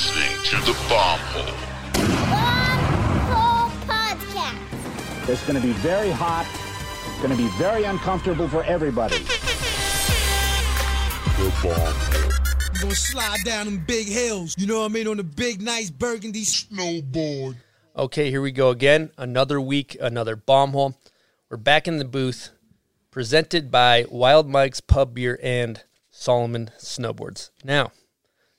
listening to the Bomb Hole. Bomb Hole Podcast. It's going to be very hot. It's going to be very uncomfortable for everybody. The Bomb Hole. You gonna slide down them big hills, you know what I mean, on the big, nice burgundy snowboard. Okay, here we go again. Another week, another bomb hole. We're back in the booth, presented by Wild Mike's Pub Beer and Salomon Snowboards. Now,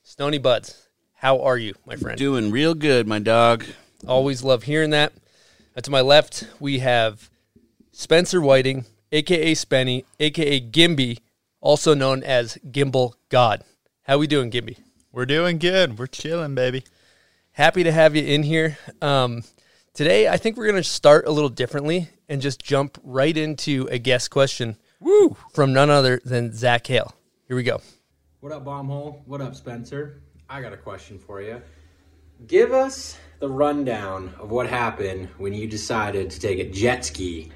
Stony Buds, how are you, my friend? Doing real good, my dog. Always love hearing that. Uh, to my left, we have Spencer Whiting, aka Spenny, aka Gimby, also known as Gimbal God. How we doing, Gimby? We're doing good. We're chilling, baby. Happy to have you in here. Um, today, I think we're going to start a little differently and just jump right into a guest question Woo! from none other than Zach Hale. Here we go. What up, Bombhole? What up, Spencer? I got a question for you. Give us the rundown of what happened when you decided to take a jet ski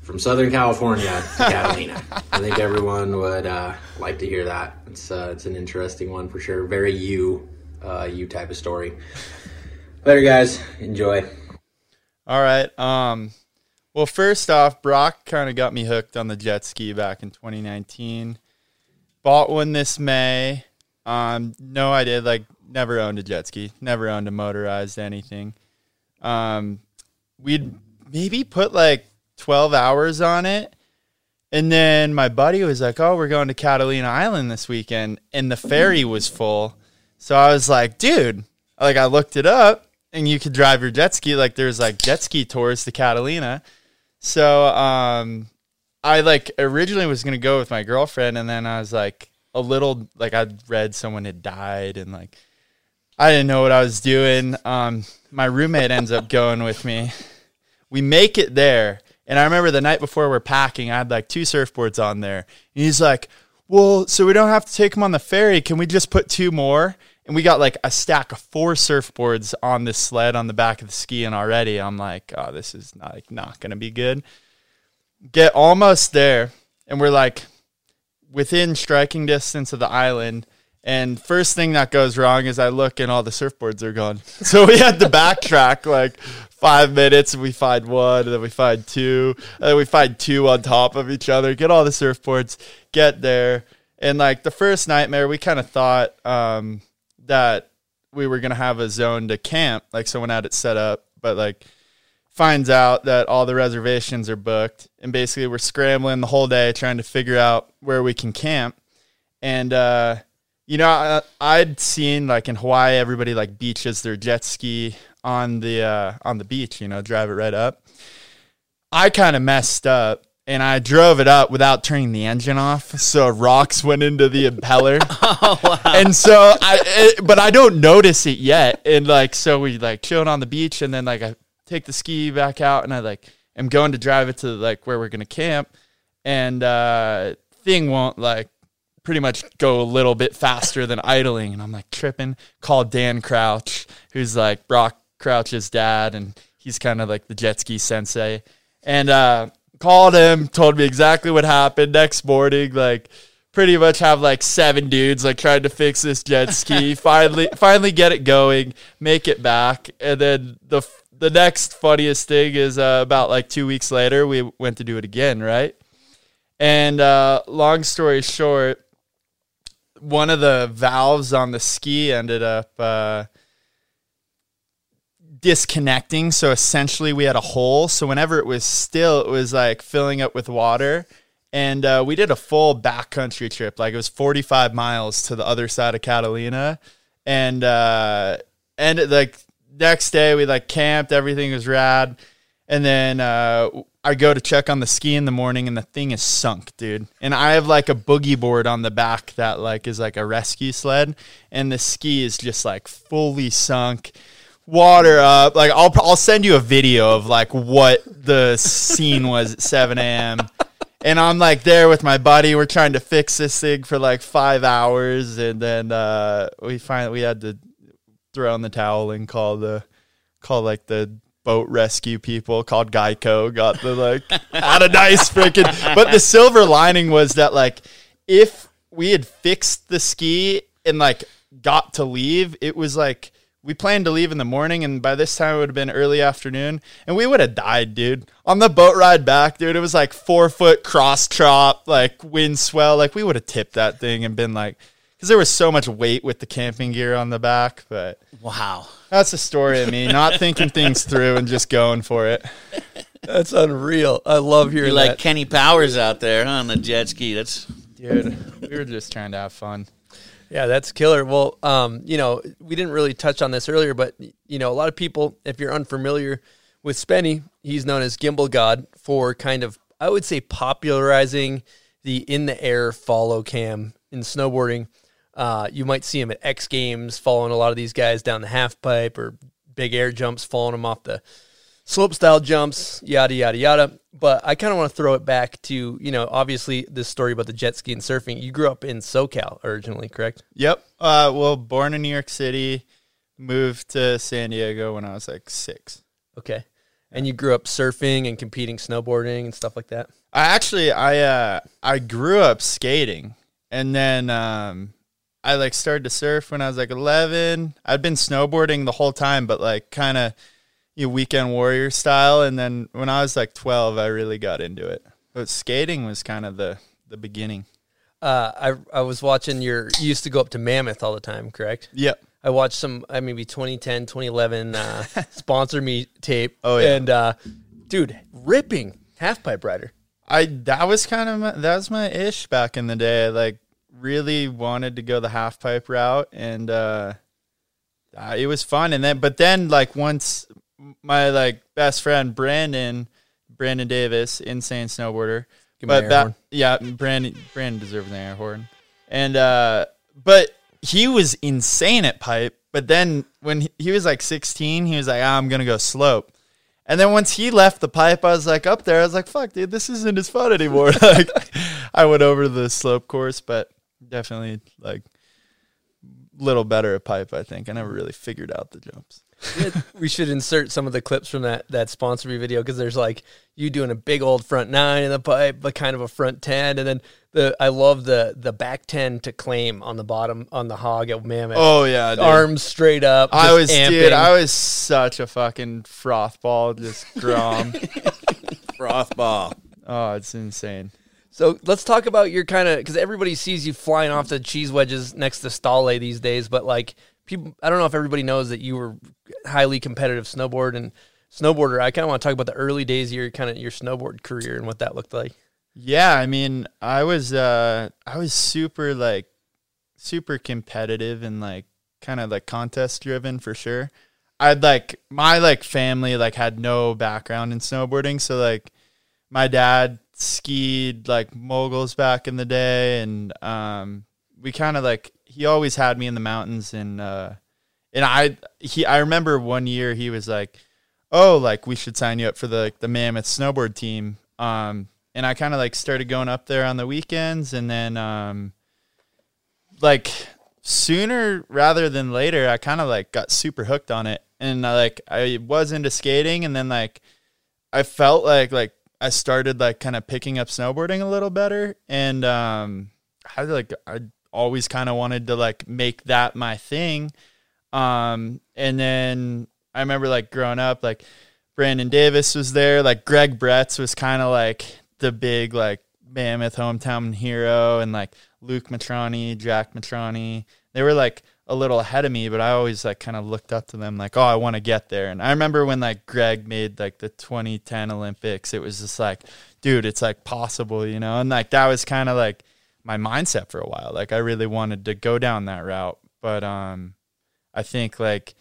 from Southern California to Catalina. I think everyone would uh, like to hear that. It's uh, it's an interesting one for sure. Very you, uh, you type of story. Later, guys. Enjoy. All right. Um, well, first off, Brock kind of got me hooked on the jet ski back in 2019. Bought one this May. Um, no idea. Like, never owned a jet ski. Never owned a motorized anything. Um, we'd maybe put like 12 hours on it. And then my buddy was like, "Oh, we're going to Catalina Island this weekend," and the ferry was full. So I was like, "Dude!" Like I looked it up, and you could drive your jet ski. Like there's like jet ski tours to Catalina. So um, I like originally was gonna go with my girlfriend, and then I was like a little like I'd read someone had died, and like I didn't know what I was doing. Um, my roommate ends up going with me. We make it there. And I remember the night before we're packing, I had like two surfboards on there. And he's like, Well, so we don't have to take them on the ferry. Can we just put two more? And we got like a stack of four surfboards on this sled on the back of the ski. And already I'm like, Oh, this is not, like, not to be good. Get almost there. And we're like within striking distance of the island. And first thing that goes wrong is I look and all the surfboards are gone. So we had to backtrack like five minutes and we find one and then we find two and then we find two on top of each other, get all the surfboards, get there. And like the first nightmare, we kind of thought um, that we were going to have a zone to camp, like someone had it set up, but like finds out that all the reservations are booked. And basically we're scrambling the whole day trying to figure out where we can camp. And, uh, you know, I, I'd seen like in Hawaii, everybody like beaches their jet ski on the uh, on the beach. You know, drive it right up. I kind of messed up, and I drove it up without turning the engine off, so rocks went into the impeller. Oh, wow. And so I, it, but I don't notice it yet. And like, so we like chilling on the beach, and then like I take the ski back out, and I like am going to drive it to like where we're gonna camp, and uh, thing won't like pretty much go a little bit faster than idling. And I'm like tripping. Call Dan Crouch, who's like Brock Crouch's dad, and he's kind of like the jet ski sensei. And uh, called him, told me exactly what happened. Next morning, like pretty much have like seven dudes like trying to fix this jet ski. finally, finally get it going, make it back, and then the the next funniest thing is uh, about like two weeks later, we went to do it again, right? And uh, long story short, one of the valves on the ski ended up uh, disconnecting. So essentially, we had a hole. So whenever it was still, it was like filling up with water. And uh, we did a full backcountry trip. Like it was 45 miles to the other side of Catalina. And, uh, and like next day, we like camped, everything was rad. And then uh, I go to check on the ski in the morning, and the thing is sunk, dude. And I have like a boogie board on the back that like is like a rescue sled, and the ski is just like fully sunk, water up. Like I'll I'll send you a video of like what the scene was at 7 a.m. And I'm like there with my buddy. We're trying to fix this thing for like five hours, and then uh, we finally we had to throw in the towel and call the call like the boat rescue people called Geico got the like had a nice freaking but the silver lining was that like if we had fixed the ski and like got to leave, it was like we planned to leave in the morning, and by this time it would have been early afternoon, and we would have died, dude. On the boat ride back, dude, it was like four foot cross chop, like wind swell. Like we would have tipped that thing and been like, because there was so much weight with the camping gear on the back. But Wow. that's the story of me not thinking things through and just going for it. That's unreal. I love hearing You're like that. Kenny Powers out there, huh, on the jet ski. That's Dude, we were just trying to have fun. Yeah, that's killer. Well, um, you know, we didn't really touch on this earlier, but you know, a lot of people, if you're unfamiliar with Spenny, he's known as Gimbal God for kind of, I would say, popularizing the in the air follow cam in snowboarding. Uh, you might see him at X Games following a lot of these guys down the half pipe or big air jumps, following them off the slope style jumps, yada yada yada. But I kind of want to throw it back to you know, obviously this story about the jet ski and surfing. You grew up in SoCal originally, correct? Yep. Uh, well, born in New York City, moved to San Diego when I was like six. Okay. And you grew up surfing and competing snowboarding and stuff like that. I actually I uh I grew up skating and then um I like started to surf when I was like 11. I'd been snowboarding the whole time but like kind of you know, weekend warrior style and then when I was like 12 I really got into it. But skating was kind of the the beginning. Uh, I I was watching your. You used to go up to Mammoth all the time, correct? Yep. I watched some. I maybe 2010, 2011 uh, sponsor me tape. Oh, yeah. And uh, dude, ripping half pipe rider. I that was kind of my, that was my ish back in the day. Like really wanted to go the half pipe route, and uh, uh, it was fun. And then, but then, like once my like best friend Brandon, Brandon Davis, insane snowboarder, Give but ba- yeah, Brandon Brandon deserves an air horn, and uh, but he was insane at pipe. But then when he, he was like 16, he was like, ah, I'm gonna go slope. And then once he left the pipe, I was like up there. I was like, "Fuck, dude, this isn't as fun anymore." like, I went over the slope course, but definitely like little better at pipe. I think I never really figured out the jumps. we should insert some of the clips from that that sponsor video because there's like you doing a big old front nine in the pipe, but kind of a front ten, and then the I love the the back ten to claim on the bottom on the hog at Mammoth. Oh yeah, dude. arms straight up. I was amping. dude. I was such a fucking froth ball, just grom. froth ball. oh, it's insane. So let's talk about your kind of because everybody sees you flying off the cheese wedges next to Stale these days, but like people, I don't know if everybody knows that you were highly competitive snowboard and snowboarder. I kind of want to talk about the early days of your kind of your snowboard career and what that looked like. Yeah, I mean, I was uh I was super like super competitive and like kind of like contest driven for sure. I'd like my like family like had no background in snowboarding, so like my dad skied like moguls back in the day and um we kind of like he always had me in the mountains and uh and I he I remember one year he was like, "Oh, like we should sign you up for the the Mammoth snowboard team." Um and I kind of like started going up there on the weekends and then um like sooner rather than later I kind of like got super hooked on it and I, like I was into skating and then like I felt like like I started like kind of picking up snowboarding a little better and um I like I always kind of wanted to like make that my thing um and then I remember like growing up like Brandon Davis was there like Greg Bretz was kind of like the big like Mammoth hometown hero and like Luke Mitrani, Jack Mitrani. They were like a little ahead of me, but I always like kind of looked up to them like, oh, I want to get there. And I remember when like Greg made like the 2010 Olympics, it was just like, dude, it's like possible, you know? And like that was kind of like my mindset for a while. Like I really wanted to go down that route. But um I think like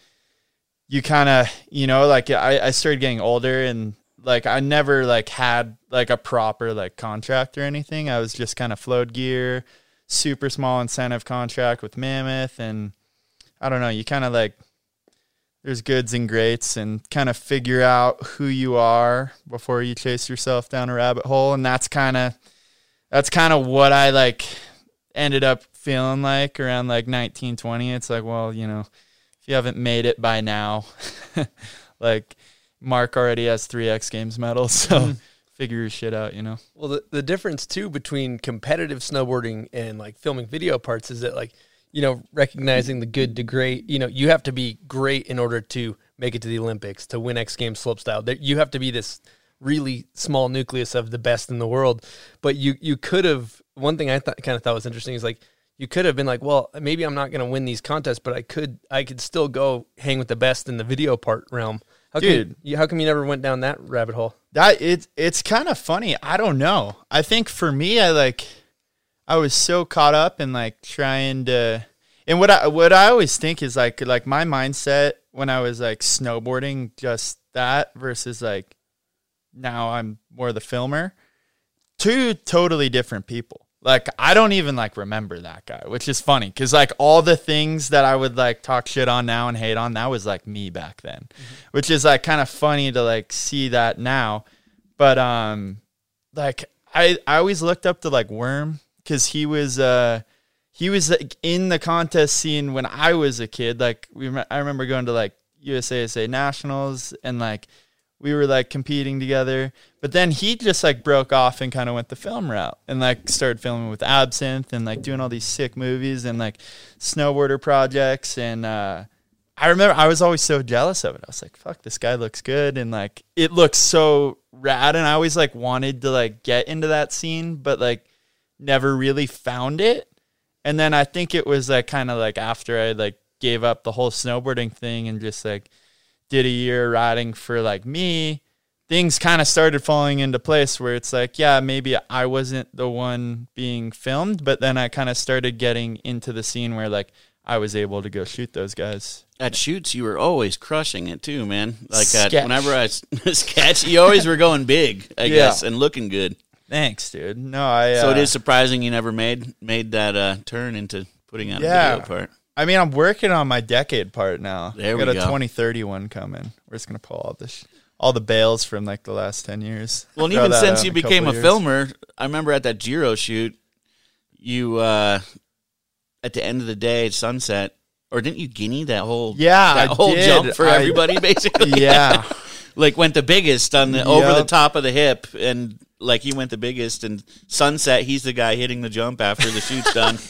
you kind of, you know, like I, I started getting older and like I never like had like a proper like contract or anything. I was just kind of float gear, super small incentive contract with Mammoth and I don't know, you kind of like there's goods and greats and kind of figure out who you are before you chase yourself down a rabbit hole and that's kind of that's kind of what I like ended up feeling like around like 1920 it's like well you know if you haven't made it by now like mark already has three x games medals so mm-hmm. Figure your shit out you know Well, the, the difference too between competitive snowboarding and like filming video parts is that like you know, recognizing the good to great. You know, you have to be great in order to make it to the Olympics to win X Games slopestyle. There, you have to be this really small nucleus of the best in the world. But you you could have one thing I thought kind of thought was interesting is like you could have been like, well, maybe I'm not going to win these contests, but I could I could still go hang with the best in the video part realm. How Dude. come you, how come you never went down that rabbit hole? That it's it's kind of funny. I don't know. I think for me, I like I was so caught up in like trying to, and what I what I always think is like like my mindset when I was like snowboarding, just that versus like now I'm more the filmer. Two totally different people. Like I don't even like remember that guy, which is funny because like all the things that I would like talk shit on now and hate on, that was like me back then, which is like kind of funny to like see that now. But um, like I I always looked up to like Worm because he was uh he was like in the contest scene when I was a kid. Like we I remember going to like USASA nationals and like we were like competing together. But then he just like broke off and kind of went the film route and like started filming with Absinthe and like doing all these sick movies and like snowboarder projects. And uh, I remember I was always so jealous of it. I was like, fuck, this guy looks good. And like it looks so rad. And I always like wanted to like get into that scene, but like never really found it. And then I think it was like kind of like after I like gave up the whole snowboarding thing and just like did a year riding for like me, things kind of started falling into place where it's like, yeah, maybe I wasn't the one being filmed, but then I kind of started getting into the scene where like I was able to go shoot those guys. At shoots, you were always crushing it too, man. Like at, whenever I sketch, you always were going big, I Yeah. guess, and looking good. Thanks, dude. No, I. So it uh, surprising you never made made that uh, turn into putting out Yeah. a video part. I mean, I'm working on my decade part now. There I we got a go. 2030 one coming. We're just gonna pull all this, all the bales from like the last 10 years. Well, and Throw even that since out you in a became a couple years. filmer, I remember at that Giro shoot, you uh, at the end of the day at sunset, or didn't you guinea that whole Yeah, that I whole did. jump for I- everybody basically? Yeah. like went the biggest on the over the top of the hip, and like he went the biggest. And sunset, he's the guy hitting the jump after the shoot's done.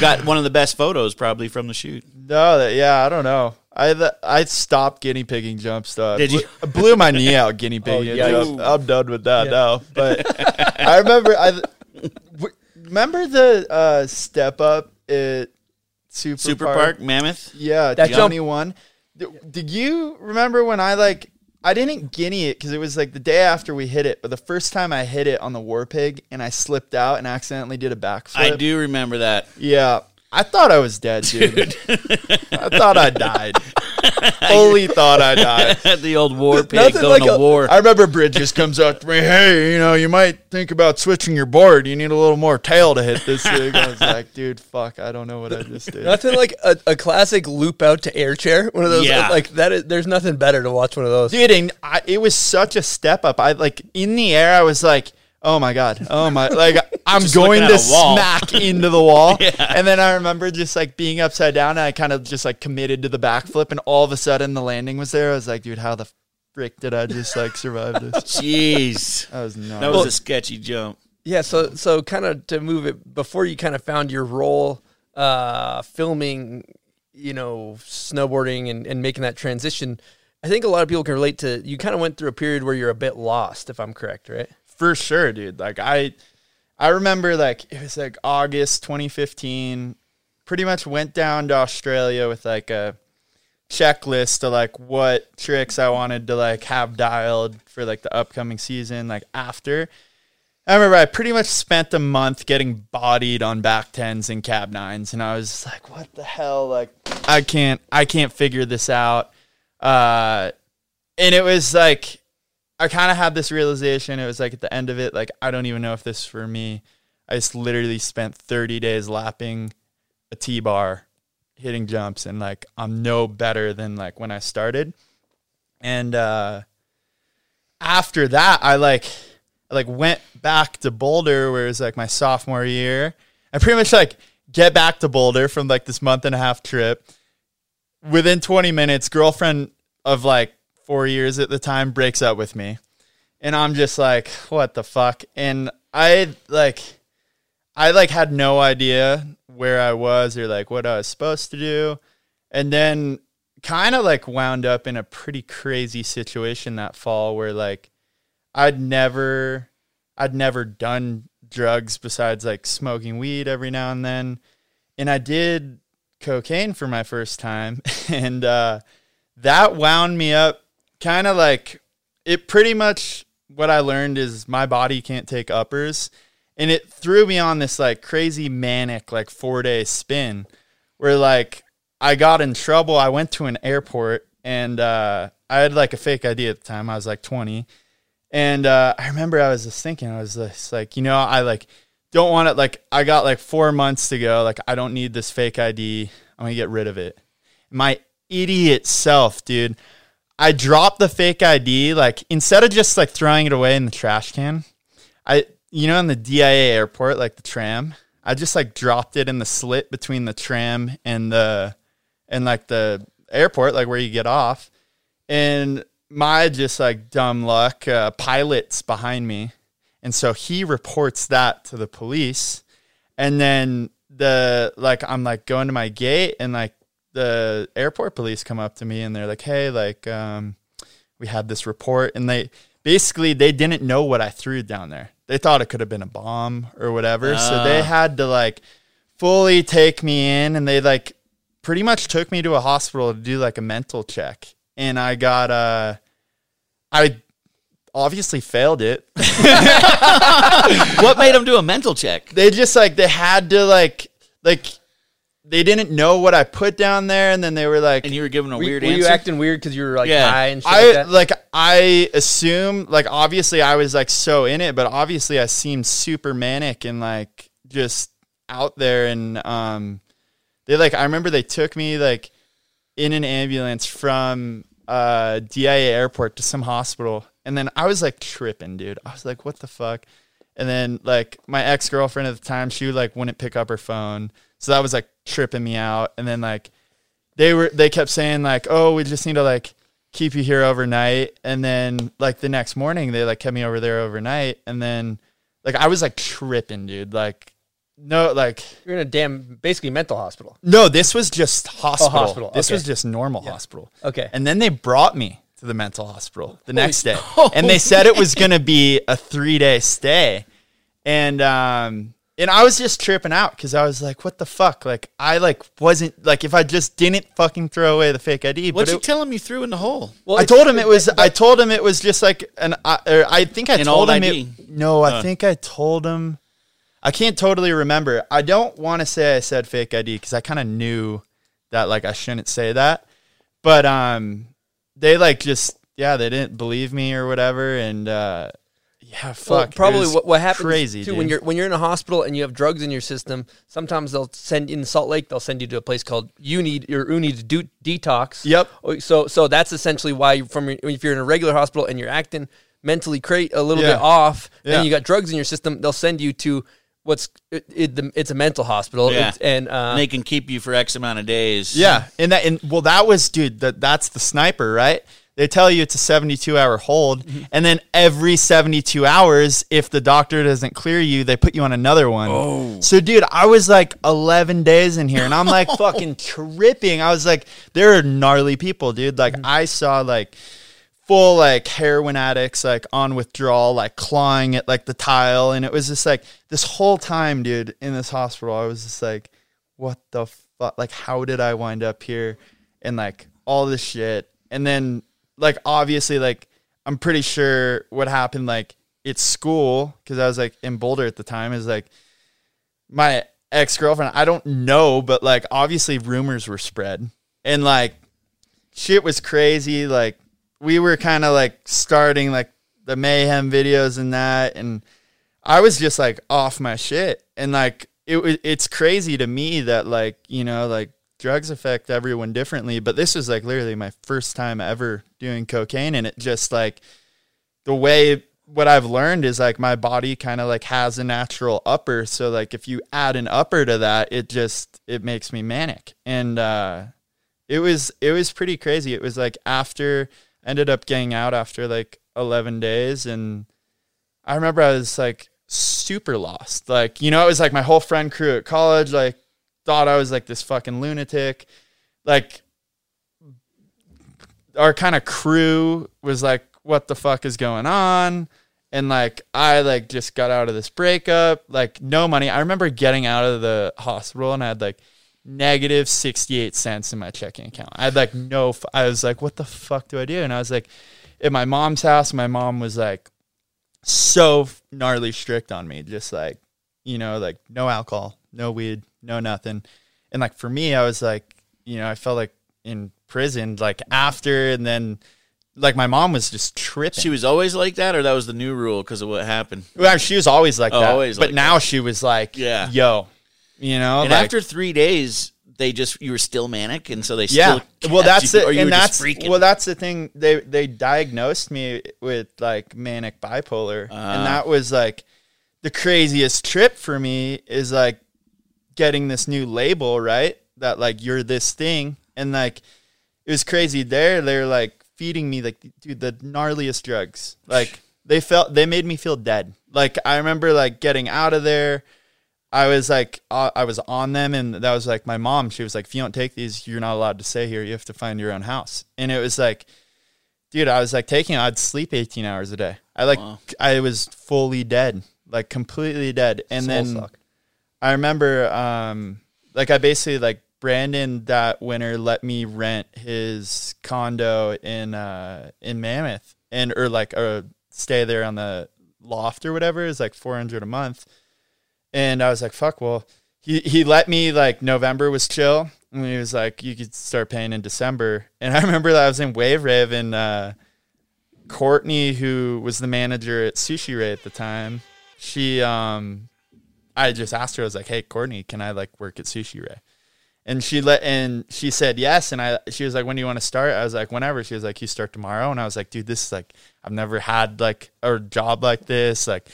Got one of the best photos probably from the shoot. No, that, yeah, I don't know. I I stopped guinea pigging jump stuff. Did you? I blew my knee out guinea pigging. Oh, yeah. I'm done with that now. But I remember I remember the uh, step up at Super, Super Park, Mammoth. Yeah, That Johnny one. D- Did you remember when I like I didn't guinea it because it was like the day after we hit it, but the first time I hit it on the War Pig and I slipped out and accidentally did a backflip. I do remember that. Yeah. I thought I was dead, dude. I thought I died. Fully thought I died. the old war pig Nothing going like to a- war. I remember Bridges comes up to me, hey, you know, you might think about switching your board. You need a little more tail to hit this thing. I was like, dude, fuck, I don't know what I just did. Nothing like a, a classic loop out to air chair. One of those Yeah. like that. Is, there's nothing better to watch one of those. dude and I, it was such a step up i like in the air i was like oh my god oh my like i'm Just going to at a wall. smack into the wall and then i remember just like being upside down and i kind of just like committed to the backflip and all of a sudden the landing was there i was like dude how the frick did i just like survive this Jeez, that was nuts that was a sketchy jump. Yeah, so so kind of to move it before you kind of found your role uh filming, you know, snowboarding and, and making that transition. I think a lot of people can relate to you kind of went through a period where you're a bit lost, if I'm correct, right? For sure dude. Like i i remember like it was like august 2015 pretty much went down to australia with like a checklist to like what tricks i wanted to like have dialed for like the upcoming season like after. I remember i pretty much spent a month getting bodied on back tens and cab nines and i was like what the hell? Like i can't i can't figure this out. Uh and it was like I kind of had this realization. It was like at the end of it, like I don't even know if this is for me. I just literally spent 30 days lapping a T bar, hitting jumps, and like I'm no better than like when I started. And uh after that, I like I like went back to Boulder, where it was like my sophomore year. I pretty much like get back to Boulder from like this month and a half trip. Within 20 minutes, girlfriend of like four years at the time breaks up with me. And I'm just like, what the fuck? And I like I like had no idea where I was or like what I was supposed to do. And then kind of like wound up in a pretty crazy situation that fall where like I'd never I'd never done drugs besides like smoking weed every now and then. And I did cocaine for my first time and uh that wound me up kind of like it pretty much what I learned is my body can't take uppers and it threw me on this like crazy manic like 4 day spin where like I got in trouble. I went to an airport and uh I had like a fake ID at the time. I was like 20. And uh I remember I was just thinking I was just like, you know, I like don't want it like I got like 4 months to go. Like I don't need this fake ID. I'm going to get rid of it. My idiot self, dude. I dropped the fake ID like instead of just like throwing it away in the trash can. I you know in the DIA airport like the tram, I just like dropped it in the slit between the tram and the and like the airport like where you get off. And my just like dumb luck uh, pilots behind me. And so he reports that to the police and then the like I'm like going to my gate and like the airport police come up to me and they're like, "Hey, like um, we had this report," and they basically they didn't know what I threw down there. They thought it could have been a bomb or whatever, so they had to like fully take me in, and they like pretty much took me to a hospital to do like a mental check, and I got uh, I obviously failed it. what made them do a mental check? they just like they had to like like they didn't know what I put down there, and then they were like, And you were giving a weird were answer. you acting weird because you were like Yeah. high and shit I like like I assume like obviously I was like so in it, but obviously I seemed super manic and like just out there and um they like I remember they took me like in an ambulance from uh DIA airport to some hospital and then I was like tripping, dude. I was like, what the fuck? And then like my ex girlfriend at the time, she like wouldn't pick up her phone. So that was like tripping me out. And then like they were they kept saying like, "Oh, we just need to like keep you here overnight." And then like the next morning, they like kept me over there overnight. And then like I was like tripping, dude. Like no, like You're in a damn basically mental hospital. no, this was just hospital. hospital, This okay. was just normal hospital. Okay. And then they brought me to the mental hospital the next day. And they said it was going to be a 3-day stay. And um and I was just tripping out cuz I was like what the fuck? Like I like wasn't like if I just didn't fucking throw away the fake ID, What'd you it, tell him you threw in the hole? Well, I told him it was. I told him it was just like an. I or I think I An told old him ID. it. No, I Uh. think I told him. I can't totally remember. I don't want to say I said fake ID because I kind of knew that like I shouldn't say that. But um, they like just yeah they didn't believe me or whatever and uh, yeah fuck. Well, probably what, what happens crazy too dude. when you're when you're in a hospital and you have drugs in your system. Sometimes they'll send in Salt Lake. They'll send you to a place called Uni or Uni to do detox. Yep. Oh, So so that's essentially why from your- if you're in a regular hospital and you're acting mentally cra- a little Yeah. bit off, Yeah. and you got drugs in your system, they'll send you to what's it, it, it's a mental hospital. Yeah. It's- and uh, And they can keep you for X amount of days. Yeah, and that and well, that was dude. That that's the sniper, right? They tell you it's a seventy-two hour hold, Mm-hmm. and then every seventy-two hours, if the doctor doesn't clear you, they put you on another one. Oh, so dude, I was like eleven days in here, and I'm like fucking tripping. I was like, there are gnarly people, dude. Like Mm-hmm. I saw like full like heroin addicts like on withdrawal like clawing at like the tile and it was just like this whole time dude in this hospital i was just like what the fuck like how did i wind up here and like all this shit and then like obviously like i'm pretty sure what happened like it's school because i was like in boulder at the time is like my ex-girlfriend i don't know but like obviously rumors were spread. And like shit was crazy. Like we were kind of like starting like the mayhem videos and that and i was just like off my shit. And like it wa- it's crazy to me that like you know like drugs affect everyone differently but this was like literally my first time ever doing cocaine and it just like the way what I've learned is like my body kind of like has a natural upper. So like if you add an upper to that, it just it makes me manic. And uh it was it was pretty crazy. It was like after ended up getting out after like 11 days and I remember I was like super lost. Like, you know, it was like my whole friend crew at college like thought I was like this fucking lunatic. Like our kind of crew was like, what the fuck is going on? And like I like just got out of this breakup, like no money. I remember getting out of the hospital and I had like negative 68 cents in my checking account. I had like no f- I was like what the fuck do I do? And I was like at my mom's house, my mom was like so gnarly strict on me, just like, you know, like no alcohol, no weed, no nothing. And like for me, I was like, you know, I felt like in prison, like after, and then like my mom was just tripping. She was always like that, or that was the new rule because of what happened. well, she was always like Oh, that. always but like now she was like, Yeah. yo, you know, and like- after three days, they just you were still manic, and so they yeah. still Well, that's you, it, and were that's well, that's the thing. They they diagnosed me with like manic bipolar, Ah. and that was like the craziest trip for me. Is like getting this new label, right? That like you're this thing, and like it was crazy. There, they're like feeding me like dude the gnarliest drugs. Like they felt they made me feel dead. Like I remember like getting out of there. I was like, uh, I was on them, and that was like my mom. She was like, if you don't take these, you're not allowed to stay here. You have to find your own house. And it was like, dude, I was like taking. I'd sleep 18 hours a day. I like, Wow. I was fully dead, like completely dead. And then I remember, um, like I basically like Brandon that winter let me rent his condo in uh in Mammoth and or like or stay there on the loft or whatever is like 400 a month. And I was like, fuck, well, he, he let me like November was chill. And he was like, you could start paying in December. And I remember that I was in Wave Rave and uh, Courtney, who was the manager at Sushi Ray at the time, she, um, I just asked her, I was like, hey, Courtney, can I like work at Sushi Ray? And she let, and she said yes. And I, she was like, when do you want to start? I was like, whenever. She was like, you start tomorrow. And I was like, dude, this is like, I've never had like a job like this. Like,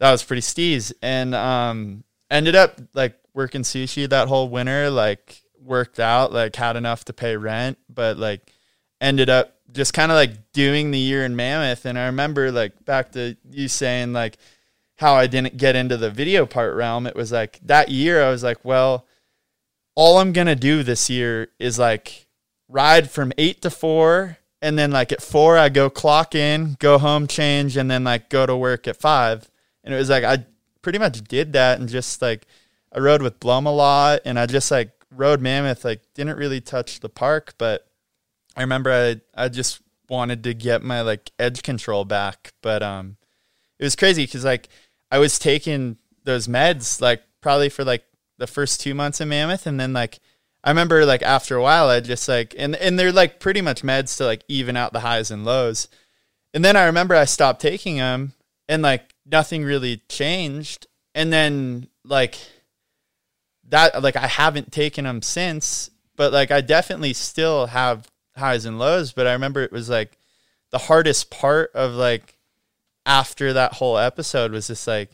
that was pretty steez. And um ended up like working sushi that whole winter, like worked out, like had enough to pay rent, but like ended up just kind of like doing the year in Mammoth. And I remember like back to you saying like how I didn't get into the video part realm. It was like that year I was like, well, all I'm gonna do this year is like ride from eight to four and then like at four I go clock in, go home, change, and then like go to work at five. And it was like I pretty much did that and just like I rode with Blum a lot and I just like rode Mammoth, like didn't really touch the park, but I remember I I just wanted to get my like edge control back. But um it was crazy because like I was taking those meds like probably for like the first two months in Mammoth and then like I remember like after a while I just like and and they're like pretty much meds to like even out the highs and lows. And then I remember I stopped taking them and like nothing really changed. And then like that like I haven't taken them since, but like I definitely still have highs and lows, but I remember it was like the hardest part of like after that whole episode was just like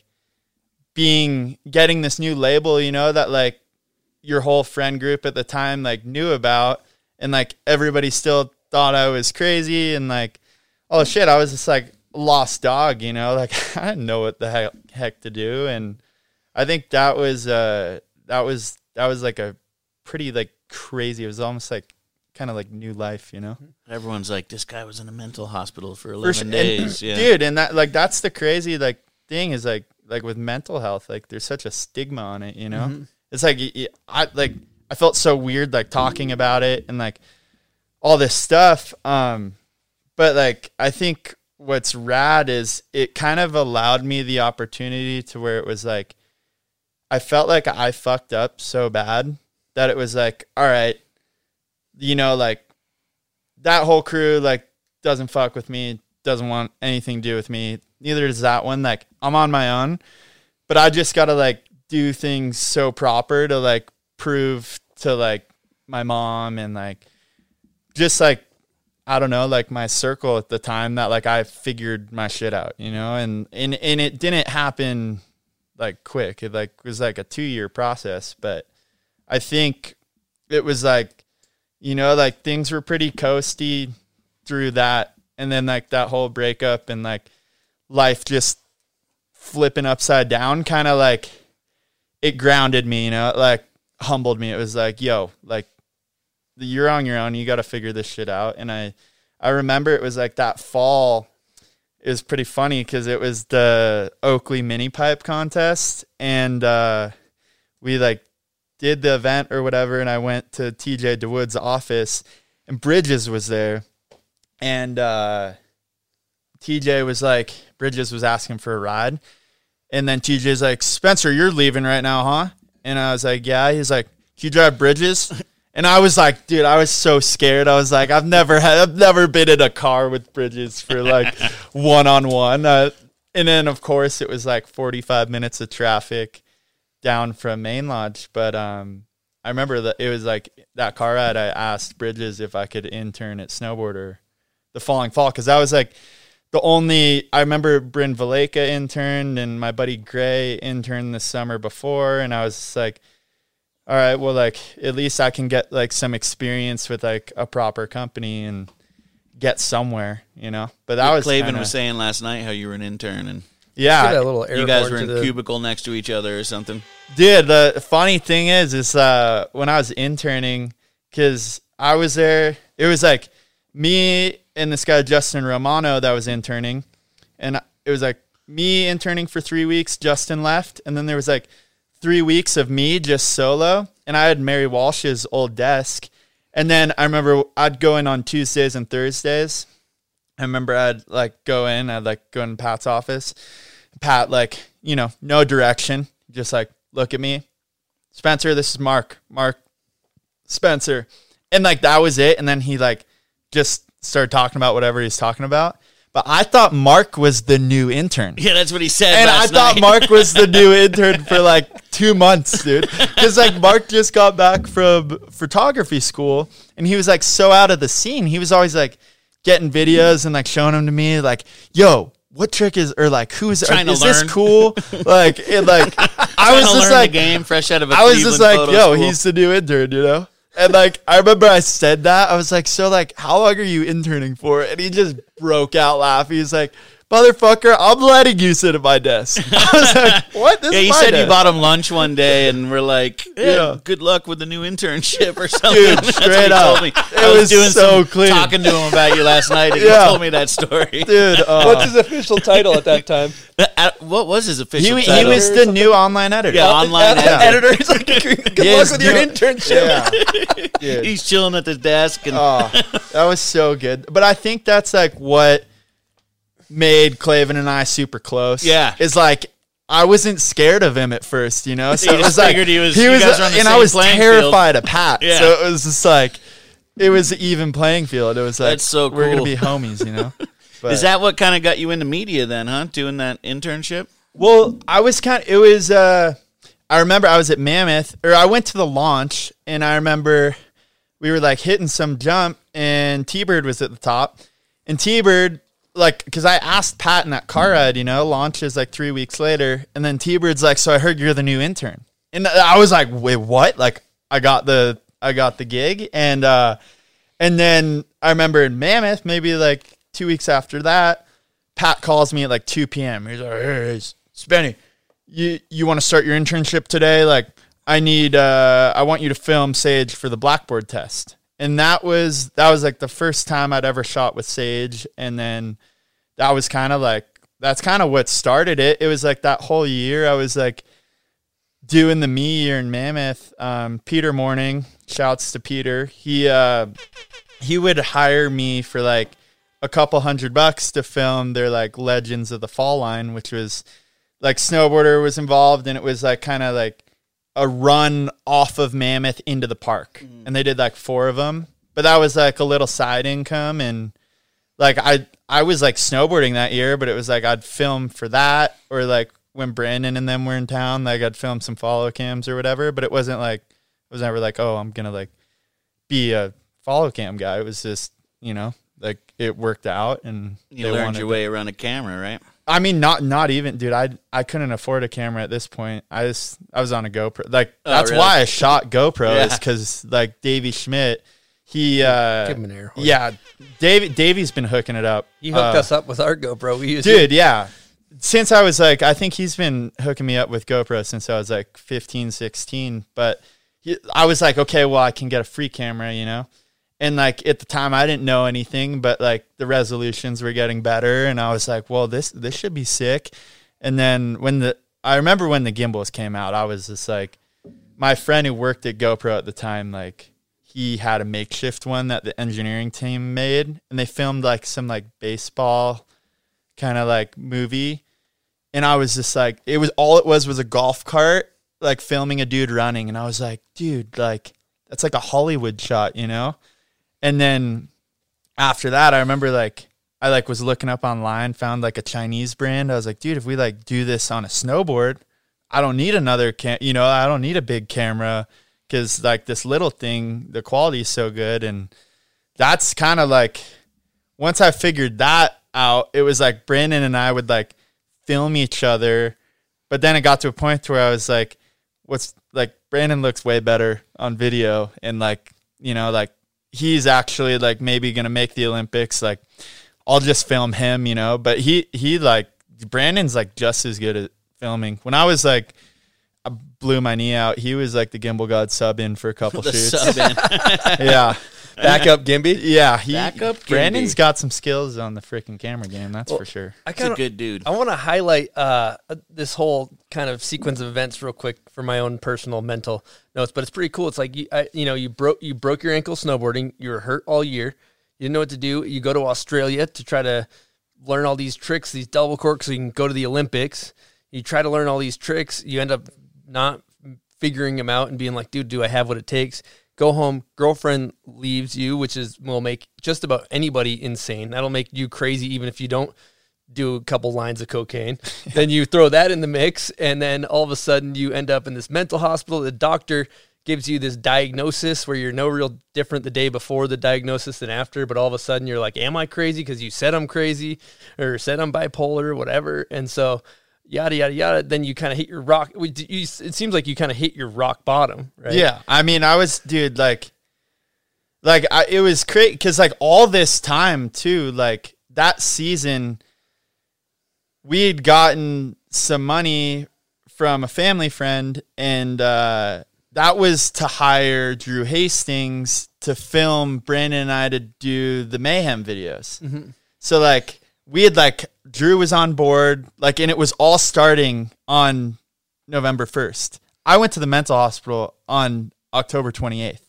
being getting this new label, you know, that like your whole friend group at the time like knew about. And like everybody still thought I was crazy. And like oh shit, I was just like lost dog, you know, like I didn't know what the heck, heck to do. And I think that was uh that was that was like a pretty like crazy. It was almost like kind of like new life, you know. Everyone's like, this guy was in a mental hospital for For eleven. And- days. yeah, dude and that like that's the crazy like thing is like like with mental health like there's such a stigma on it you know Mm-hmm. it's like i like i felt so weird like talking about it and like all this stuff um but like i think what's rad is it kind of allowed me the opportunity to where it was like i felt like i fucked up so bad that it was like all right you know like that whole crew like doesn't fuck with me, doesn't want anything to do with me. Neither does that one. Like I'm on my own, but I just gotta like do things so proper to like prove to like my mom and like just like I don't know, like my circle at the time that like I figured my shit out, you know, and and and it didn't happen like quick. It like was like a two year process, but I think it was like you know, like things were pretty coasty through that. And then like that whole breakup and like life just flipping upside down kind of like it grounded me, you know, like, humbled me. It was like, yo, like you're on your own. You got to figure this shit out. And I, I remember it was like that fall. It was pretty funny because it was the Oakley mini pipe contest, and uh, we like did the event or whatever. And I went to TJ DeWood's office, and Bridges was there, and uh, TJ was like, Bridges was asking for a ride, and then TJ's like, Spencer, you're leaving right now, huh? And I was like, yeah. He's like, can you drive Bridges? And I was like, dude, I was so scared. I was like, I've never had, I've never been in a car with Bridges for like one on one. And then, of course, it was like 45 minutes of traffic down from Main Lodge. But um, I remember that it was like that car ride. I asked Bridges if I could intern at Snowboarder the following fall because I was like the only. I remember Bryn Valeka interned and my buddy Gray interned the summer before, and I was just like, all right, well, like at least I can get like some experience with like a proper company and get somewhere, you know. But that was Clavin kinda- was saying last night how you were an intern and yeah, Get a little you guys were in to the- cubicle next to each other or something. Dude, the funny thing is, is uh, when I was interning, because I was there, it was like me and this guy Justin Romano that was interning, and it was like me interning for three weeks. Justin left, and then there was like three weeks of me just solo, and I had Mary Walsh's old desk, and then I remember I'd go in on Tuesdays and Thursdays. I remember I'd like go in, I'd like go in Pat's office. Pat, like, you know, no direction, just like, look at me. Spencer, this is Mark. Mark Spencer. And like that was it. And then he like just started talking about whatever he's talking about. But I thought Mark was the new intern. Yeah, that's what he said. And I last thought night. Mark was the new intern for like two months, dude. Because like Mark just got back from photography school, and he was like so out of the scene. He was always like getting videos and like showing them to me, like, "Yo, what trick is or like who is Trying to is this learn. cool?" like, it, like I was just like, game fresh out of a I was just like, "Yo, school. he's the new intern," you know. And like I remember I said that I was like, "So like, how long are you interning for?" And he just broke out laughing. He's like. Motherfucker, I'm letting you sit at my desk. I was like, "What?" This Yeah, is you my said you bought him lunch one day, and we're like, yeah, Yeah. good luck with the new internship or something. Dude, That's what he straight up. It I was, was doing so some clean. talking to him about you last night, and Yeah. he told me that story. dude. uh, What's his official title at that time? Uh, what was his official he, he was the new online editor. yeah, online Ed- editor. editor. He's like, good He luck with your internship. Yeah. He's chilling at the desk, and Oh, that was so good. But I think that's like what made Clavin and I super close. Yeah. is like I wasn't scared of him at first, you know. So You it was like he was- he was, guys were on the and I was terrified of Pat. Yeah. So it was just like it was even playing field. It was like That's so we're gonna be homies, you know. But, is that what kind of got you into media then, huh? Doing that internship? Well, I was kind of, it was, uh, I remember I was at Mammoth, or I went to the launch, and I remember we were like hitting some jump, and T Bird was at the top. And T Bird, like, because I asked Pat in that car ride, you know, launches like three weeks later. And then T Bird's like, So I heard you're the new intern. And I was like, Wait, what? Like, I got the, I got the gig. And, uh, and then I remember in Mammoth, maybe like two weeks after that, Pat calls me at like 2 p.m. He's like, hey, Spenny, you, you want to start your internship today? Like, I need, uh, I want you to film Sage for the Blackboard test. And that was, that was like the first time I'd ever shot with Sage. And then that was kind of like, that's kind of what started it. It was like that whole year I was like doing the me year in Mammoth. Um, Peter Morning, shouts to Peter. He, uh, he would hire me for like a couple hundred bucks to film their like Legends of the Fall line, which was like snowboarder was involved and it was like kind of like a run off of Mammoth into the park. Mm. And they did like four of them. But that was like a little side income and like I I was like snowboarding that year, but it was like I'd film for that or like when Brandon and them were in town, like I'd film some follow cams or whatever, but it wasn't like it was never like, oh, I'm gonna like be a follow cam guy. It was just, you know, like it worked out and You they learned your to- way around a camera, right? I mean, not not even, dude. I I couldn't afford a camera at this point. I just I was on a GoPro. Like Oh, that's really? why I shot GoPro is because like Davey Schmidt, he uh, Give him an air horn. yeah, Davey Davey's been hooking it up. You hooked Uh, us up with our GoPro. We used dude. Yeah, since I was like, I think he's been hooking me up with GoPro since I was like 15, 16. But he, I was like, okay, well, I can get a free camera, you know. And like at the time, I didn't know anything, but like the resolutions were getting better, and I was like, well, this this should be sick. And then when the I remember when the gimbals came out, I was just like, my friend who worked at GoPro at the time, like he had a makeshift one that the engineering team made, and they filmed like some like baseball kind of like movie, and I was just like, it was all it was was a golf cart like filming a dude running, and I was like, dude, like that's like a Hollywood shot, you know. And then after that, I remember like I like was looking up online, found like a Chinese brand. I was like, dude, if we like do this on a snowboard, I don't need another cam, you know, I don't need a big camera because like this little thing, the quality is so good, and that's kind of like once I figured that out, it was like Brandon and I would like film each other, but then it got to a point where I was like, what's like Brandon looks way better on video, and like you know like he's actually like maybe gonna make the Olympics. Like I'll just film him, you know. But he he like Brandon's like just as good at filming. When I was like I blew my knee out, he was like the gimbal god sub in for a couple shoots. yeah. Backup Gimby. Yeah, he Backup Brandon's Gimby. got some skills on the freaking camera game, that's for sure. I He's a good dude. I want to highlight uh, this whole kind of sequence of events real quick for my own personal mental notes, but it's pretty cool. It's like you, I, you know, you broke you broke your ankle snowboarding. You were hurt all year. You didn't know what to do. You go to Australia to try to learn all these tricks, these double corks, so you can go to the Olympics. You try to learn all these tricks. You end up not figuring them out and being like, dude, do I have what it takes? Go home, girlfriend leaves you, which is will make just about anybody insane. That'll make you crazy even if you don't do a couple lines of cocaine. then you throw that in the mix, and then all of a sudden you end up in this mental hospital. The doctor gives you this diagnosis where you're no real different the day before the diagnosis than after, but all of a sudden you're like, Am I crazy? Because you said I'm crazy or said I'm bipolar, or whatever. And so yada yada yada. Then you kind of hit your rock. It seems like you kind of hit your rock bottom, right? Yeah, I mean, I was, dude, like, like I, it was crazy because like all this time too, like that season, we had gotten some money from a family friend, and uh, that was to hire Drew Hastings to film Brandon and I to do the mayhem videos. So like we had like Drew was on board, like, and it was all starting on November 1st. I went to the mental hospital on October 28th.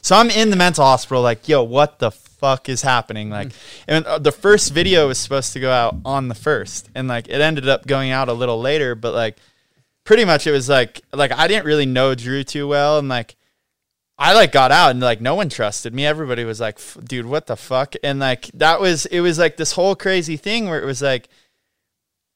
So I'm in the mental hospital, like, yo, what the fuck is happening? Like, and uh, the first video was supposed to go out on the first, and like, it ended up going out a little later, but like, pretty much it was like, like I didn't really know Drew too well, and like, I like got out and like no one trusted me. Everybody was like, dude, what the fuck? And like that was it was like this whole crazy thing where it was like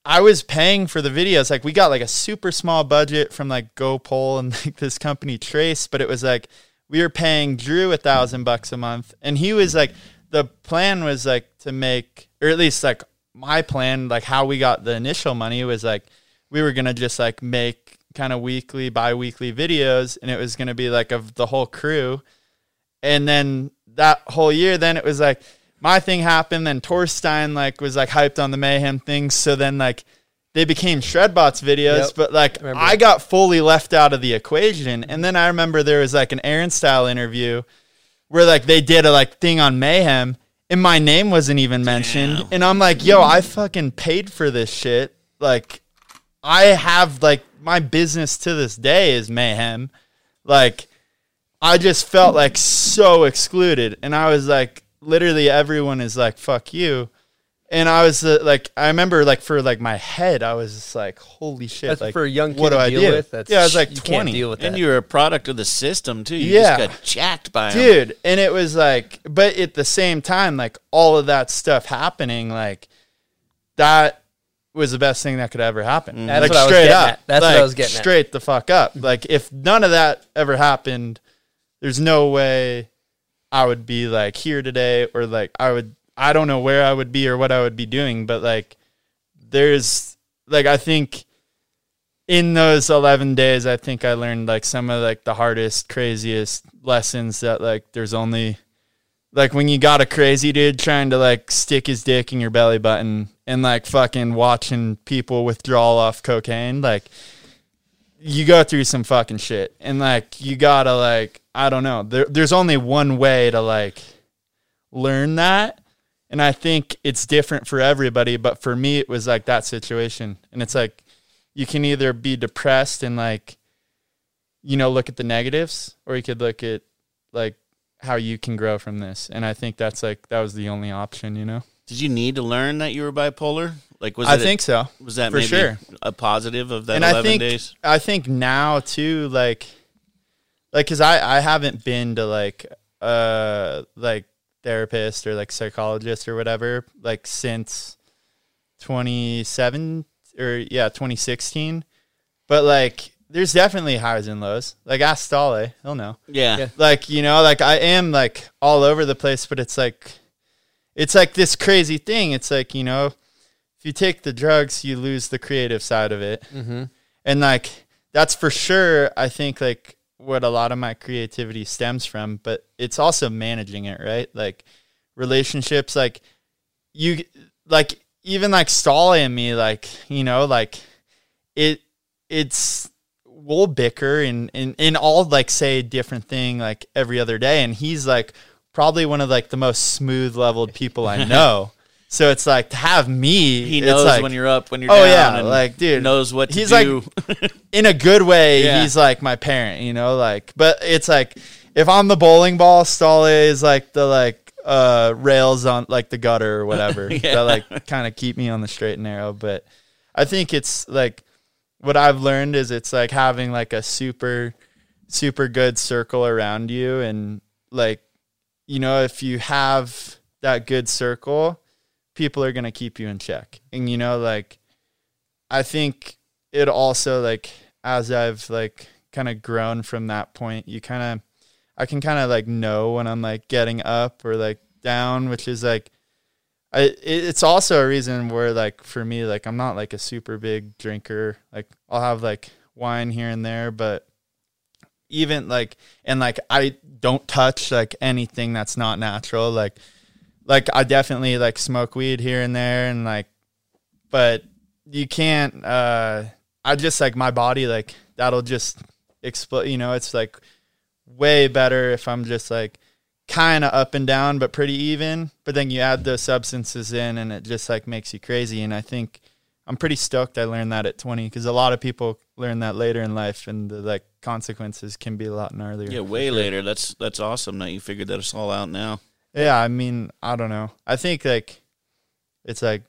I was paying for the videos. Like we got like a super small budget from like GoPro and like this company Trace, but it was like we were paying Drew a thousand bucks a month, and he was like the plan was like to make or at least like my plan, like how we got the initial money was like we were gonna just like make kind of weekly, bi-weekly videos, and it was gonna be like of the whole crew. And then that whole year, then it was like my thing happened. Then Torstein like was like hyped on the mayhem things. So then like they became Shredbots videos, Yep. but like Remember. I got fully left out of the equation. And then I remember there was like an Aaron style interview where like they did a like thing on mayhem and my name wasn't even mentioned. And I'm like, yo, I fucking paid for this shit. Like I have like my business to this day is mayhem. Like I just felt like so excluded and I was like literally everyone is like fuck you. And I was uh, like I remember like for like my head I was just like holy shit That's like for a young kid what do to I deal do? with. That's, yeah, I was like you 20. can't deal with that. And you're a product of the system too. You Yeah. just got jacked by him. dude and it was like but at the same time like all of that stuff happening like that was the best thing that could ever happen mm-hmm. That's like what I was straight up at. That's what I Like, was getting at. straight the fuck up like if none of that ever happened there's no way i would be like here today or like i would i don't know where i would be or what i would be doing but like there's like i think in those 11 days i think i learned like some of like the hardest craziest lessons that like there's only like when you got a crazy dude trying to like stick his dick in your belly button and like fucking watching people withdraw off cocaine like you go through some fucking shit and like you gotta like I don't know. There, there's only one way to like learn that. And I think it's different for everybody, but for me it was like that situation. And it's like you can either be depressed and like you know, look at the negatives or you could look at like how you can grow from this. And I think that's like that was the only option, you know. Did you need to learn that you were bipolar? Like, was I think so. was that for maybe sure. a positive of that and eleven I think days? I think now too, like, like, cause I I haven't been to like uh like therapist or like psychologist or whatever like since twenty seven or yeah twenty sixteen, but like there's definitely highs and lows. Like ask Stale, he'll know. Yeah. Yeah. Like you know, like I am like all over the place, but it's like it's like this crazy thing. It's like you know, if you take the drugs, you lose the creative side of it Mm-hmm. and like that's for sure i think like what a lot of my creativity stems from but it's also managing it right like relationships like you like even like Stale and me like you know like it it's we'll bicker and and and all like say a different thing like every other day and he's like probably one of like the most smooth leveled people i know so it's like to have me He knows like, when you're up, when you're Oh, down. yeah, like, dude, knows what to he's like- in a good way, Yeah. he's like my parent, you know, like but it's like if I'm the bowling ball, Stale is like the like uh rails on like the gutter or whatever Yeah. that like kind of keep me on the straight and narrow. But I think it's like what I've learned is it's like having like a super super good circle around you and like you know if you have that good circle people are going to keep you in check. And you know like i think it also like as i've like kind of grown from that point you kind of i can kind of like know when i'm like getting up or like down which is like I, it's also a reason where like for me like i'm not like a super big drinker. Like i'll have like wine here and there but even like and like i don't touch like anything that's not natural. Like like i definitely like smoke weed here and there and like but you can't uh i just like my body like that'll just explode you know it's like way better if i'm just like kind of up and down but pretty even but then you add those substances in and it just like makes you crazy and i think i'm pretty stoked i learned that at 20 because a lot of people learn that later in life and the like consequences can be a lot gnarlier yeah, way sure. later. That's that's awesome that you figured that all out now. Yeah, I mean, I don't know. I think like it's like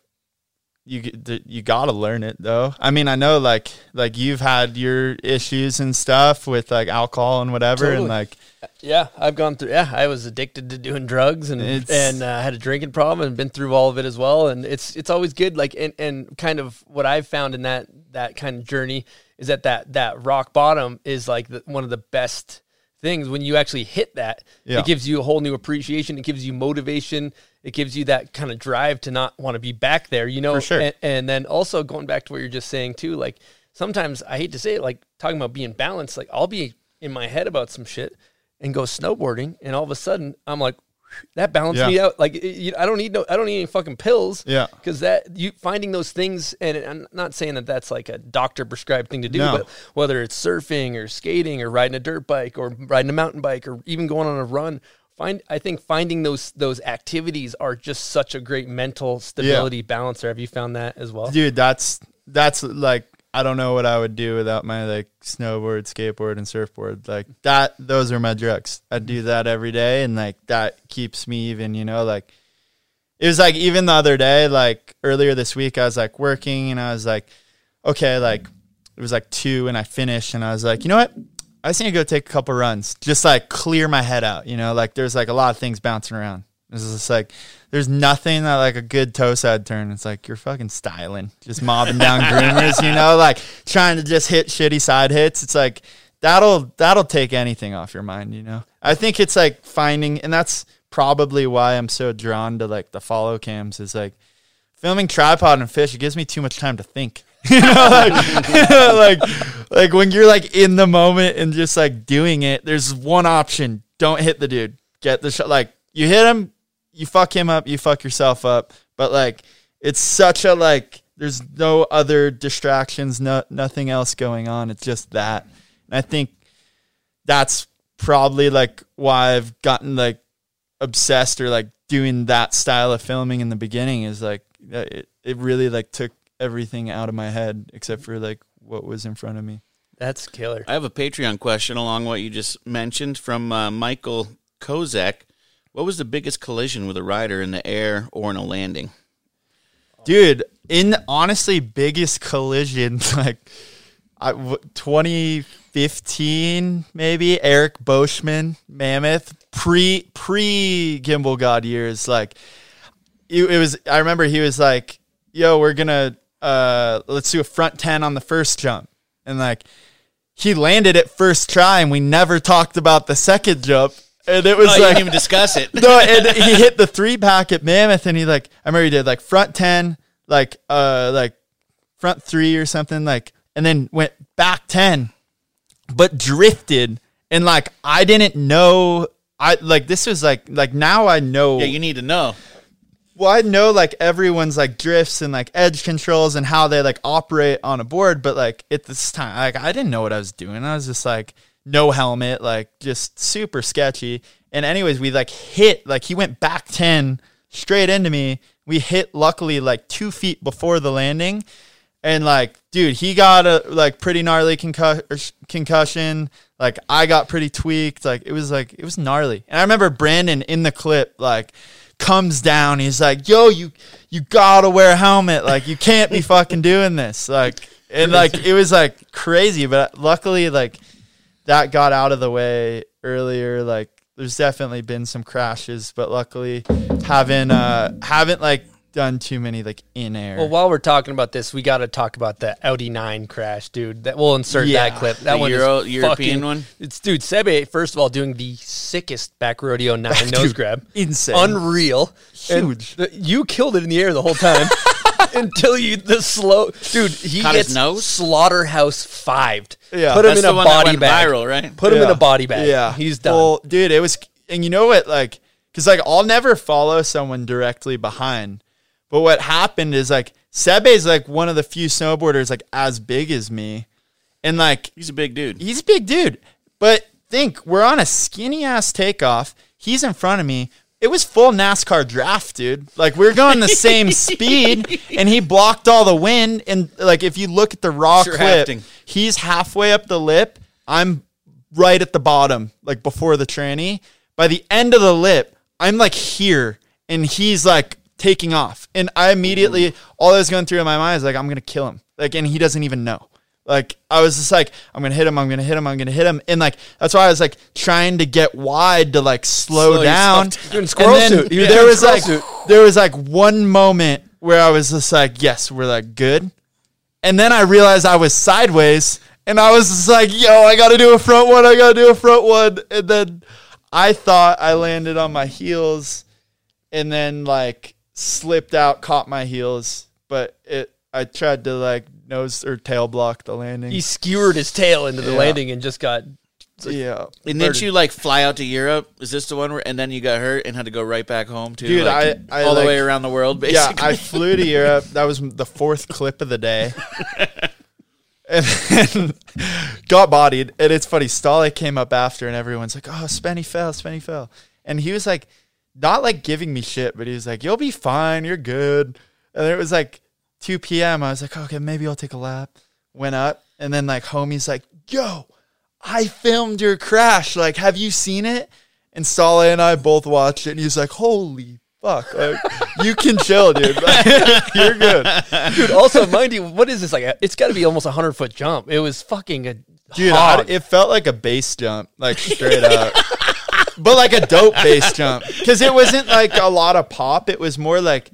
you you got to learn it though. I mean, I know like like you've had your issues and stuff with like alcohol and whatever and like Yeah, I've gone through. Yeah, I was addicted to doing drugs and and uh, had a drinking problem and been through all of it as well. And it's it's always good. Like and, and kind of what I've found in that that kind of journey is that that that rock bottom is like the, one of the best things when you actually hit that. Yeah. It gives you a whole new appreciation. It gives you motivation. It gives you that kind of drive to not want to be back there. You know, sure. And, and then also going back to what you're just saying too, like sometimes I hate to say it, like talking about being balanced, like I'll be in my head about some shit and go snowboarding, and all of a sudden I'm like, that balanced Yeah. me out. Like you, I don't need no, I don't need any fucking pills. Yeah. because that you finding those things, and I'm not saying that that's like a doctor prescribed thing to do, No. but whether it's surfing or skating or riding a dirt bike or riding a mountain bike or even going on a run. Find, I think finding those those activities are just such a great mental stability balancer. Have you found that as well? dude, that's that's like I don't know what I would do without my like snowboard, skateboard, and surfboard. Like that, those are my drugs. I do that every day, and like that keeps me even. You know, like it was like even the other day, like earlier this week, I was like working, and I was like, okay, like it was like two, and I finished, and I was like, you know what? I just need to go take a couple runs, just like clear my head out. You know, like there's like a lot of things bouncing around. Is just like there's nothing that like a good toe side turn. It's like you're fucking styling, just mobbing down groomers, you know, like trying to just hit shitty side hits. It's like that'll that'll take anything off your mind, you know. I think it's like finding, and that's probably why I'm so drawn to like the follow cams. Is like filming tripod and fish. It gives me too much time to think. you know, like, like like when you're like in the moment and just like doing it. There's one option: don't hit the dude. Get the shot. Like you hit him, you fuck him up, you fuck yourself up. But like it's such a like there's no other distractions, no nothing else going on. It's just that. And I think that's probably like why I've gotten like obsessed or like doing that style of filming in the beginning is like it, it really like took everything out of my head except for like what was in front of me. That's killer. I have a Patreon question along what you just mentioned from uh, Michael Kozak. What was the biggest collision with a rider in the air or in a landing? Dude, in honestly biggest collision like I, w- 2015 maybe Eric Beauchemin Mammoth pre pre Gimbal God years like it, it was I remember he was like yo we're gonna uh let's do a front 10 on the first jump and like he landed it first try and we never talked about the second jump and it was Oh, you like didn't even discuss it. no, and he hit the three pack at Mammoth, and he like I remember he did like front ten, like uh like front three or something, like and then went back ten, but drifted, and like I didn't know. I like this was like like now I know. Yeah, you need to know. well, I know like everyone's like drifts and like edge controls and how they like operate on a board, but like at this time, like I didn't know what I was doing. I was just like no helmet, like just super sketchy. And anyways, we like hit like he went back ten straight into me. We hit luckily like two feet before the landing, and like dude, he got a like pretty gnarly concus- er, concussion. Like I got pretty tweaked. Like it was like it was gnarly. And I remember Brandon in the clip like comes down. He's like, "Yo, you you gotta wear a helmet. Like you can't be fucking doing this." Like and like it was like crazy. But luckily, like that got out of the way earlier. Like there's definitely been some crashes, but luckily haven't uh haven't like done too many like in air. Well, while we're talking about this, we got to talk about the Audi 9 crash, dude. That we'll insert Yeah. that clip. That The one Euro- is European fucking- one? It's dude, Sebbe first of all doing the sickest back rodeo 9 nose grab. insane. Unreal. Huge. the- you killed it in the air the whole time. Until you the slow dude, he Caught his gets nose? slaughterhouse fived. Yeah. put him That's in the a one that body went bag. viral, right? Put him in Yeah. a body bag. Yeah, he's done. Well, dude, it was, and you know what? Like, because like I'll never follow someone directly behind, but what happened is like Sebbe's like one of the few snowboarders like as big as me, and like He's a big dude. he's a big dude. But think we're on a skinny ass takeoff. He's in front of me. It was full NASCAR draft, dude. Like we are going the same speed, and he blocked all the wind. And like if you look at the raw Sure clip, he's halfway up the lip. I'm right at the bottom, like before the tranny. By the end of the lip, I'm like here, and he's like taking off. And I immediately, all that was going through in my mind is like, I'm gonna kill him. Like, and he doesn't even know. Like, I was just like, I'm gonna hit him. I'm gonna hit him. I'm gonna hit him. And like, that's why I was like trying to get wide to like slow, Slow down. Doing squirrel And then suit. You were There was squirrel like, suit. there was like one moment where I was just like, yes, we're like good. And then I realized I was sideways and I was just like, yo, I got to do a front one. I got to do a front one. And then I thought I landed on my heels and then like slipped out, caught my heels. But it, I tried to like nose or tail block the landing. he skewered his tail into the Yeah. landing and just got yeah. And didn't you like fly out to Europe? Is this the one where and then you got hurt and had to go right back home too? Dude, like, I- I, all the way around the world, Yeah, basically. I flew to Europe. That was the fourth clip of the day. and then got bodied. And it's funny, Stale came up after and everyone's like, oh, Spenny fell, Spenny fell. And he was like, not like giving me shit, but he was like, you'll be fine, you're good. And then it was like 2 p.m. I was like, okay, maybe I'll take a lap. Went up. And then like homie's like, yo, I filmed your crash. Like, have you seen it? And Stale and I both watched it. And he's like, holy fuck. Like, you can chill, dude. You're good. Dude, also, mind you, what is this like? It's got to be almost a hundred foot jump. It was fucking a Dude, I, it felt like a base jump, like straight up. but like a dope base jump. Because it wasn't like a lot of pop. It was more like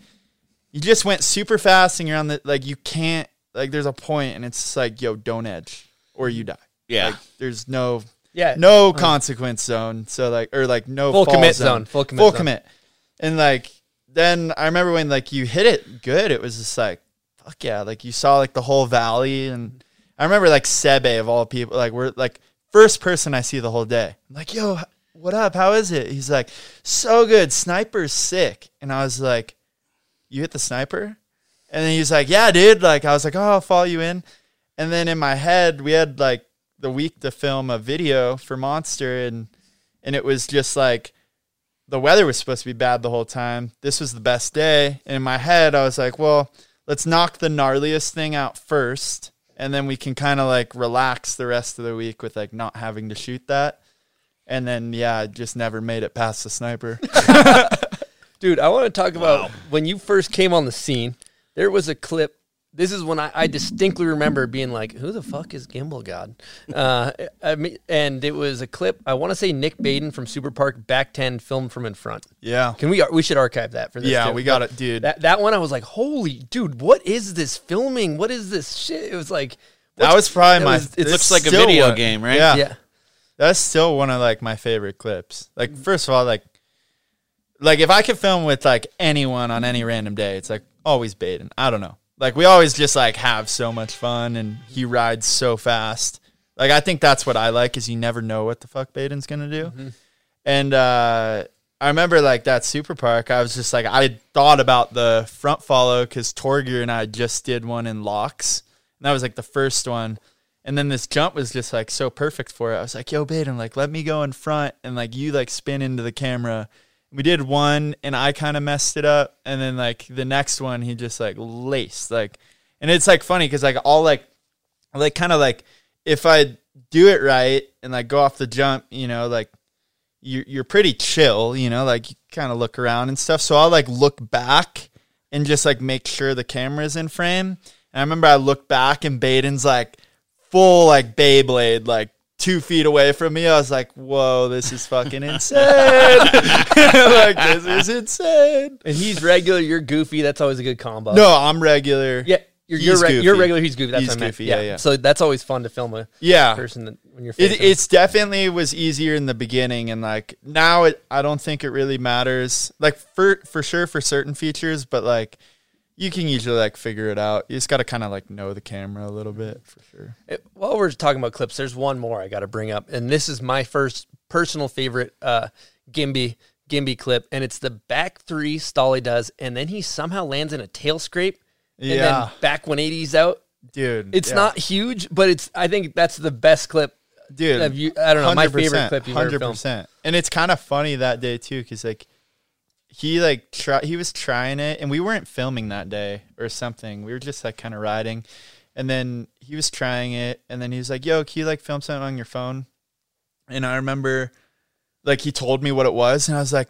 you just went super fast and you're on the, like, you can't, like, there's a point and it's like, yo, don't edge or you die. yeah. Like, there's no, yeah, no consequence zone. So like, or like no Full fall commit zone. zone, full commit full zone. commit. And like, then I remember when like you hit it good, it was just like, fuck yeah. Like you saw like the whole valley. And I remember like Sebbe of all people, like we're like first person I see the whole day. I'm like, yo, what up? How is it? He's like, so good. Sniper's sick. And I was like, you hit the sniper? And then he's like, yeah, dude. Like, I was like, oh, I'll follow you in. And then in my head, we had like the week to film a video for Monster, and and it was just like the weather was supposed to be bad the whole time. This was the best day. And in my head, I was like, well, let's knock the gnarliest thing out first, and then we can kind of like relax the rest of the week with like not having to shoot that. And then yeah, I just never made it past the sniper. Dude, I want to talk about when you first came on the scene. There was a clip. This is when I, I distinctly remember being like, "Who the fuck is Gimbal God?" Uh, I mean, and it was a clip. I want to say Nik Baden from Super Park back ten filmed from in front. yeah. Can we? We should archive that for this. Yeah, too. we got it, dude. That that one, I was like, "Holy dude, what is this filming? What is this shit?" It was like That was probably my. was- it looks like a video one- game, right? Yeah, yeah. that's still one of like my favorite clips. Like, first of all, like, like if I could film with like anyone on any random day, it's like always Baden. I don't know. Like we always just like have so much fun, and he rides so fast. Like I think that's what I like is you never know what the fuck Baden's gonna do. And uh, I remember like that super park. I was just like I thought about the front follow because Torgeir and I just did one in Laax, and that was like the first one. And then this jump was just like so perfect for it. I was like, "Yo, Baden, like let me go in front and like you like spin into the camera." We did one, and I kind of messed it up, and then like the next one, he just like laced like, and it's like funny because like all like, like kind of like if I do it right and like go off the jump, you know, like you're you're pretty chill, you know, like you kind of look around and stuff. So I'll like look back and just like make sure the camera's in frame. And I remember I looked back and Baden's like full like Beyblade, like two feet away from me. I was like, whoa, this is fucking insane. like this is insane. And he's regular, you're goofy. That's always a good combo. No, I'm regular. yeah, you're you're, you're regular. He's goofy. That's He's what I meant. goofy, yeah, yeah. So that's always fun to film a Yeah. person that when you're It, it's definitely was easier in the beginning, and like now, it I don't think it really matters. Like for for sure for certain features, but like you can usually like figure it out. You just got to kind of like know the camera a little bit for sure. It- while we're talking about clips, there's one more I got to bring up, and this is my first personal favorite uh, Gimby Gimby clip, and it's the back three Stolly does, and then he somehow lands in a tail scrape, and Yeah. then back 180s out. Dude, It's yeah. not huge, but it's I think that's the best clip. dude. You- I don't know, my favorite 100%, clip you've ever filmed. And it's kind of funny that day too, because like he like try he was trying it, and we weren't filming that day or something. We were just like kind of riding, and then he was trying it, and then he was like, "Yo, can you like film something on your phone?" And I remember, like he told me what it was, and I was like.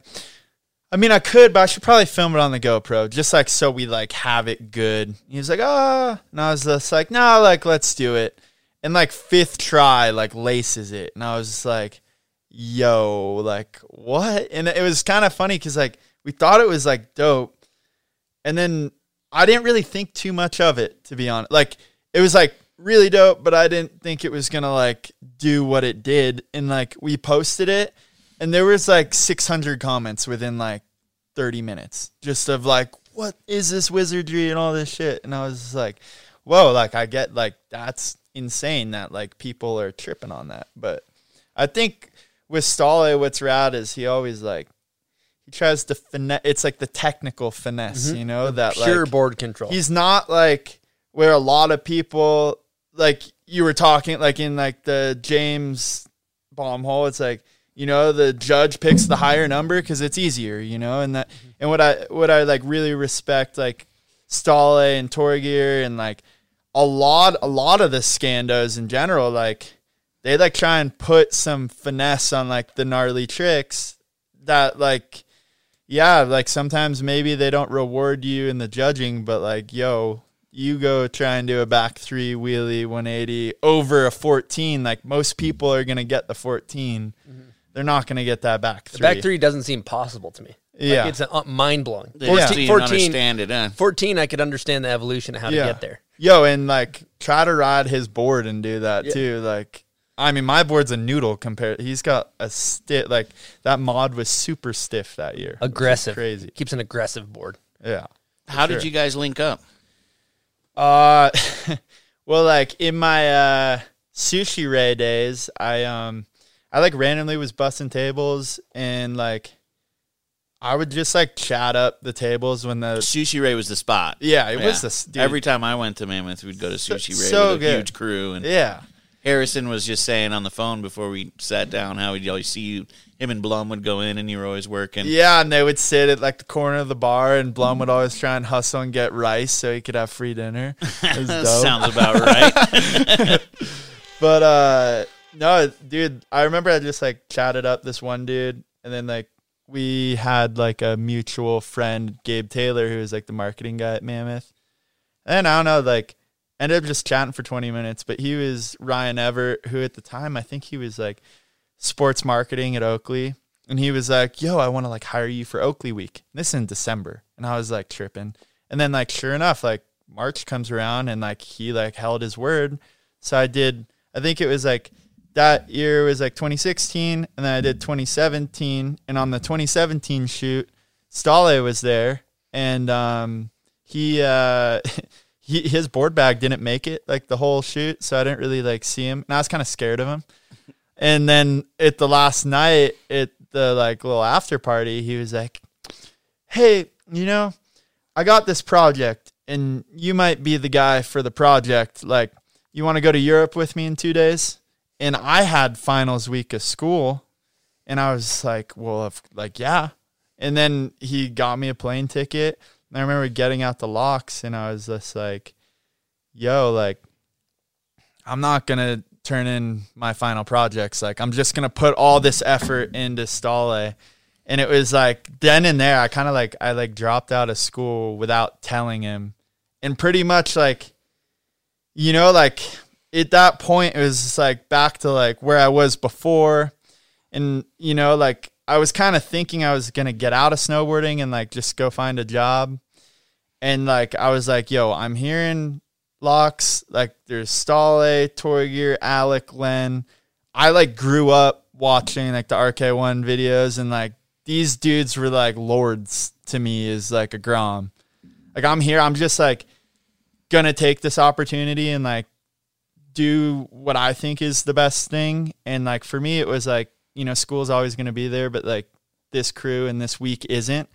I mean, I could, but I should probably film it on the GoPro, just like so we like have it good. He was like, "Ah," and I was just like, "No, like let's do it." And like fifth try, like laces it, and I was just like, "Yo, like what?" And it was kind of funny because like we thought it was like dope, and then I didn't really think too much of it, to be honest. Like it was like really dope, but I didn't think it was gonna like do what it did. And like we posted it, and there was like 600 comments within like 30 minutes, just of like, what is this wizardry and all this shit. And I was like, whoa, like I get like that's insane that like people are tripping on that. But I think with Stale, what's rad is he always like he tries to finesse. It's like the technical finesse, mm-hmm. you know, that Pure like board control. he's not like where a lot of people like you were talking like in like the James bomb hole. It's like you know the judge picks the higher number because it's easier, you know, and that mm-hmm. and what I what I like really respect like Stale and Torgeir and like a lot a lot of the scandos in general like they like try and put some finesse on like the gnarly tricks that like yeah like sometimes maybe they don't reward you in the judging but like yo you go try and do a back three wheelie 180 over a 14 like most people are gonna get the 14 they're not gonna get that back The three back three doesn't seem possible to me. Like, Yeah. it's uh, mind blowing. They 14, just 14, understand it, huh? 14, I could understand the evolution of how to get there. Yo, and like try to ride his board and do that too. Like, I mean, my board's a noodle compared. He's got a stiff. Like that mod was super stiff that year. Aggressive. crazy. Keeps an aggressive board. Yeah. How sure. did you guys link up? Uh, well, like in my uh sushi ray days, I um, I like randomly was busting tables and like. I would just like chat up the tables when the Sushi Ray was the spot. Yeah, it was the s- dude. Every time I went to Mammoth, we'd go to Sushi Ray so with a good. huge crew. And yeah. Harrison was just saying on the phone before we sat down how he'd always see you. Him and Blum would go in, and you were always working. Yeah, and they would sit at like the corner of the bar, and Blum would always try and hustle and get rice so he could have free dinner. It was That dope. sounds about right. But uh no, dude, I remember I just like chatted up this one dude and then like we had like a mutual friend, Gabe Taylor, who was like the marketing guy at Mammoth. And I don't know, like ended up just chatting for 20 minutes, but he was Ryan Everett, who at the time I think he was like sports marketing at Oakley. And he was like, Yo, I want to like hire you for Oakley week. This is in December. And I was like tripping. And then like sure enough, like March comes around and like he like held his word. So I did I think it was like that year was like 2016 and then I did 2017 and on the 2017 shoot Stale was there and um he uh he, his board bag didn't make it like the whole shoot so I didn't really like see him. And I was kind of scared of him. And then at the last night at the like little after party he was like hey you know I got this project and you might be the guy for the project. Like you want to go to Europe with me in 2 days? And I had finals week of school and I was like well if, like yeah. And then he got me a plane ticket and I remember getting out the Laax and I was just like yo like I'm not going to turn in my final projects. Like I'm just going to put all this effort into Stale. And it was like then and there I kind of like I like dropped out of school without telling him. And pretty much like you know like at that point it was just like back to like where I was before. And you know like I was kind of thinking I was going to get out of snowboarding and like just go find a job and like I was like yo I'm hearing Laax like there's Stale, Torgeir, Alec, Len I like grew up watching like the RK1 videos and like these dudes were like lords to me as like a Grom. Like I'm here, I'm just like gonna take this opportunity and like do what I think is the best thing. And like for me, it was like, you know, school's always gonna be there, but like this crew and this week isn't.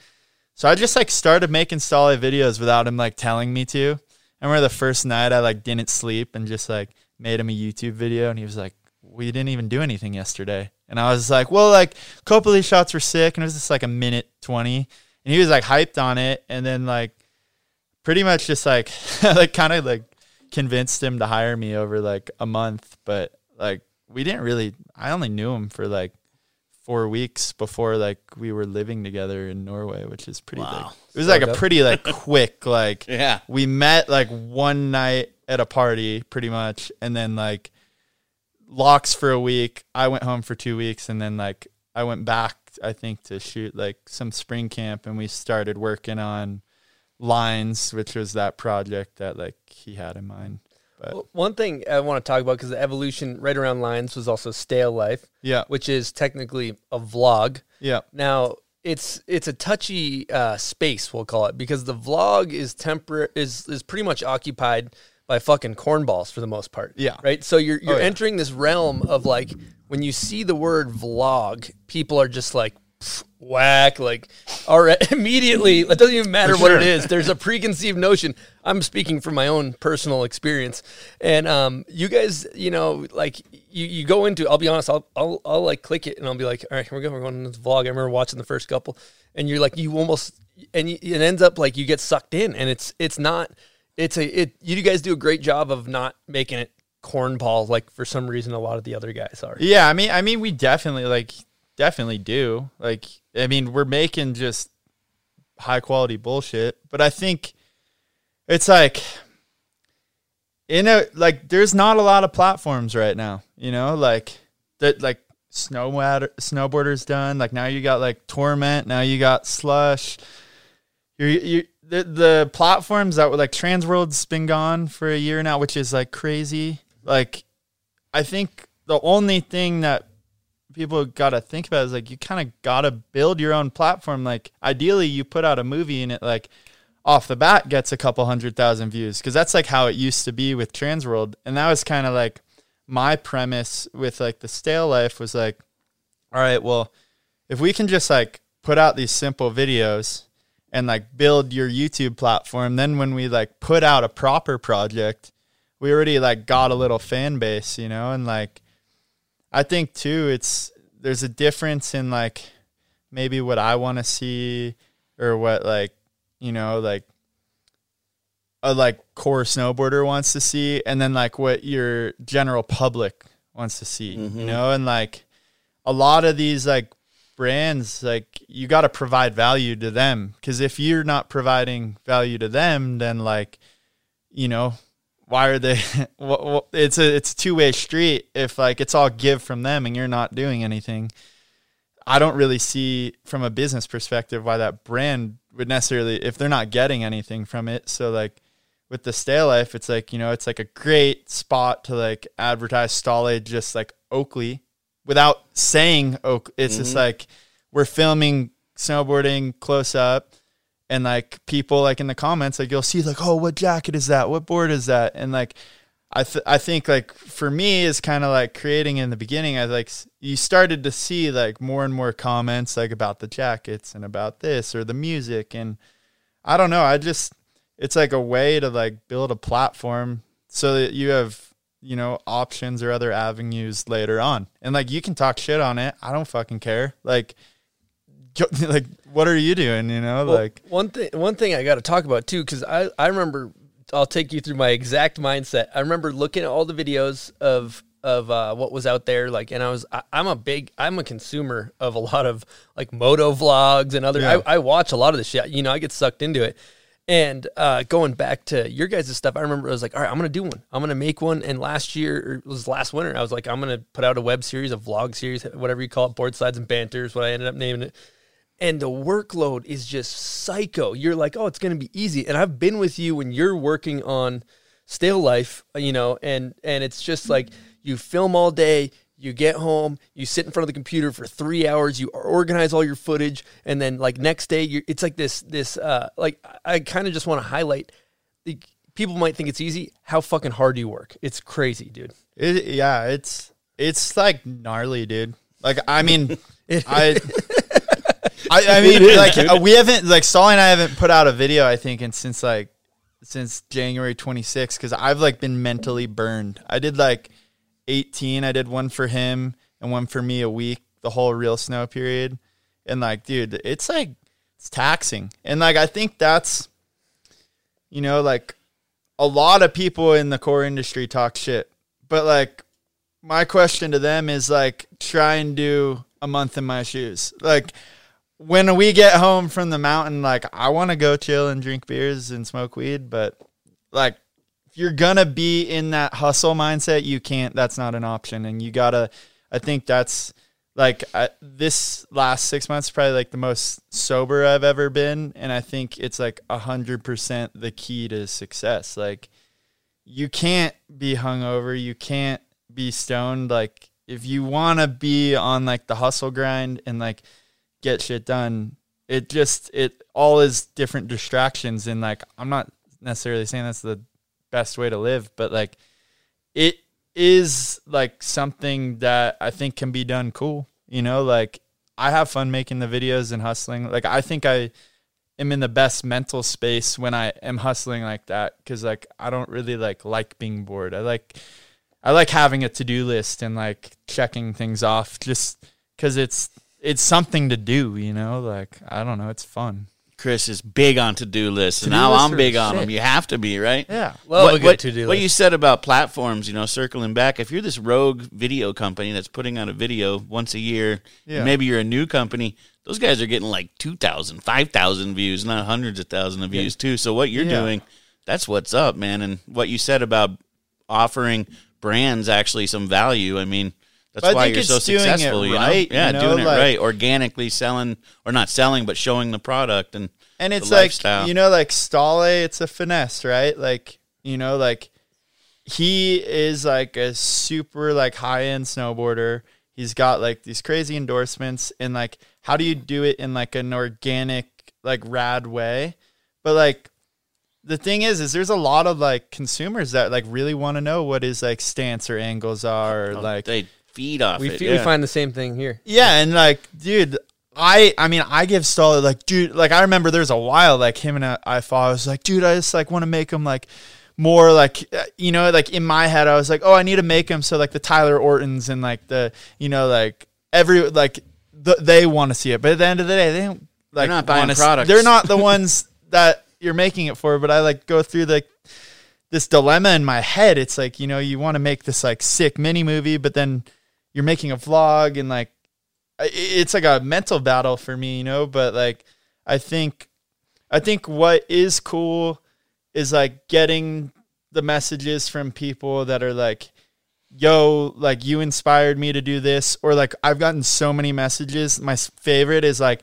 So I just like started making Stale videos without him like telling me to. I remember the first night I like didn't sleep and just like made him a YouTube video and he was like, We didn't even do anything yesterday. And I was like, Well, like a couple of these shots were sick and it was just like a minute twenty. And he was like hyped on it and then like pretty much just like like kind of like convinced him to hire me over like a month. But like we didn't really I only knew him for like four weeks before like we were living together in Norway, which is pretty Wow. big. It was like a pretty like quick like Yeah. we met like one night at a party pretty much and then like Laax for a week i went home for two weeks and then like i went back i think to shoot like some spring camp and we started working on lines which was that project that like he had in mind but Well, One thing I want to talk about because the evolution right around lines was also stale life, yeah which is technically a vlog. yeah Now it's it's a touchy uh, space we'll call it because the vlog is tempor- is is pretty much occupied by fucking cornballs for the most part. Yeah. Right. So you're you're Oh, yeah. entering this realm of like when you see the word vlog, people are just like whack like all right immediately it doesn't even matter what it is there's a preconceived notion i'm speaking from my own personal experience. And um you guys you know like you, you go into i'll be honest I'll, I'll i'll like click it and i'll be like all right here we go. We're going into this vlog. I remember watching the first couple and you're like you almost and you, it ends up like you get sucked in and it's it's not it's a it you guys do a great job of not making it cornball like for some reason a lot of the other guys are. Yeah i mean i mean we definitely like definitely do. Like i mean we're making just high quality bullshit but i think it's like in a like there's not a lot of platforms right now you know like that like snowboard snowboarders done like now you got like torment now you got slush. You're you the, the platforms that were like transworld's been gone for a year now which is like crazy. Like i think the only thing that people got to think about is like you kind of got to build your own platform. Like ideally you put out a movie and it like off the bat gets a couple hundred thousand views because that's like how it used to be with transworld and that was kind of like my premise with like the stale life was like all right well if we can just like put out these simple videos and like build your YouTube platform. Then when we like put out a proper project, we already like got a little fan base, you know, and like I think too it's there's a difference in like maybe what I want to see or what like you know like a like core snowboarder wants to see and then like what your general public wants to see you mm-hmm. know? And like a lot of these like brands like you got to provide value to them because if you're not providing value to them then like you know why are they it's a it's a two-way street if like it's all give from them and you're not doing anything. I don't really see from a business perspective why that brand would necessarily if they're not getting anything from it. So like with the stale life it's like you know it's like a great spot to like advertise Stale just like oakley without saying oak it's just mm-hmm. like we're filming snowboarding close up and like people like in the comments like you'll see like oh what jacket is that? What board is that? And like i th- i think like for me is kind of like creating in the beginning i like you started to see like more and more comments like about the jackets and about this or the music and i don't know i just it's like a way to like build a platform so that you have you know options or other avenues later on. And like you can talk shit on it i don't fucking care like like what are you doing you know Well, like one thing, one thing I got to talk about too, because I, I remember, I'll take you through my exact mindset. I remember looking at all the videos of of uh, what was out there, like, and I was, I, I'm a big, I'm a consumer of a lot of like moto vlogs and other. Yeah. I, I watch a lot of this shit. You know, I get sucked into it. And uh, going back to your guys' stuff, I remember I was like, all right, I'm gonna do one. I'm gonna make one. And last year, or it was last winter, I was like, I'm gonna put out a web series, a vlog series, whatever you call it, board sides and banters. What I ended up naming it and the workload is just psycho. You're like, oh, it's going to be easy. And I've been with you when you're working on Stale Life, you know, and and it's just like you film all day, you get home, you sit in front of the computer for three hours, you organize all your footage, and then like next day, you it's like this this uh like I kind of just want to highlight. The, people might think it's easy. How fucking hard do you work? It's crazy, dude. It, yeah, it's it's like gnarly, dude. Like I mean, I, I I mean, like uh, we haven't like Stolly and I haven't put out a video I think in since like since January 26th because I've like been mentally burned. I did like 18. I did one for him and one for me a week, the whole real snow period, and like, dude, it's like it's taxing, and like I think that's you know like a lot of people in the core industry talk shit, but like my question to them is like try and do a month in my shoes. Like when we get home from the mountain, like I want to go chill and drink beers and smoke weed, but like if you're gonna be in that hustle mindset, you can't. That's not an option, and you gotta. I think that's like I, this last six months probably like the most sober I've ever been, and I think it's like a hundred percent the key to success. Like you can't be hungover, you can't be stoned. Like if you want to be on like the hustle grind and like get shit done, it just it all is different distractions. And like I'm not necessarily saying that's the best way to live, but like it is like something that I think can be done cool. You know, like I have fun making the videos and hustling. Like I think I am in the best mental space when I am hustling like that because like I don't really like like being bored. I like I like having a to do list and like checking things off just because it's it's something to do. You know, like I don't know, it's fun. Chris is big on to do lists, and now I'm big on shit. them. You have to be, right? Yeah. Well, what, what- to-do what list. you said about platforms, you know, circling back, if you're this rogue video company that's putting out a video once a year, Yeah. maybe you're a new company, those guys are getting like 2,000, 5,000 views, not hundreds of thousands of views too. So what you're Yeah. doing, that's what's up, man. And what you said about offering brands actually some value, I mean, that's why think you're so it successful, you know? right, Yeah, you know, doing it like- right, organically selling or not selling, but showing the product and And it's like lifestyle. you know, like Stale, it's a finesse, right? Like you know, like he is like a super like high end snowboarder. He's got like these crazy endorsements, and like how do you do it in like an organic, like rad way? But like the thing is, is there's a lot of like consumers that like really want to know what his like stance or angles are, or oh, like they feed off We, it. fe- yeah. we find the same thing here. yeah, and like, dude, I I mean I give Stoller like dude like I remember there's a while like him and I, I thought I was like dude I just like want to make him like more like uh, you know like in my head I was like oh I need to make him so like the Tyler Ortons and like the you know like every like the, they want to see it but at the end of the day they don't like not buying wanna products. they're not the ones that you're making it for but I like go through the this dilemma in my head it's like you know you want to make this like sick mini movie but then you're making a vlog and like it's like a mental battle for me you know but like i think i think what is cool is like getting the messages from people that are like yo like you inspired me to do this or like i've gotten so many messages. My favorite is like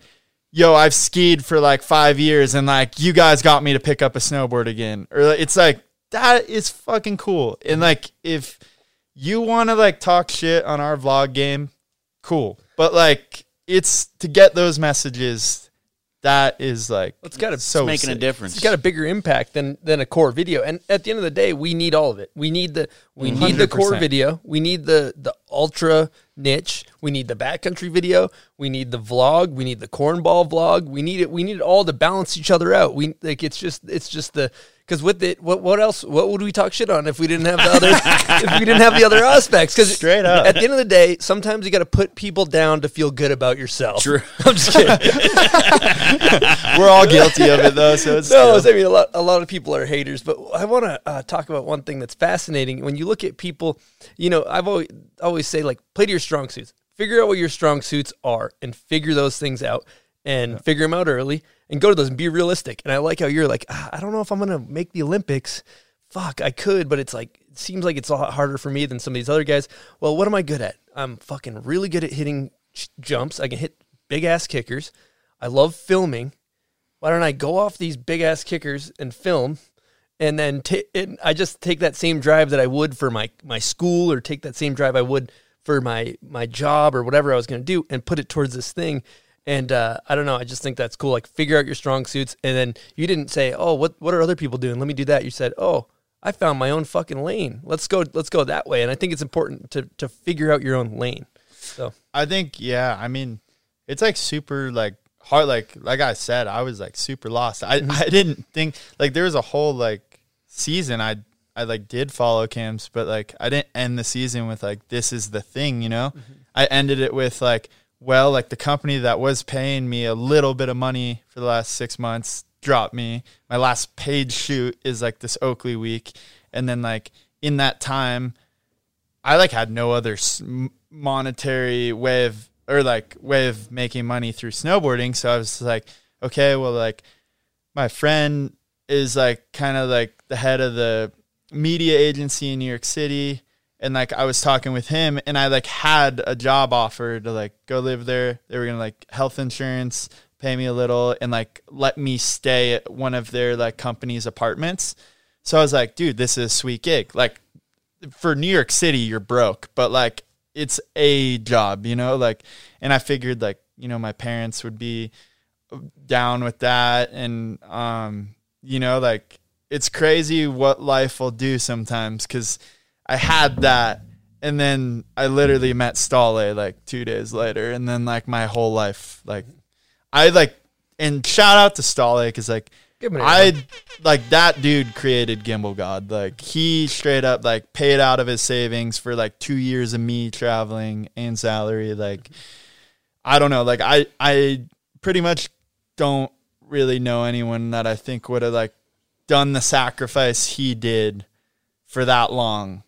yo i've skied for like five years and like you guys got me to pick up a snowboard again. Or it's like that is fucking cool. And like if you want to like talk shit on our vlog game cool but like it's to get those messages that is like It's got to so making a difference. It's got a bigger impact than than a core video. And at the end of the day, we need all of it. We need the we need the core video. We need the the ultra niche. We need the backcountry video. We need the vlog. We need the cornball vlog. We need it. We need it all to balance each other out. We like it's just it's just the because with it, what what else? What would we talk shit on if we didn't have the other if we didn't have the other aspects? Because Straight up. at the end of the day, sometimes you got to put people down to feel good about yourself. True. I'm just kidding. we're all guilty of it though so it's No, I mean a lot. A lot of people are haters, but I want to uh, talk about one thing that's fascinating. When you look at people, you know, I've always always say like play to your strong suits. Figure out what your strong suits are, and figure those things out, and figure them out early, and go to those and be realistic. And I like how you're like, ah, I don't know if I'm gonna make the Olympics. Fuck, I could, but it's like it seems like it's a lot harder for me than some of these other guys. Well, what am I good at? I'm fucking really good at hitting jumps. I can hit big ass kickers. I love filming why don't I go off these big ass kickers and film, and then ta- and I just take that same drive that I would for my my school, or take that same drive I would for my my job or whatever I was going to do, and put it towards this thing. And uh, I don't know. I just think that's cool. Like figure out your strong suits, and then you didn't say, "Oh, what what are other people doing? Let me do that." You said, "Oh, I found my own fucking lane. Let's go. Let's go that way." And I think it's important to to figure out your own lane. So I think yeah. I mean, it's like super like hard. Like like I said, I was like super lost. I I didn't think like there was a whole like season. I I like did follow cams, but like I didn't end the season with like this is the thing. You know, I ended it with like well, like the company that was paying me a little bit of money for the last six months dropped me. My last paid shoot is like this Oakley week, and then like in that time. I like had no other monetary way of or like way of making money through snowboarding. So I was like, okay, well, like my friend is like kind of like the head of the media agency in New York City. And like I was talking with him and I like had a job offer to like go live there. They were gonna like health insurance, pay me a little, and like let me stay at one of their like company's apartments. So I was like, dude, this is a sweet gig. Like for New York City, you're broke, but like it's a job, you know, like, and I figured like, you know, my parents would be down with that. And, um, you know, like it's crazy what life will do sometimes. Cause I had that. And then I literally met Stale like two days later. And then like my whole life, like I like, and shout out to Stale. Cause like, I like that dude created Gimbal God. Like he straight up like paid out of his savings for like two years of me traveling and salary. Like I don't know. Like I I pretty much don't really know anyone that I think would have like done the sacrifice he did for that long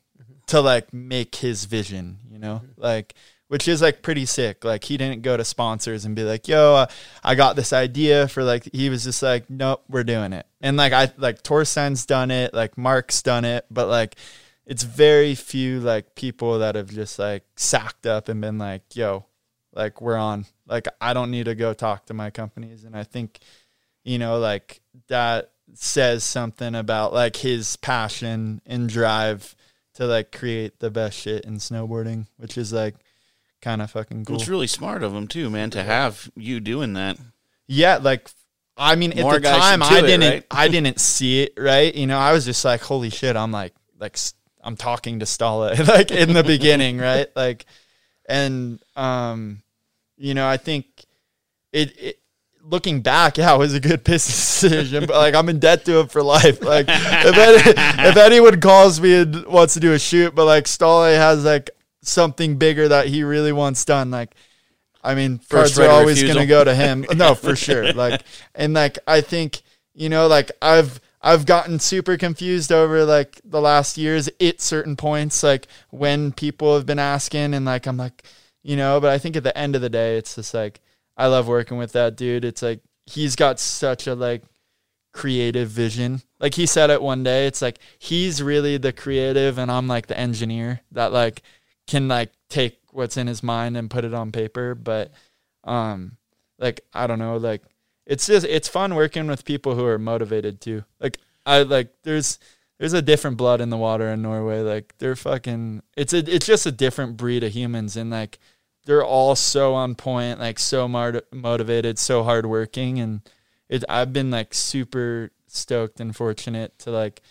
to like make his vision, you know? Like which is like pretty sick. Like he didn't go to sponsors and be like, "Yo, uh, I got this idea for like." He was just like, "Nope, we're doing it." And like I like Torstein's done it, like Mark's done it, but like it's very few like people that have just like sacked up and been like, "Yo, like we're on." Like I don't need to go talk to my companies, and I think you know like that says something about like his passion and drive to like create the best shit in snowboarding, which is like kind of fucking cool. It's really smart of him too, man, to have you doing that. Yeah, like I mean, More at the time I didn't, right? I didn't see it right. You know, I was just like, holy shit! I'm like, like I'm talking to Stale like in the beginning, right? Like, and um, you know, I think it, it looking back, yeah, it was a good business decision, but like I'm in debt to him for life. Like if, any, if anyone calls me and wants to do a shoot, but like Stale has like something bigger that he really wants done, like I mean, First cards are always refusal. gonna go to him. No, for sure. Like and like I think you know, like I've I've gotten super confused over like the last years at certain points, like when people have been asking, and like I'm like, you know, but I think at the end of the day, it's just like I love working with that dude. It's like he's got such a like creative vision. Like he said it one day, it's like he's really the creative and I'm like the engineer that like can like take what's in his mind and put it on paper, but um like I don't know, like it's just it's fun working with people who are motivated too. Like I like there's there's a different blood in the water in Norway. Like they're fucking it's a it's just a different breed of humans and like they're all so on point, like so mar- motivated, so hardworking and it I've been like super stoked and fortunate to like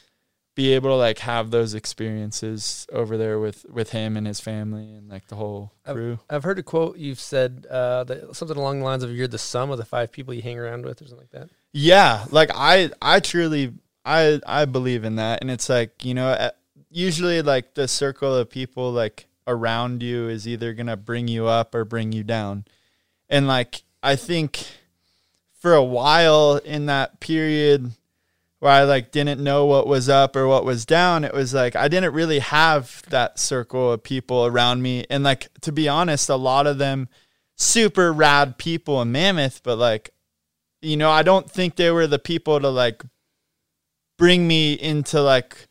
be able to like have those experiences over there with with him and his family and like the whole crew. I've heard a quote you've said uh, that something along the lines of "You're the sum of the five people you hang around with" or something like that. Yeah, like I I truly I I believe in that and it's like, you know, usually like the circle of people like around you is either going to bring you up or bring you down. And like I think for a while in that period where I like didn't know what was up or what was down, it was like I didn't really have that circle of people around me. And like to be honest, a lot of them super rad people in Mammoth, but like you know, I don't think they were the people to like bring me into like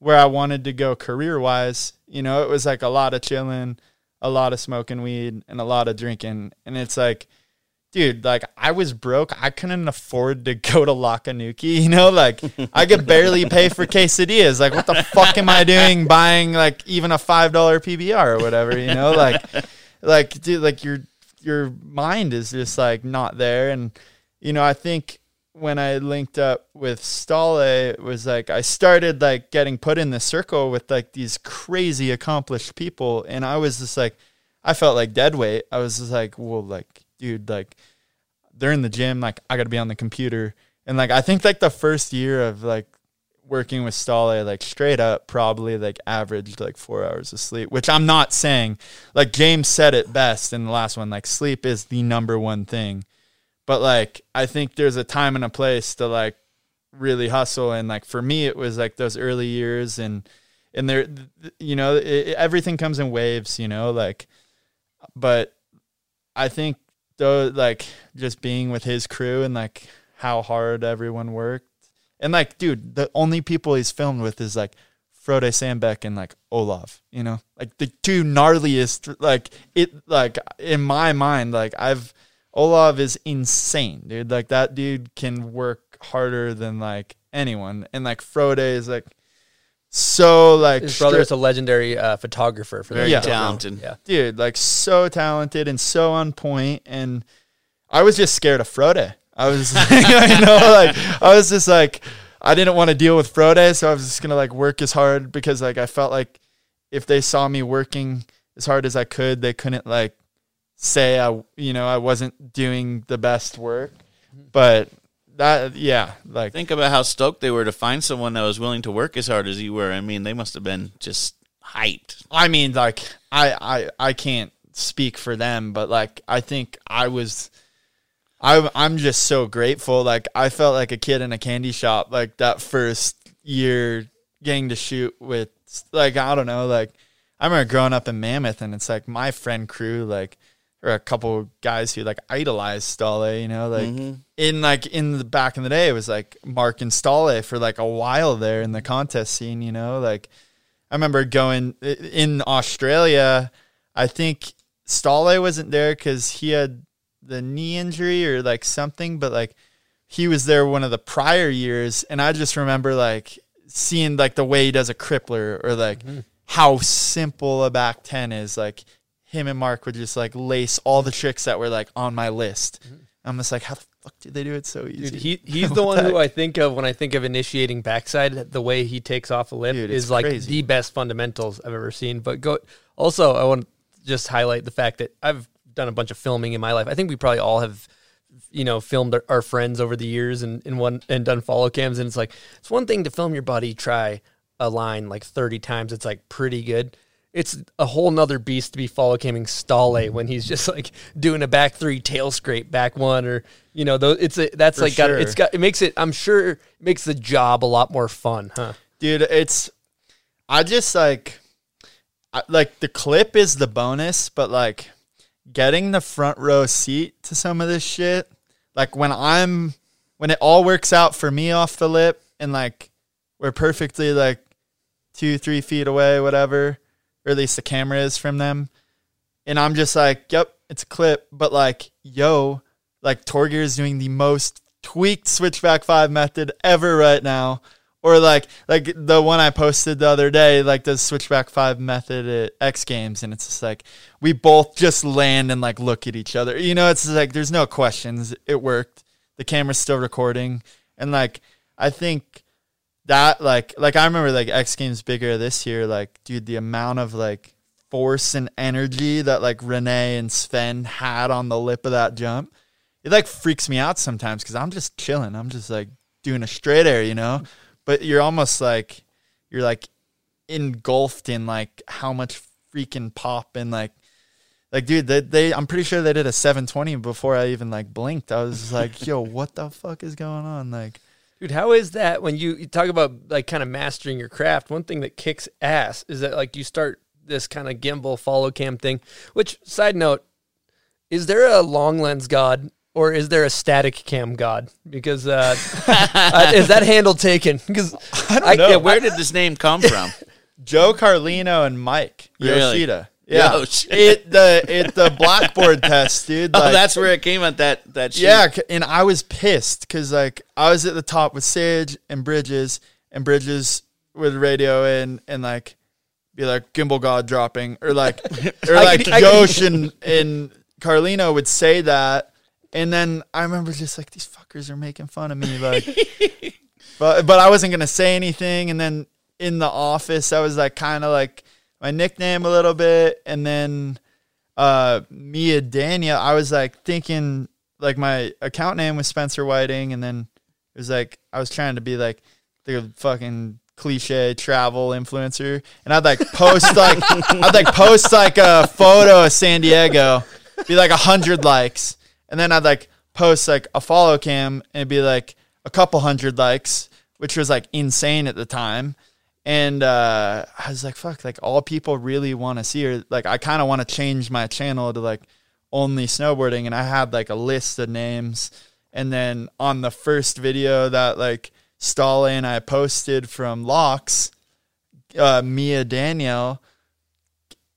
where I wanted to go career wise. You know, it was like a lot of chilling, a lot of smoking weed, and a lot of drinking. And it's like, dude, like I was broke. I couldn't afford to go to Lakanuki, you know, like I could barely pay for quesadillas. Like, what the fuck am I doing buying like even a $5 PBR or whatever, you know? Like, like, dude, like your, your mind is just like not there. And, you know, I think when I linked up with Stale, it was like I started like getting put in the circle with like these crazy accomplished people, and I was just like, I felt like dead weight. I was just like, well, like, dude, like, they're in the gym, like, I got to be on the computer, and like, I think like the first year of like working with Stale, like straight up, probably like averaged like four hours of sleep, which I'm not saying. Like James said it best in the last one, like sleep is the number one thing but like I think there's a time and a place to like really hustle. And like for me it was like those early years and and there you know it, everything comes in waves you know like but I think though like just being with his crew and like how hard everyone worked. And like dude the only people he's filmed with is like Frode Sandbech and like Olav, you know, like the two gnarliest, like it, like in my mind, like I've, Olav is insane, dude. Like that dude can work harder than like anyone, and like Frode is like so like His brother stri- is a legendary uh, photographer for Very the talented. Yeah, dude, like so talented and so on point. And I was just scared of Frode. I was, you know, like I was just like I didn't want to deal with Frode, so I was just gonna like work as hard because like I felt like if they saw me working as hard as I could, they couldn't like say I, you know, I wasn't doing the best work. But that, yeah, like Think about how stoked they were to find someone that was willing to work as hard as you were. I mean, they must have been just hyped. I mean, like I, I, I can't speak for them, but like I think I was, I, I'm just so grateful. Like I felt like a kid in a candy shop. Like that first year getting to shoot with, like I don't know, like I remember growing up in Mammoth, and it's like my friend crew, like or a couple guys who like idolized Stale, you know, like mm-hmm. in like in the back in the day, it was like Mark and Stale for like a while there in the contest scene, you know, like I remember going in Australia. I think Stale wasn't there because he had the knee injury or like something, but like he was there one of the prior years, and I just remember like seeing like the way he does a crippler or like mm-hmm. how simple a back ten is. Like him and Mark would just like lace all the tricks that were like on my list. Mm-hmm. I'm just like, how the fuck did they do it so easy? Dude, he he's the one who I think of when I think of initiating backside. The way he takes off a lip Dude, is like crazy. the best fundamentals I've ever seen. But go also, I want to just highlight the fact that I've done a bunch of filming in my life. I think we probably all have you know filmed our, our friends over the years and and one and done follow cams and it's like it's one thing to film your buddy try a line like 30 times it's like pretty good it's a whole nother beast to be follow camming Stale when he's just like doing a back three tail scrape back one or you know those it's a that's For like got it's got it makes it I'm sure it makes the job a lot more fun huh? Dude it's i just like I, like the clip is the bonus but like getting the front row seat to some of this shit like when i'm when it all works out for me off the lip and like we're perfectly like two three feet away whatever or at least the camera is from them and i'm just like yep it's a clip but like yo like Torgeir is doing the most tweaked switchback five method ever right now or like like the one I posted the other day, like the switchback five method at X Games, and it's just like we both just land and like look at each other. You know, it's like there's no questions. It worked. The camera's still recording, and like I think that like like I remember like X Games big air this year. Like, dude, the amount of like force and energy that like Renee and Sven had on the lip of that jump, it like freaks me out sometimes because I'm just chilling. I'm just like doing a straight air, you know but you're almost like you're like engulfed in like how much freaking pop and like like dude they, they i'm pretty sure they did a 720 before i even like blinked i was like yo what the fuck is going on like Dude, how is that when you, you talk about like kind of mastering your craft? One thing that kicks ass is that like you start this kind of gimbal follow cam thing. Which side note, is there a long lens god or is there a static cam god? Because uh, uh, is that handle taken? Because I don't Yeah, where did this name come from? joe carlino and mike Really? yoshida yeah it the it the blackboard test dude oh, that's where it came at that that. Yeah, and I was pissed because like I was at the top with Sage and Bridges, and Bridges would radio in and like be like gimbal god dropping, or like or like could- I could- Josh and and Carlino would say that, and then I remember just like these fuckers are making fun of me, like, but but I wasn't gonna say anything, and then in the office I was like kind of like my nickname a little bit, and then uh Mia Daniel, I was like thinking like my account name was Spencer Whiting, and then it was like I was trying to be like the fucking cliche travel influencer, and I'd like post like I'd like post like a photo of San Diego, be like a hundred likes, and then I'd like post like a follow cam and it'd be like a couple hundred likes, which was like insane at the time. And uh, I was like, fuck, like all people really want to see her. Like, I kind of want to change my channel to like only snowboarding. And I had like a list of names. And then on the first video that like Stale and I posted from Laax, uh, Mia Danielle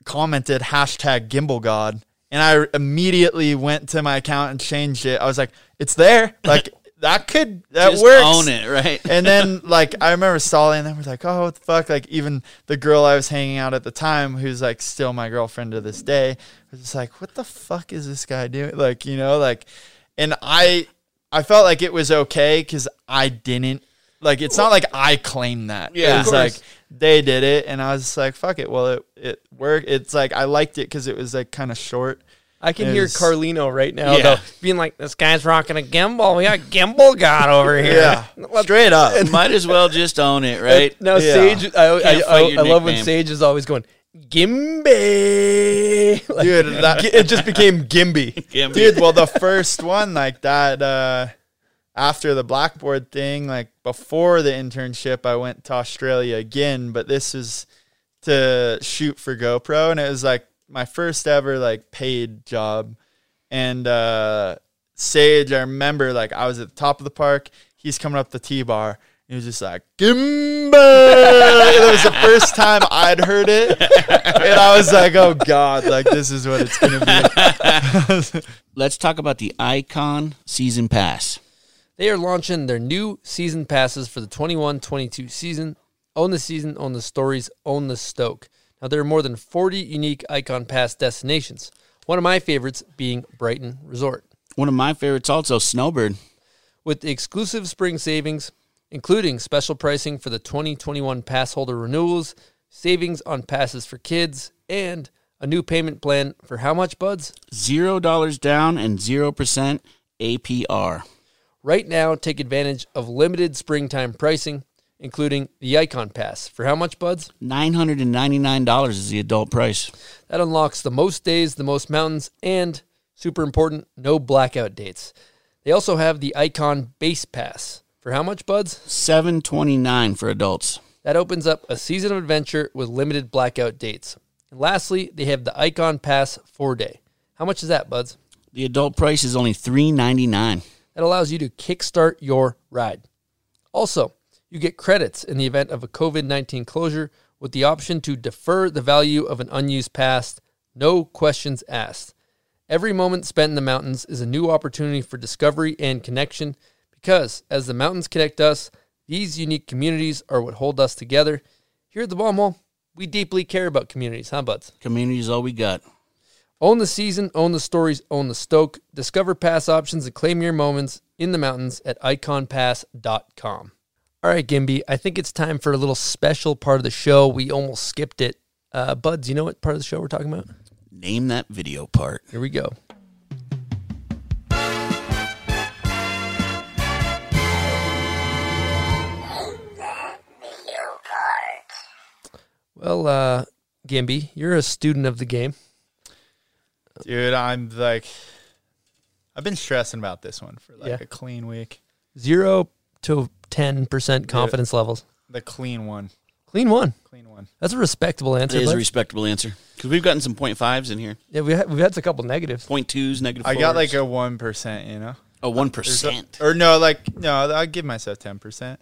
commented hashtag gimbal god. And I immediately went to my account and changed it. I was like, it's there. Like, that could, that Just works own it, right? and then like I remember stalling, and then we're like, oh, what the fuck? Like even the girl I was hanging out at the time, who's like still my girlfriend to this day, was just like, what the fuck is this guy doing? Like you know, like, and I I felt like it was okay because I didn't like. It's not like I claimed that. Yeah. it Of like they did it, and I was like, fuck it. Well, it it worked. It's like I liked it because it was like kind of short. I can hear is- Carlino right now, Yeah. though, being like, "This guy's rocking a gimbal. We got gimbal god over here." Yeah, straight up. Might as well just own it, right? Now Yeah. Sage, I, I, Can't I, fight your I love when nickname. Sage is always going Gimby. Like, Dude, that- it just became Gimby. Gimme. dude well the first one like that uh after the blackboard thing like before the internship i went to australia again but this was to shoot for gopro and it was like my first ever like paid job and uh sage i remember like i was at the top of the park he's coming up the t-bar he was just like Gimba. it was the first time I'd heard it, and I was like, "Oh God, like this is what it's gonna be." Let's talk about the Ikon Season Pass. They are launching their new season passes for the 21-22 season. Own the season, own the stories, own the Stoke. Now there are more than 40 unique Ikon Pass destinations. One of my favorites being Brighton Resort. One of my favorites, also Snowbird. with the exclusive spring savings, including special pricing for the 2021 pass holder renewals, savings on passes for kids, and a new payment plan for how much, buds? Zero dollars down and zero percent APR. Right now, take advantage of limited springtime pricing, including the Ikon Pass. For how much, buds? $999 is the adult price. That unlocks the most days, the most mountains, and super important, no blackout dates. They also have the Ikon Base Pass. For how much, buds? 729 for adults. That opens up a season of adventure with limited blackout dates. And lastly, they have the Ikon Pass 4 day. How much is that, buds? The adult price is only 399. that allows you to kickstart your ride. Also, you get credits in the event of a COVID 19 closure with the option to defer the value of an unused pass, no questions asked. Every moment spent in the mountains is a new opportunity for discovery and connection because as the mountains connect us, these unique communities are what hold us together. Here at the Bomb Hole, we deeply care about communities, huh, buds? Community is all we got. Own the season, own the stories, own the stoke. Discover pass options and claim your moments in the mountains at ikonpass.com. All right, Gimby, I think it's time for a little special part of the show. We almost skipped it. Uh, Buds, you know what part of the show we're talking about? Name that video part. Here we go. Well, uh, Gimby, you're a student of the game. Dude, I'm like, I've been stressing about this one for like Yeah. a clean week. Zero to 10% confidence levels. The clean one. Clean one. Clean one. That's a respectable answer. It is bud. a respectable answer. Because we've gotten some point fives in here. yeah, we had, we've had a couple negatives. Point twos, negative I got fours. like a 1%, you know? a one There's a- Or no, like, no, I'll give myself 10%.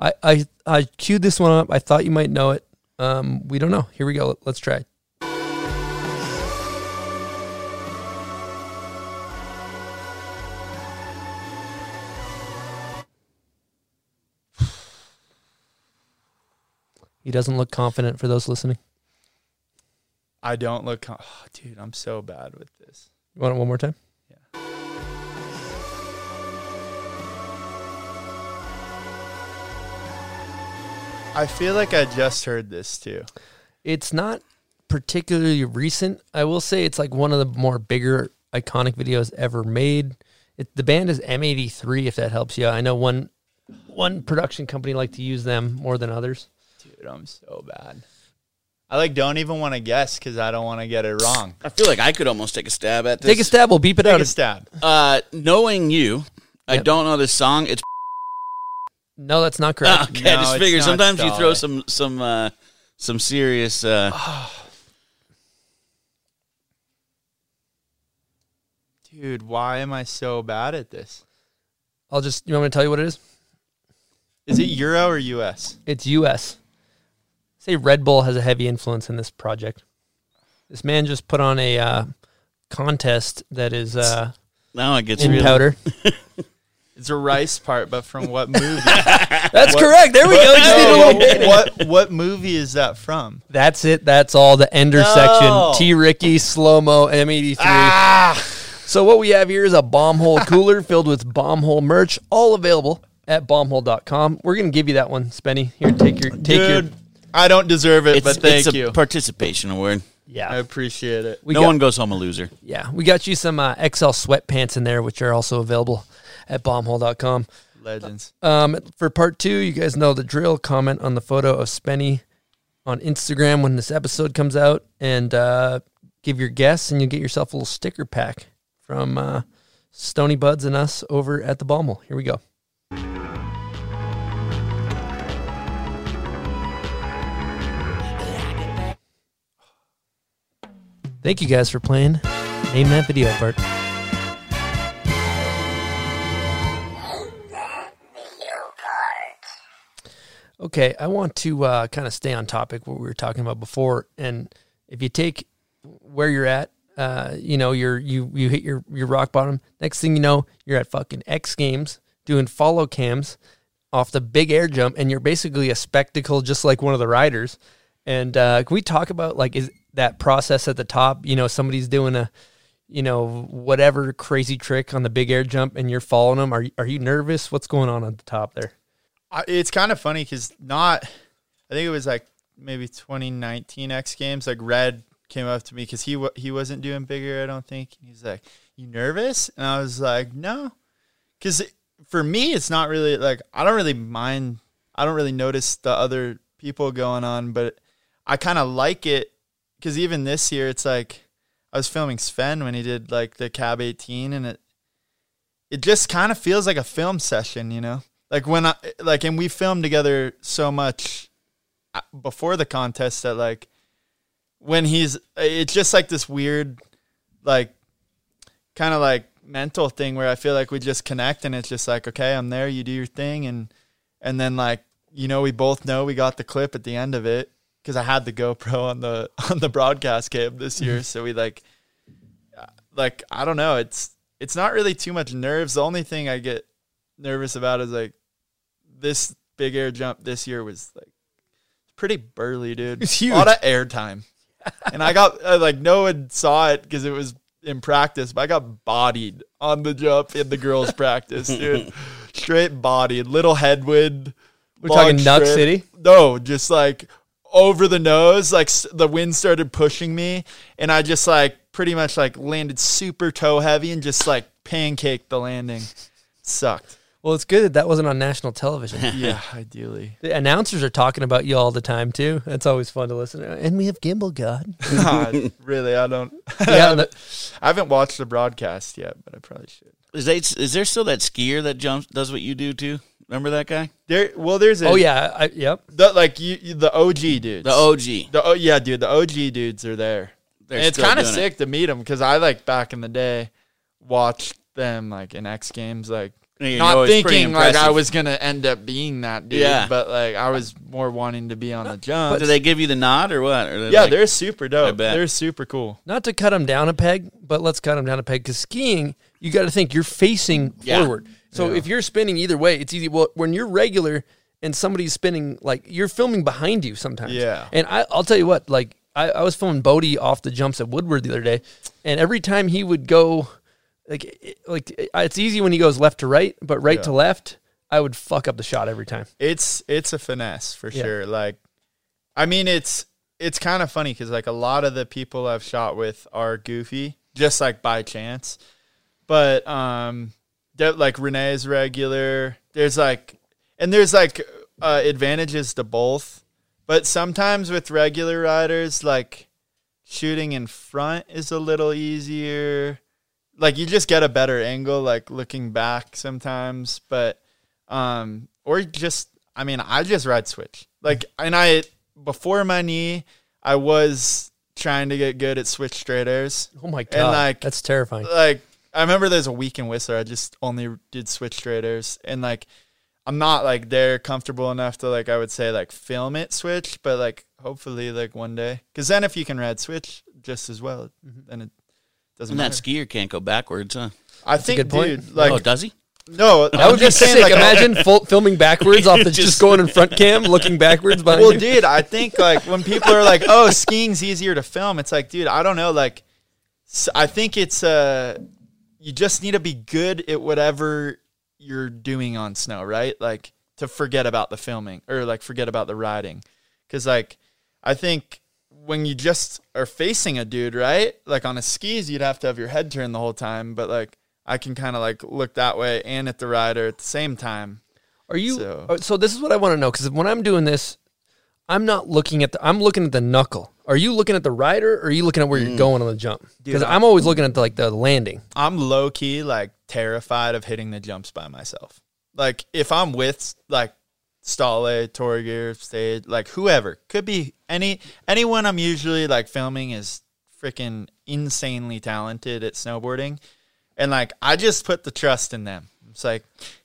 I, I, I queued this one up. I thought you might know it. Um, we don't know. Here we go. Let's try. He doesn't look confident for those listening. I don't look, con- oh, dude, I'm so bad with this. You want it one more time? Yeah. I feel like I just heard this too. It's not particularly recent. I will say it's like one of the more bigger iconic videos ever made. It, the band is M83 if that helps you. I know one one production company like to use them more than others. Dude, I'm so bad. I like don't even want to guess because I don't want to get it wrong. I feel like I could almost take a stab at this. Take a stab, we'll beep it out. Take out. a stab. Uh, knowing you, I Yep. don't know this song. It's No, that's not correct. okay. No, I just it's figure not sometimes you throw solid. some some uh, some serious. Uh, Dude, why am I so bad at this? I'll just you want me to tell you what it is? Is it Euro or US? It's US. Say Red Bull has a heavy influence in this project. This man just put on a uh, contest that is uh, now it gets in real. powder. It's a rice part, but from what movie? That's correct. There we go. Just need a little. No, what what movie is that from? That's it. That's all. The ender No. section. T. Ricky, slow mo, M83. Ah! So what we have here is a bomb hole cooler filled with bomb hole merch, all available at bombhole.com. We're gonna give you that one, Spenny. Here, take your take Dude, your I don't deserve it, It's, but thank it's a you. participation award. Yeah, I appreciate it. We no got, one goes home a loser. yeah, we got you some uh, XL sweatpants in there, which are also available at bombhole.com. Legends. Um, for part two, you guys know the drill. Comment on the photo of Spenny on Instagram when this episode comes out, and uh, give your guess, and you'll get yourself a little sticker pack from uh, Stony Buds and us over at the Bomb Hole. Here we go. Thank you guys for playing. Name that video, Bart. Okay, I want to uh, kind of stay on topic what we were talking about before, and if you take where you're at, uh, you know, you're you you hit your your rock bottom. Next thing you know, you're at fucking X Games doing follow cams off the big air jump, and you're basically a spectacle, just like one of the riders. And uh, can we talk about like is that process at the top? You know, somebody's doing a you know whatever crazy trick on the big air jump, and you're following them. Are are you nervous? What's going on at the top there? I, it's kind of funny because not, I think it was like maybe 2019 X Games. Like Red came up to me because he he wasn't doing big air. I don't think. And he's like, "You nervous?" And I was like, "No," because for me, it's not really like I don't really mind. I don't really notice the other people going on, but I kind of like it because even this year, it's like I was filming Sven when he did like the Cab 18, and it it just kind of feels like a film session, you know. Like when I like, and we filmed together so much uh, before the contest that like when he's it's just like this weird like kind of like mental thing where I feel like we just connect and it's just like okay I'm there you do your thing and and then like you know we both know we got the clip at the end of it because I had the GoPro on the on the broadcast cam this year so we like uh, like I don't know it's it's not really too much nerves the only thing I get nervous about is like this big air jump this year was like pretty burly dude It's huge. a lot of air time and I got uh, like no one saw it because it was in practice, but I got bodied on the jump in the girls' practice, dude. Straight bodied, little headwind. We're talking strip. City? No, just like over the nose. Like the wind started pushing me, and I just like pretty much like landed super toe heavy and just like pancaked the landing. Sucked. Well, it's good that that wasn't on national television. Yeah, ideally. the announcers are talking about you all the time too. That's always fun to listen to. And we have Gimbal God. God, really, I don't. yeah, the- I haven't watched the broadcast yet, but I probably should. Is, they, is there still that skier that jumps does what you do too? Remember that guy? There, well, there's a oh yeah, I, yep. The, like you, you, the OG dudes. The OG. The oh yeah, dude. The OG dudes are there. They're and it's kind of doing it. sick to meet them because I like back in the day watched them like in X Games, like you know not it's thinking like I was gonna end up being that dude. Yeah. but like I was more wanting to be on the jump. Do they give you the nod or what? Or yeah, like- they're super dope. bet. They're super cool. Not to cut them down a peg, but let's cut them down a peg because skiing, you got to think you're facing Yeah. forward. So if you're spinning either way, it's easy. Well, when you're regular and somebody's spinning, like you're filming behind you sometimes. Yeah. And I, I'll tell you what, like I, I was filming Bodie off the jumps at Woodward the other day, and every time he would go, like, it- like it- it's easy when he goes left to right, but right to left, I would fuck up the shot every time. It's it's a finesse for Yeah. sure. Like, I mean, it's it's kind of funny because like a lot of the people I've shot with are goofy, just like by chance. But um, they're- like Renee's regular. There's like, and there's like uh, advantages to both. But sometimes with regular riders, like shooting in front is a little easier. Like you just get a better angle, like looking back sometimes. But um, or just I mean, I just ride switch. Like, and I before my knee, I was trying to get good at switch straight airs. Oh my god, and like- that's terrifying. Like, I remember there's a week in Whistler, I just only did switch straight airs, and like, I'm not like there comfortable enough to like I would say like film it switch, but like hopefully like one day, because then if you can ride switch just as well, then it doesn't And that skier can't go backwards, huh? I think, good point. dude, like oh, does he? no, That would be sick. Imagine full, filming backwards off the just, Just- going in front cam, looking backwards behind well, you. dude, I think like when people are like, "Oh, skiing's easier to film," it's like, dude, I don't know. Like, s- I think it's uh, you just need to be good at whatever you're doing on snow, right? Like to forget about the filming or like forget about the riding, because like I think when you just are facing a dude, right? Like on a skis, you'd have to have your head turned the whole time, but like. I can kind of like look that way and at the rider at the same time. Are you So- so, so this is what I want to know because when I'm doing this, I'm not looking at the I'm looking at the knuckle. Are you looking at the rider or are you looking at where you're mm. going on the jump? Because I- I'm always looking at the, like the landing. I'm low key like terrified of hitting the jumps by myself. Like if I'm with like Stale, Torgeir, Sage, like whoever, could be any anyone I'm usually like filming is freaking insanely talented at snowboarding. And like I just put the trust in them. It's like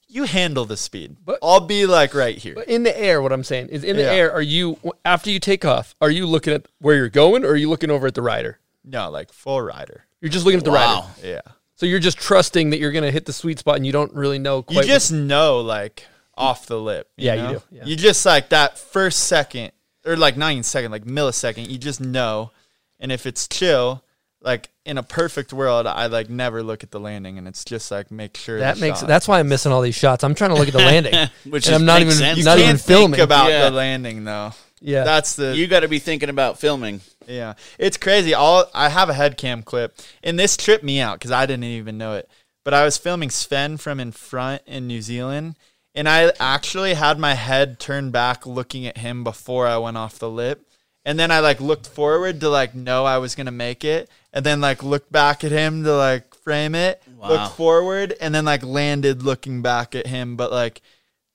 you handle the speed. But- I'll be like right here. But in the air, what I'm saying is in the Yeah. air. Are you after you take off? Are you looking at where you're going or are you looking over at the rider? No, like full rider. You're just looking at the rider. Yeah. So you're just trusting that you're gonna hit the sweet spot and you don't really know. Quite you what- just know like off the lip. Yeah, you do, yeah. You just like that first second or like not even second, like millisecond. You just know, and if it's chill, like in a perfect world, I like never look at the landing, and it's just like make sure that the makes shot- that's why I'm missing all these shots. I'm trying to look at the landing, Which and is- I'm not even sense. You not can't even think filming. about Yeah. the landing though. yeah, That's the You got to be thinking about filming. Yeah, it's crazy. All I have a head cam clip, and this tripped me out because I didn't even know it. But I was filming Sven from in front in New Zealand, and I actually had my head turned back, looking at him before I went off the lip, and then I like looked forward to like know I was gonna make it, and then like looked back at him to like frame it, Wow. looked forward, and then like landed looking back at him. But like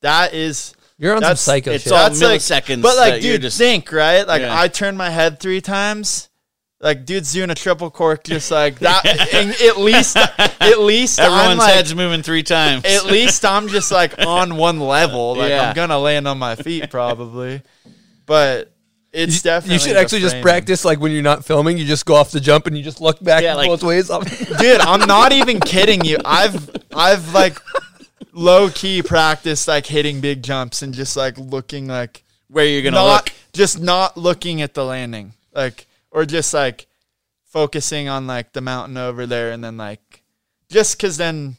that is You're on some That's- psycho it's shit. all that's like- milliseconds But like, dude, just- think right. Like, Yeah. I turned my head three times. Like, dude's doing a triple cork, just like that. and at least, at least, I'm Everyone's like, head's moving three times. at least I'm just like on one level. Like, Yeah. I'm gonna land on my feet probably. But it's definitely you should actually just practice like when you're not filming, you just go off the jump and you just look back Yeah, like- both ways. dude. I'm not even kidding you. I've I've like low key practiced like hitting big jumps and just like looking like where you're gonna not look. just not looking at the landing like or just like focusing on like the mountain over there and then like just because then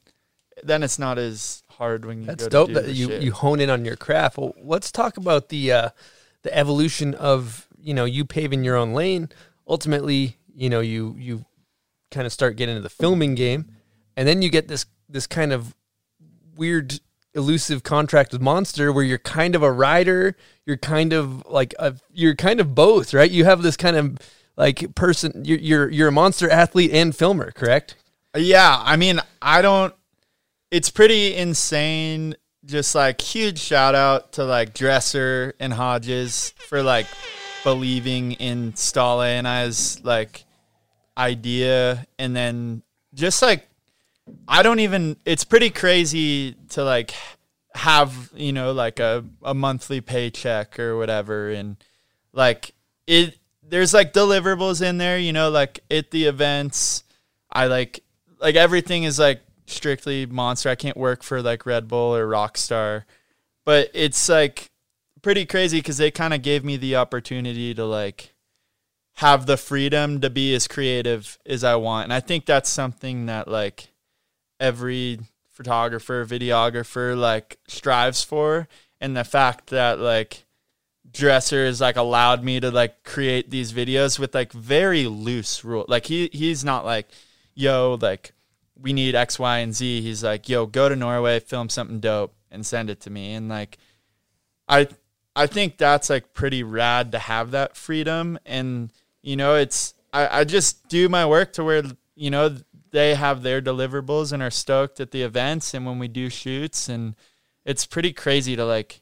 then it's not as hard when you That's go dope to do that the you, shit. you hone in on your craft. Well, let's talk about the uh, the evolution of you know you paving your own lane. Ultimately, you know you you kind of start getting into the filming game, and then you get this this kind of weird elusive contract with Monster where you're kind of a rider, you're kind of like a you're kind of both, right? You have this kind of like person you're you're, you're a monster athlete and filmer, correct? Yeah, I mean, I don't. It's pretty insane. Just like huge shout out to like Dresser and Hodges for like believing in Stale and I's like idea, and then just like I don't even. It's pretty crazy to like have you know like a a monthly paycheck or whatever, and like it. There's like deliverables in there, you know, like at the events. I like like everything is like strictly monster. I can't work for like Red Bull or Rockstar, but it's like pretty crazy because they kind of gave me the opportunity to like have the freedom to be as creative as I want, and I think that's something that like every photographer, videographer like strives for, and the fact that like dresser has like allowed me to like create these videos with like very loose rule like he he's not like yo like we need x y and z. He's like yo go to norway film something dope and send it to me. And like i i think that's like pretty rad to have that freedom. And you know it's i i just do my work to where you know they have their deliverables and are stoked at the events and when we do shoots. And it's pretty crazy to like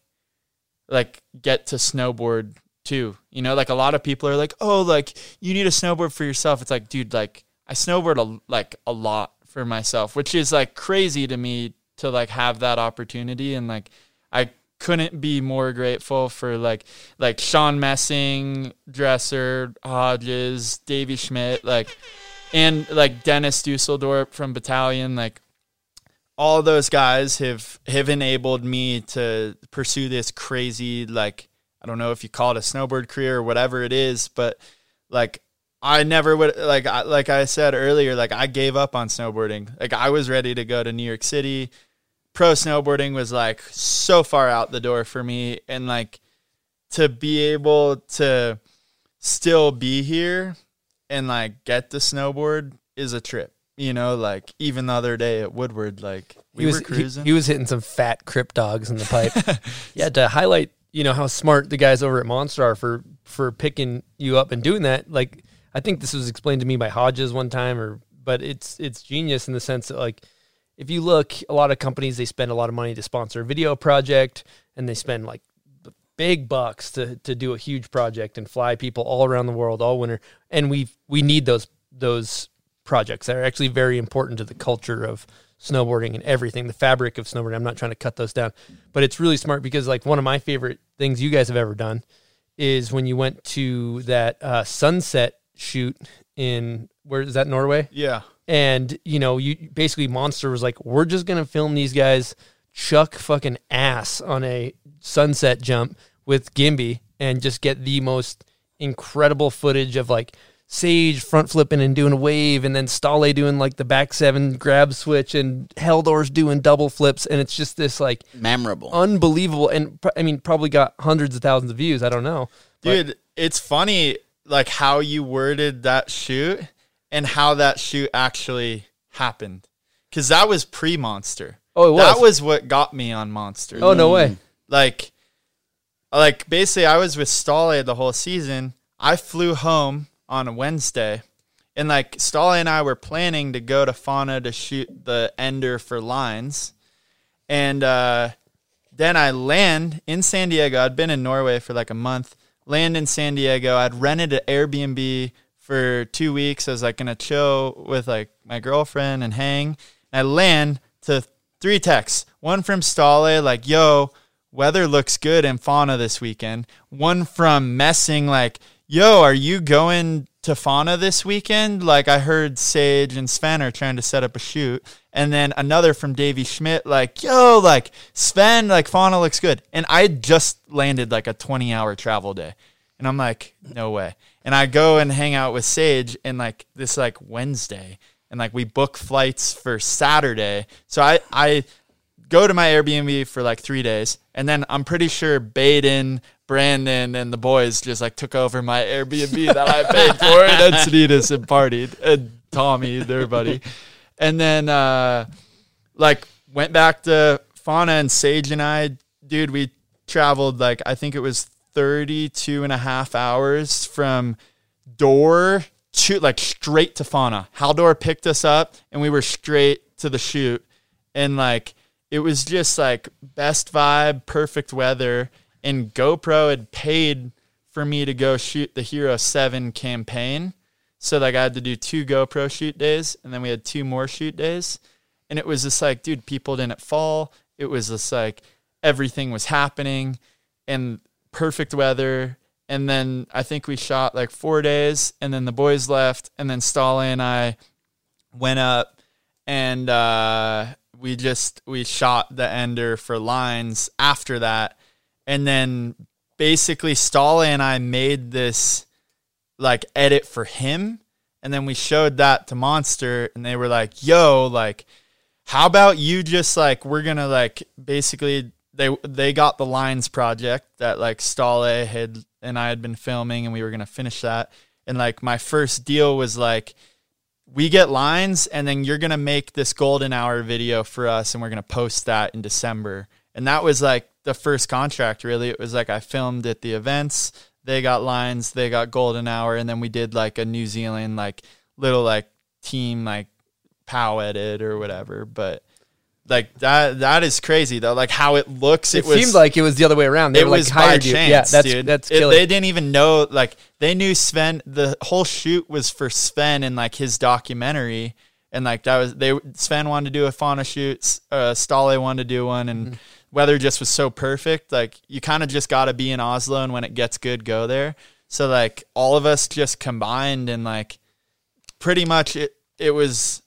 like get to snowboard too. You know, like a lot of people are like, "Oh, like you need a snowboard for yourself." It's like, dude, like I snowboard a, like a lot for myself, which is like crazy to me to like have that opportunity. And like I couldn't be more grateful for like like Sean Messing, Dresser, Hodges, Davey Schmidt, like and like Dennis Dusseldorp from Battalion, like all those guys have have enabled me to pursue this crazy like I don't know if you call it a snowboard career or whatever it is, but like I never would like I, like I said earlier like I gave up on snowboarding. Like I was ready to go to New York City. Pro snowboarding was like so far out the door for me and like to be able to still be here and like get the snowboard is a trip. You know, like even the other day at Woodward, like we he was were cruising. He, he was hitting some fat crip dogs in the pipe. yeah, to highlight you know how smart the guys over at Monster are for for picking you up and doing that. Like I think this was explained to me by Hodges one time, or but it's it's genius in the sense that like if you look, a lot of companies they spend a lot of money to sponsor a video project, and they spend like big bucks to to do a huge project and fly people all around the world all winter. And we we need those those projects that are actually very important to the culture of snowboarding and everything, the fabric of snowboarding. I'm not trying to cut those down, but it's really smart because like one of my favorite things you guys have ever done is when you went to that uh, sunset shoot in where is that Norway? yeah. And you know, you basically Monster was like, we're just gonna film these guys chuck fucking ass on a sunset jump with Gimby and just get the most incredible footage of like Sage front flipping and doing a wave, and then Stale doing like the back seven grab switch, and Halldor's doing double flips, and it's just this like Memorable. unbelievable. And pr- I mean, probably got hundreds of thousands of views. I don't know, But- Dude, it's funny. Like how you worded that shoot and how that shoot actually happened. Cause that was pre Monster. Oh, it was. That was what got me on Monster. Oh no way. Like, like basically, I was with Stale the whole season. I flew home on a Wednesday, and like Stale and I were planning to go to Fonna to shoot the ender for lines, and uh, then I land in San Diego. I'd been in Norway for like a month. Land in San Diego. I'd rented an Airbnb for two weeks. I was like gonna chill with like my girlfriend and hang. And I land to three texts. One from Stale, like, yo, weather looks good in Fonna this weekend. One from Messing, like, yo, are you going to Fonna this weekend? Like, I heard Sage and Sven are trying to set up a shoot. And then another from Davy Schmidt, like, yo, like, Sven, like, Fonna looks good. And I just landed like a 20 hour travel day. And I'm like, no way. And I go and hang out with Sage and like this like Wednesday and like we book flights for Saturday. So I I go to my Airbnb for like three days, and then I'm pretty sure Baden, Brandon, and the boys just like took over my Airbnb that I paid for, and then Encinitas and partied, and Tommy, their buddy, and then uh, like went back to Fonna and Sage and I, dude, we traveled like I think it was 32 and a half hours from door to like straight to Fonna. Halldor picked us up and we were straight to the shoot. And like it was just like best vibe, perfect weather. And GoPro had paid for me to go shoot the Hero 7 campaign. So like I had to do two GoPro shoot days and then we had two more shoot days. And it was just like, dude, people didn't fall. It was just like everything was happening and perfect weather. And then I think we shot like four days, and then the boys left, and then Stale and I went up, and uh, we just we shot the ender for lines after that, and then basically Stale and I made this like edit for him, and then we showed that to Monster, and they were like, "Yo, like." How about you just like we're gonna like basically they they got the lines project that like Stale had and I had been filming and we were gonna finish that. And like my first deal was like we get lines and then you're gonna make this golden hour video for us and we're gonna post that in December. And that was like the first contract really. It was like I filmed at the events, they got lines, they got golden hour, and then we did like a New Zealand like little like team like pow edit or whatever. But like that that is crazy though. Like how it looks. It, It, was seemed like it was the other way around. They it were like was by hired you. chance, Yeah, that's dude. that's It- they didn't even know. Like they knew Sven. The whole shoot was for Sven and like his documentary, and like that was they. Sven wanted to do a Fonna shoot. Uh, Stale wanted to do one, and Mm-hmm. Weather just was so perfect. Like you kind of just got to be in Oslo, and when it gets good, go there. So like all of us just combined, and like pretty much it. It was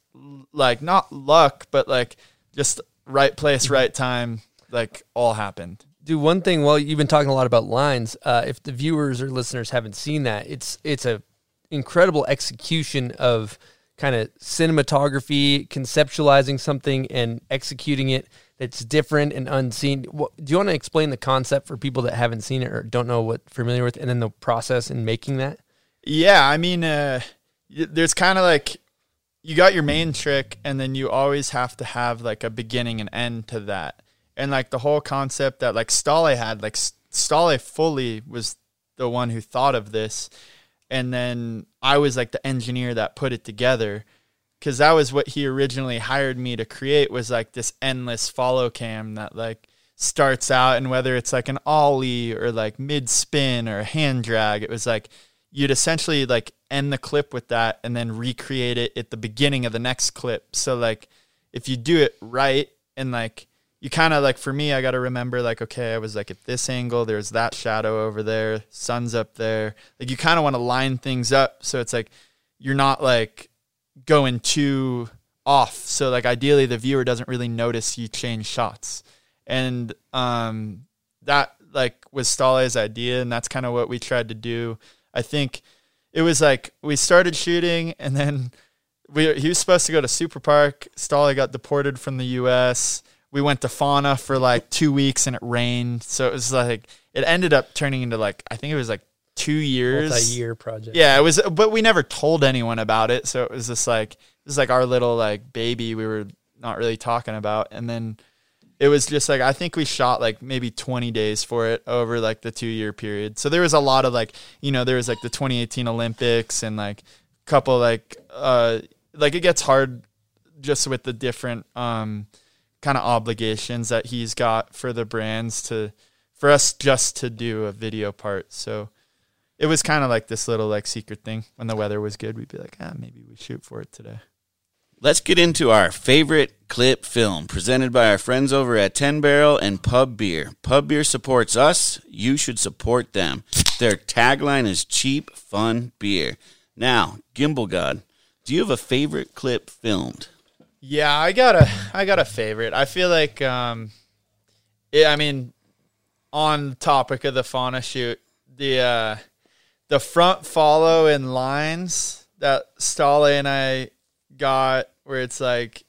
like not luck, but like just right Mm-hmm. place, right time. Like all happened. do one thing. Well, you've been talking a lot about lines. Uh, if the viewers or listeners haven't seen that, it's it's a incredible execution of kind of cinematography, conceptualizing something and executing it that's different and unseen. What, do you want to explain the concept for people that haven't seen it or don't know what familiar with, and then the process in making that? Yeah, I mean, uh, there's kind of like you got your main trick, and then you always have to have like a beginning and end to that. And like the whole concept that like Stale had, like Stale fully was the one who thought of this, and then I was like the engineer that put it together. Cause that was what he originally hired me to create was like this endless follow cam that like starts out and whether it's like an ollie or like mid spin or hand drag, it was like you'd essentially like end the clip with that and then recreate it at the beginning of the next clip. So like if you do it right and like you kind of like for me I got to remember like okay, I was like at this angle, there's that shadow over there, sun's up there. Like you kind of want to line things up so it's like you're not like going too off. So like ideally the viewer doesn't really notice you change shots. And um that like was Stale's idea and that's kind of what we tried to do. I think it was like we started shooting and then we he was supposed to go to Super Park. Stale got deported from the US. We went to Fonna for like 2 weeks and it rained. So it was like it ended up turning into like I think it was like two years. Multi-year project. Yeah, it was, but we never told anyone about it. So it was just like it was like our little like baby we were not really talking about, and then it was just like I think we shot like maybe 20 days for it over like the two year period. So there was a lot of like you know there was like the 2018 Olympics and like a couple like uh like it gets hard just with the different um kind of obligations that he's got for the brands to for us just to do a video part. So it was kind of like this little like secret thing. When the weather was good, we'd be like, ah, maybe we shoot for it today. Let's get into our favorite clip film presented by our friends over at 10 Barrel and Pub Beer. Pub Beer supports us. You should support them. Their tagline is cheap, fun beer. Now, Gimbal God, do you have a favorite clip filmed? Yeah, I got a I got a favorite. I feel like um it, I mean on topic of the Fonna shoot, the uh the front follow in lines that Stale and I got where it's like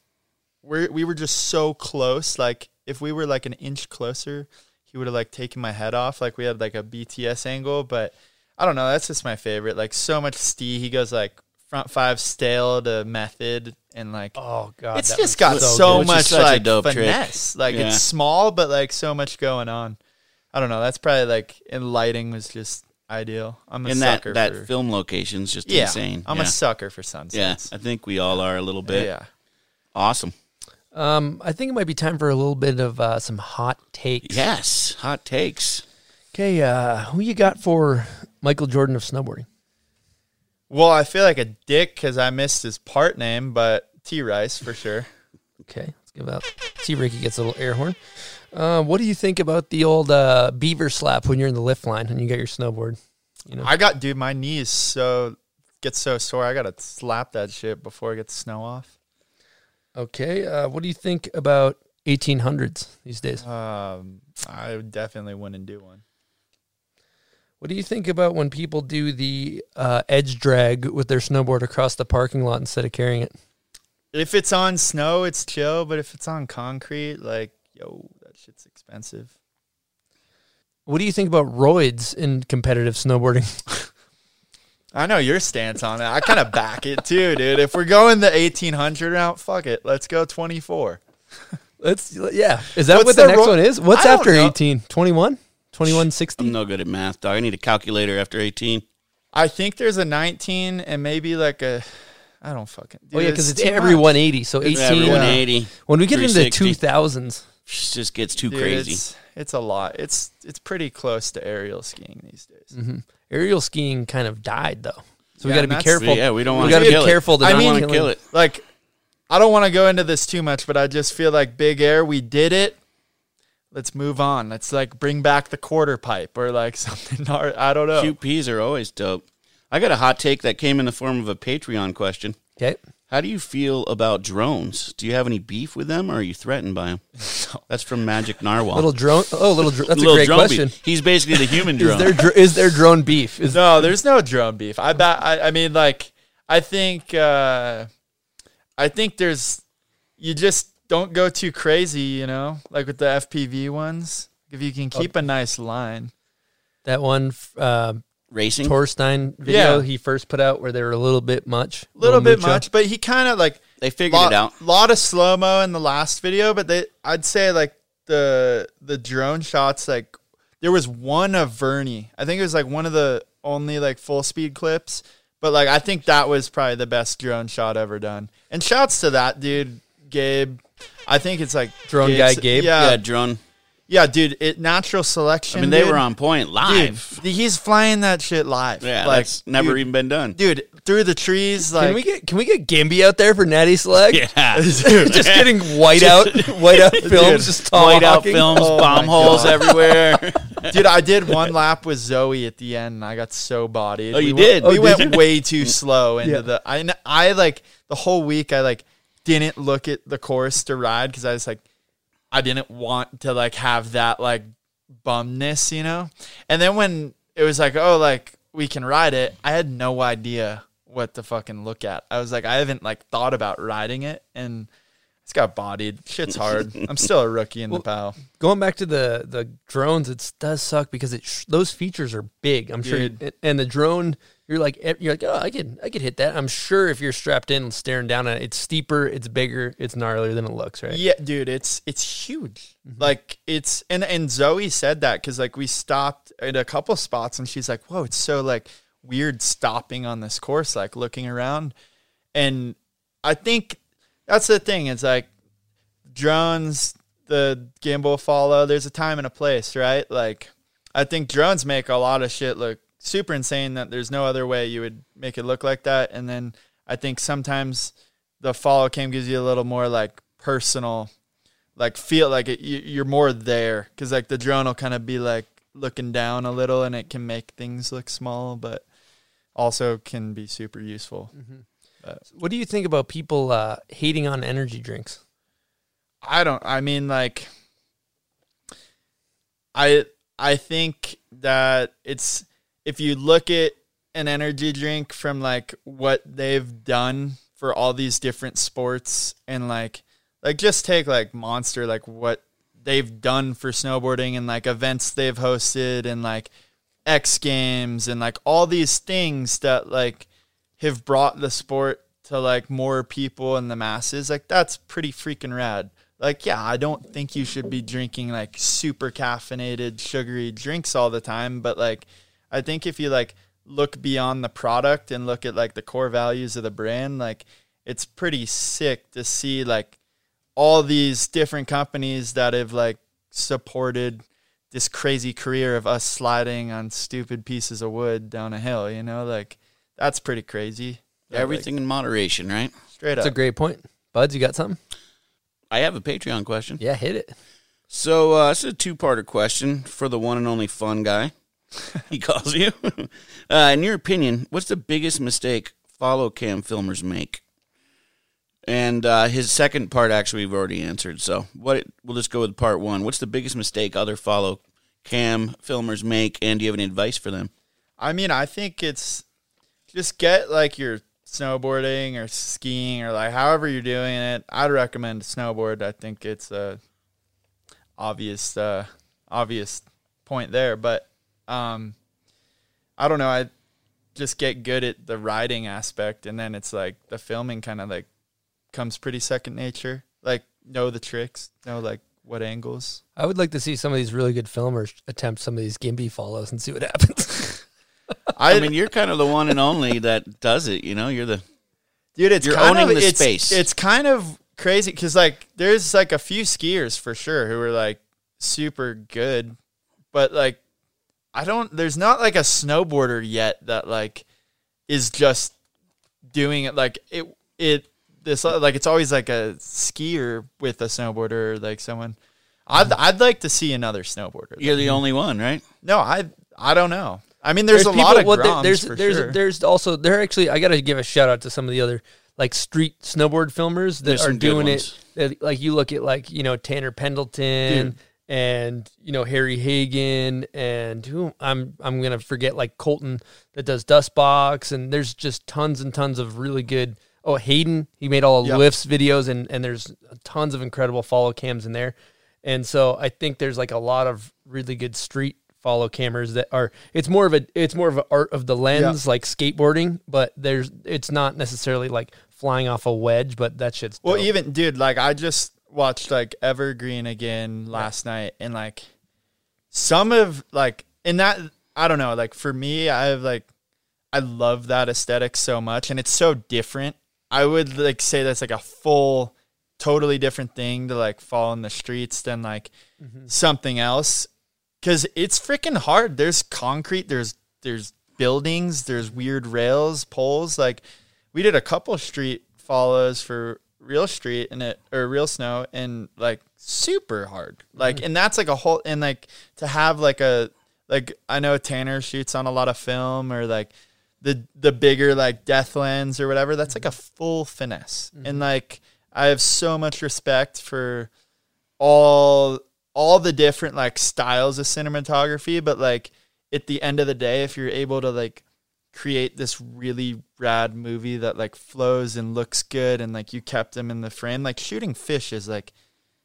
we we were just so close like if we were like an inch closer, he would have like taken my head off like we had like a BTS angle, but I don't know, that's just my favorite. Like so much Steve, he goes like front five stale to method and like Oh god, it's just got so so, good. Which is much like dope trick. finesse. Like Yeah. it's small, but like so much going on. I don't know. That's probably like in lighting was just ideal. I'm a And that, sucker that for film location's just yeah. insane. I'm yeah. a sucker for sunsets. Yeah. I think we all are a little bit. yeah. Awesome. Um, I think it might be time for a little bit of uh, some hot takes. Yes, hot takes. Okay, uh, who you got for Michael Jordan of snowboarding? Well, I feel like a dick because I missed his part name, but T Rice for sure. Okay, let's give out. T Ricky gets a little air horn. Uh, what do you think about the old uh, beaver slap when you're in the lift line and you get your snowboard? You know, I got dude, my knees so get so sore. I gotta slap that shit before I get the snow off. okay. Uh, what do you think about 1800s these days? Um, I definitely wouldn't do one. What do you think about when people do the uh, edge drag with their snowboard across the parking lot instead of carrying it? If it's on snow, it's chill. But if it's on concrete, like yo, expensive. What do you think about roids in competitive snowboarding? I know your stance on it. I kind of back it too, dude. If we're going the eighteen hundred route, fuck it. Let's go twenty four. Let's yeah. Is that What's what the, the next ro- one is? What's I after know. 18? 21? 2160? I'm no good at math, dog. I need a calculator after 18. I think there's a nineteen and maybe like a. I don't fucking. Oh yeah, because it's too every much. 180. So 18. Every uh, Yeah. 180. When we get into the 2000s, just gets too Dude, crazy. It's, it's a lot. It's it's pretty close to aerial skiing these days. Mm-hmm. aerial skiing kind of died though. So we got to be careful. yeah, we don't want to to be kill careful it. to I not mean- want to kill kill it. it. Like, I don't want to go into this too much, but I just feel like Big Air, we did it. Let's move on. Let's like bring back the quarter pipe or like something. Or, I don't know. QPs are always dope. I got a hot take that came in the form of a Patreon question. Okay. How do you feel about drones? Do you have any beef with them, or are you threatened by them? That's from Magic Narwhal. Little drone. Oh, little. Dr- that's a great drone question. beef. He's basically the human Is drone. there dr- is there drone beef? Is No, there's no drone beef. I bet. I, I mean, like, I think, uh, I think there's, you just don't go too crazy, you know, like with the FPV ones. If you can keep a nice line, that one uh, Racing? Torstein video Yeah. he first put out where they were a little bit much, a little bit mucho? much, but he kind of like They figured lot, it out. lot of slow mo in the last video, but they, I'd say like the the drone shots, like there was one of Vernie. I think it was like one of the only like full speed clips, but like I think that was probably the best drone shot ever done. And shouts to that dude, Gabe. I think it's like Drone Gabe's- guy Gabe? Yeah, yeah, yeah, dude. It natural selection. I mean, they dude. were on point live. Dude, live. he's flying that shit live. yeah, like that's never dude, even been done. dude through the trees. Like Can we get can we get Gimby out there for Natty Slag? Yeah. just getting white out, white out films, just White out films, Oh bomb holes God. everywhere. Dude, I did one lap with Zoe at the end, and I got so bodied. Oh, you we oh, did? Went, we Oh, went did you? way too slow into Yeah. the. I I like the whole week. I like didn't look at the course to ride because I was like, I didn't want to like have that like bumness, you know. And then when it was like, oh, like we can ride it, I had no idea what to fucking look at. I was like, I haven't like thought about riding it, and It's got bodied. Shit's hard. I'm still a rookie in the PAL. Going back to the the drones, it does suck because it sh- those features are big. I'm sure, Dude. and the drone, you're like eh, you're like, oh, I could I could hit that. I'm sure if you're strapped in, and staring down at it, it's steeper, it's bigger, it's gnarlier than it looks, right? Yeah, dude, it's it's huge. Like it's and and Zoe said that because like we stopped at a couple spots and she's like, "Whoa, it's so like weird stopping on this course, like looking around." And I think that's the thing. It's like drones, the gimbal follow. There's a time and a place, right? Like I think drones make a lot of shit look super insane. That there's no other way you would make it look like that. And then I think sometimes the follow cam gives you a little more like personal like feel like it, you, you're more there because like the drone will kind of be like looking down a little and it can make things look small but also can be super useful What do you think about people uh, hating on energy drinks? i don't i mean like i i think that it's if you look at an energy drink from like what they've done for all these different sports and like like just take like monster like what they've done for snowboarding and like events they've hosted and like X Games and like all these things that like have brought the sport to like more people and the masses. Like that's pretty freaking rad. Like yeah, I don't think you should be drinking like super caffeinated sugary drinks all the time, but like I think if you like look beyond the product and look at like the core values of the brand, like it's pretty sick to see like all these different companies that have like supported this crazy career of us sliding on stupid pieces of wood down a hill, you know, like that's pretty crazy. That, like, Everything in moderation, right? straight That's up. That's a great point. Buds, you got something? I have a Patreon question. Yeah, hit it. So uh, this is a two-parter question for the one and only fun guy. he calls you. uh, in your opinion, what's the biggest mistake follow cam filmers make? And uh, his second part, actually, we've already answered. So what? We'll just go with part one. What's the biggest mistake other follow cam filmers make? And do you have any advice for them? I mean, I think it's just get like your snowboarding or skiing or like however you're doing it. I'd recommend snowboard. I think it's a obvious uh obvious point there, but um I don't know, I just get good at the riding aspect and then it's like the filming kind of like comes pretty second nature. Like know the tricks, know like what angles. I would like to see some of these really good filmers attempt some of these gimbal follows and see what happens. I mean, you're kind of the one and only that does it. You know, you're the Dude, it's You're kind owning of, the it's, space. It's kind of crazy because like there's like a few skiers for sure who are like super good, but like I don't. There's not like a snowboarder yet that like is just doing it like it it this like it's always like a skier with a snowboarder or like someone. I'd mm-hmm. I'd like to see another snowboarder. you're the only one, right? No, I I don't know. I mean, there's, a people- lot of well, Groms there's there's sure. there's also there actually I got to give a shout out to some of the other like street snowboard filmers that There's are doing it. that- Like you look at like you know Tanner Pendleton Dude. And you know Harry Hagen and who I'm I'm gonna forget like Colton that does Dustbox and there's just tons and tons of really good. Oh Hayden, he made all Yep. lifts videos and and there's tons of incredible follow cams in there. And so I think there's like a lot of really good street follow cameras that are it's more of a it's more of an art of the lens like skateboarding, but there's it's not necessarily like flying off a wedge, but that shit's Well, even dude, like I just watched like Evergreen again last night, and like some of like in that I don't know, like for me, I have like I love that aesthetic so much, and it's so different. I would like say that's like a full, totally different thing to like fall in the streets than like mm-hmm. something else, because it's freaking hard. There's concrete. There's there's buildings. There's weird rails, poles. Like we did a couple street follows for real street and it or real snow and like super hard. Like mm-hmm. and that's like a whole and like to have like a like i know tanner shoots on a lot of film or like the the bigger like death lens or whatever that's like a mm-hmm. full finesse. And mm-hmm. like i have so much respect for all all the different like styles of cinematography but like at the end of the day if you're able to like create this really rad movie that like flows and looks good and like you kept them in the frame. Like shooting fish is like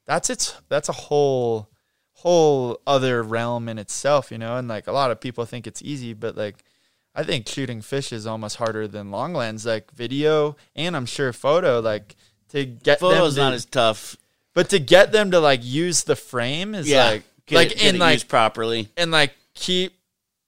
that's its that's a whole whole other realm in itself, you know. And like a lot of people think it's easy, but like I think shooting fish is almost harder than long lens, like video and I'm sure photo. Like to get Photo's them to, not as tough. but to get them to like use the frame is Yeah, like like it, it like properly. and like keep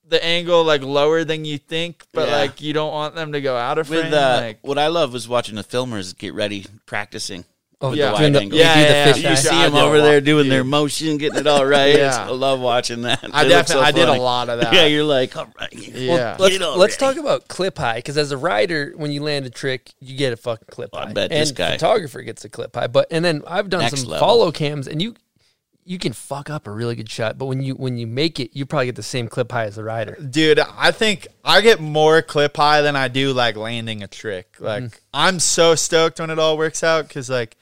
the angle like lower than you think, but Yeah. like you don't want them to go out of frame. With uh, like, what I love was watching the filmers get ready practicing. Oh, yeah. the doing wide the- angle. yeah, do the yeah, fish yeah. You see them over there doing dude. their motion, getting it all right. Yeah. I love watching that. I They look so definitely I did a lot of that. Yeah, you're like, all right. yeah. Let's, let's talk about clip high because as a rider, when you land a trick, you get a fucking clip Oh, I high. bet and this guy- photographer gets a clip high. But and then I've done Next some level. follow cams, and you you can fuck up a really good shot, but when you when you make it, you probably get the same clip high as the rider. Dude, I think I get more clip high than I do like landing a trick. Like Mm-hmm. I'm so stoked when it all works out because like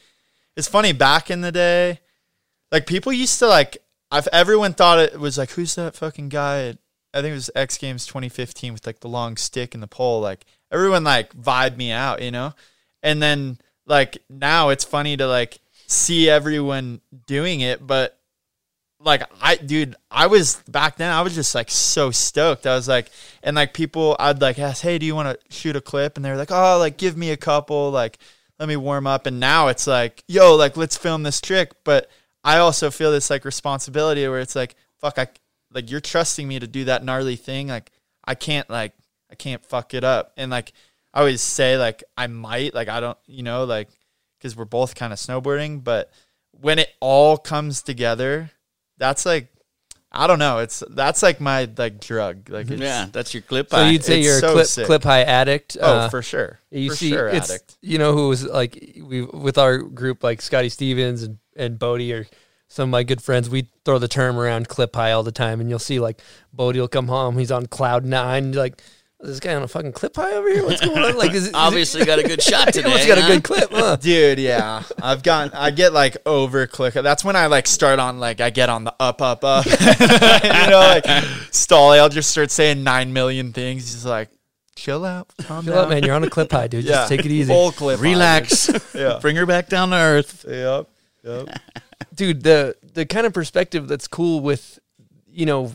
it's funny back in the day, like people used to like I've everyone thought it was like who's that fucking guy? At, I think it was X Games 2015 with like the long stick and the pole. Like everyone like vibed me out, you know. And then like now it's funny to like see everyone doing it, but like I dude, I was back then I was just like so stoked. I was like and like people I'd like ask, "Hey, do you want to shoot a clip?" and they're like, "Oh, like give me a couple, like let me warm up." And now it's like, "Yo, like let's film this trick." But I also feel this like responsibility where it's like, "Fuck, I like you're trusting me to do that gnarly thing. Like I can't like I can't fuck it up." And like I always say like I might, like I don't, you know, like cuz we're both kind of snowboarding, but when it all comes together, that's like I don't know. It's that's like my like drug. Like it's, Yeah, that's your clip So high. you'd say It's you're so a clip sick. clip high addict. Oh, uh, for sure. You for see, sure, it's addict. you know who was like we with our group like Scotty Stevens and and Bodie or some of my good friends. We throw the term around clip high all the time, and you'll see like Bodie will come home, he's on cloud nine. Like, is this guy on a fucking clip high over here? What's going on? Like, is it, Obviously got a good shot today. He's got a good clip, huh? Dude, yeah. I've gotten I get like over click. That's when I like start on like I get on the up up up. you know, like Stolly, I'll just start saying nine million things. He's like, chill out, calm Chill down. out, man. You're on a clip high, dude. Yeah. Just take it easy. Full clip. Relax. dude. Yeah. Bring her back down to earth. Yep. Yep. dude the the kind of perspective that's cool with you know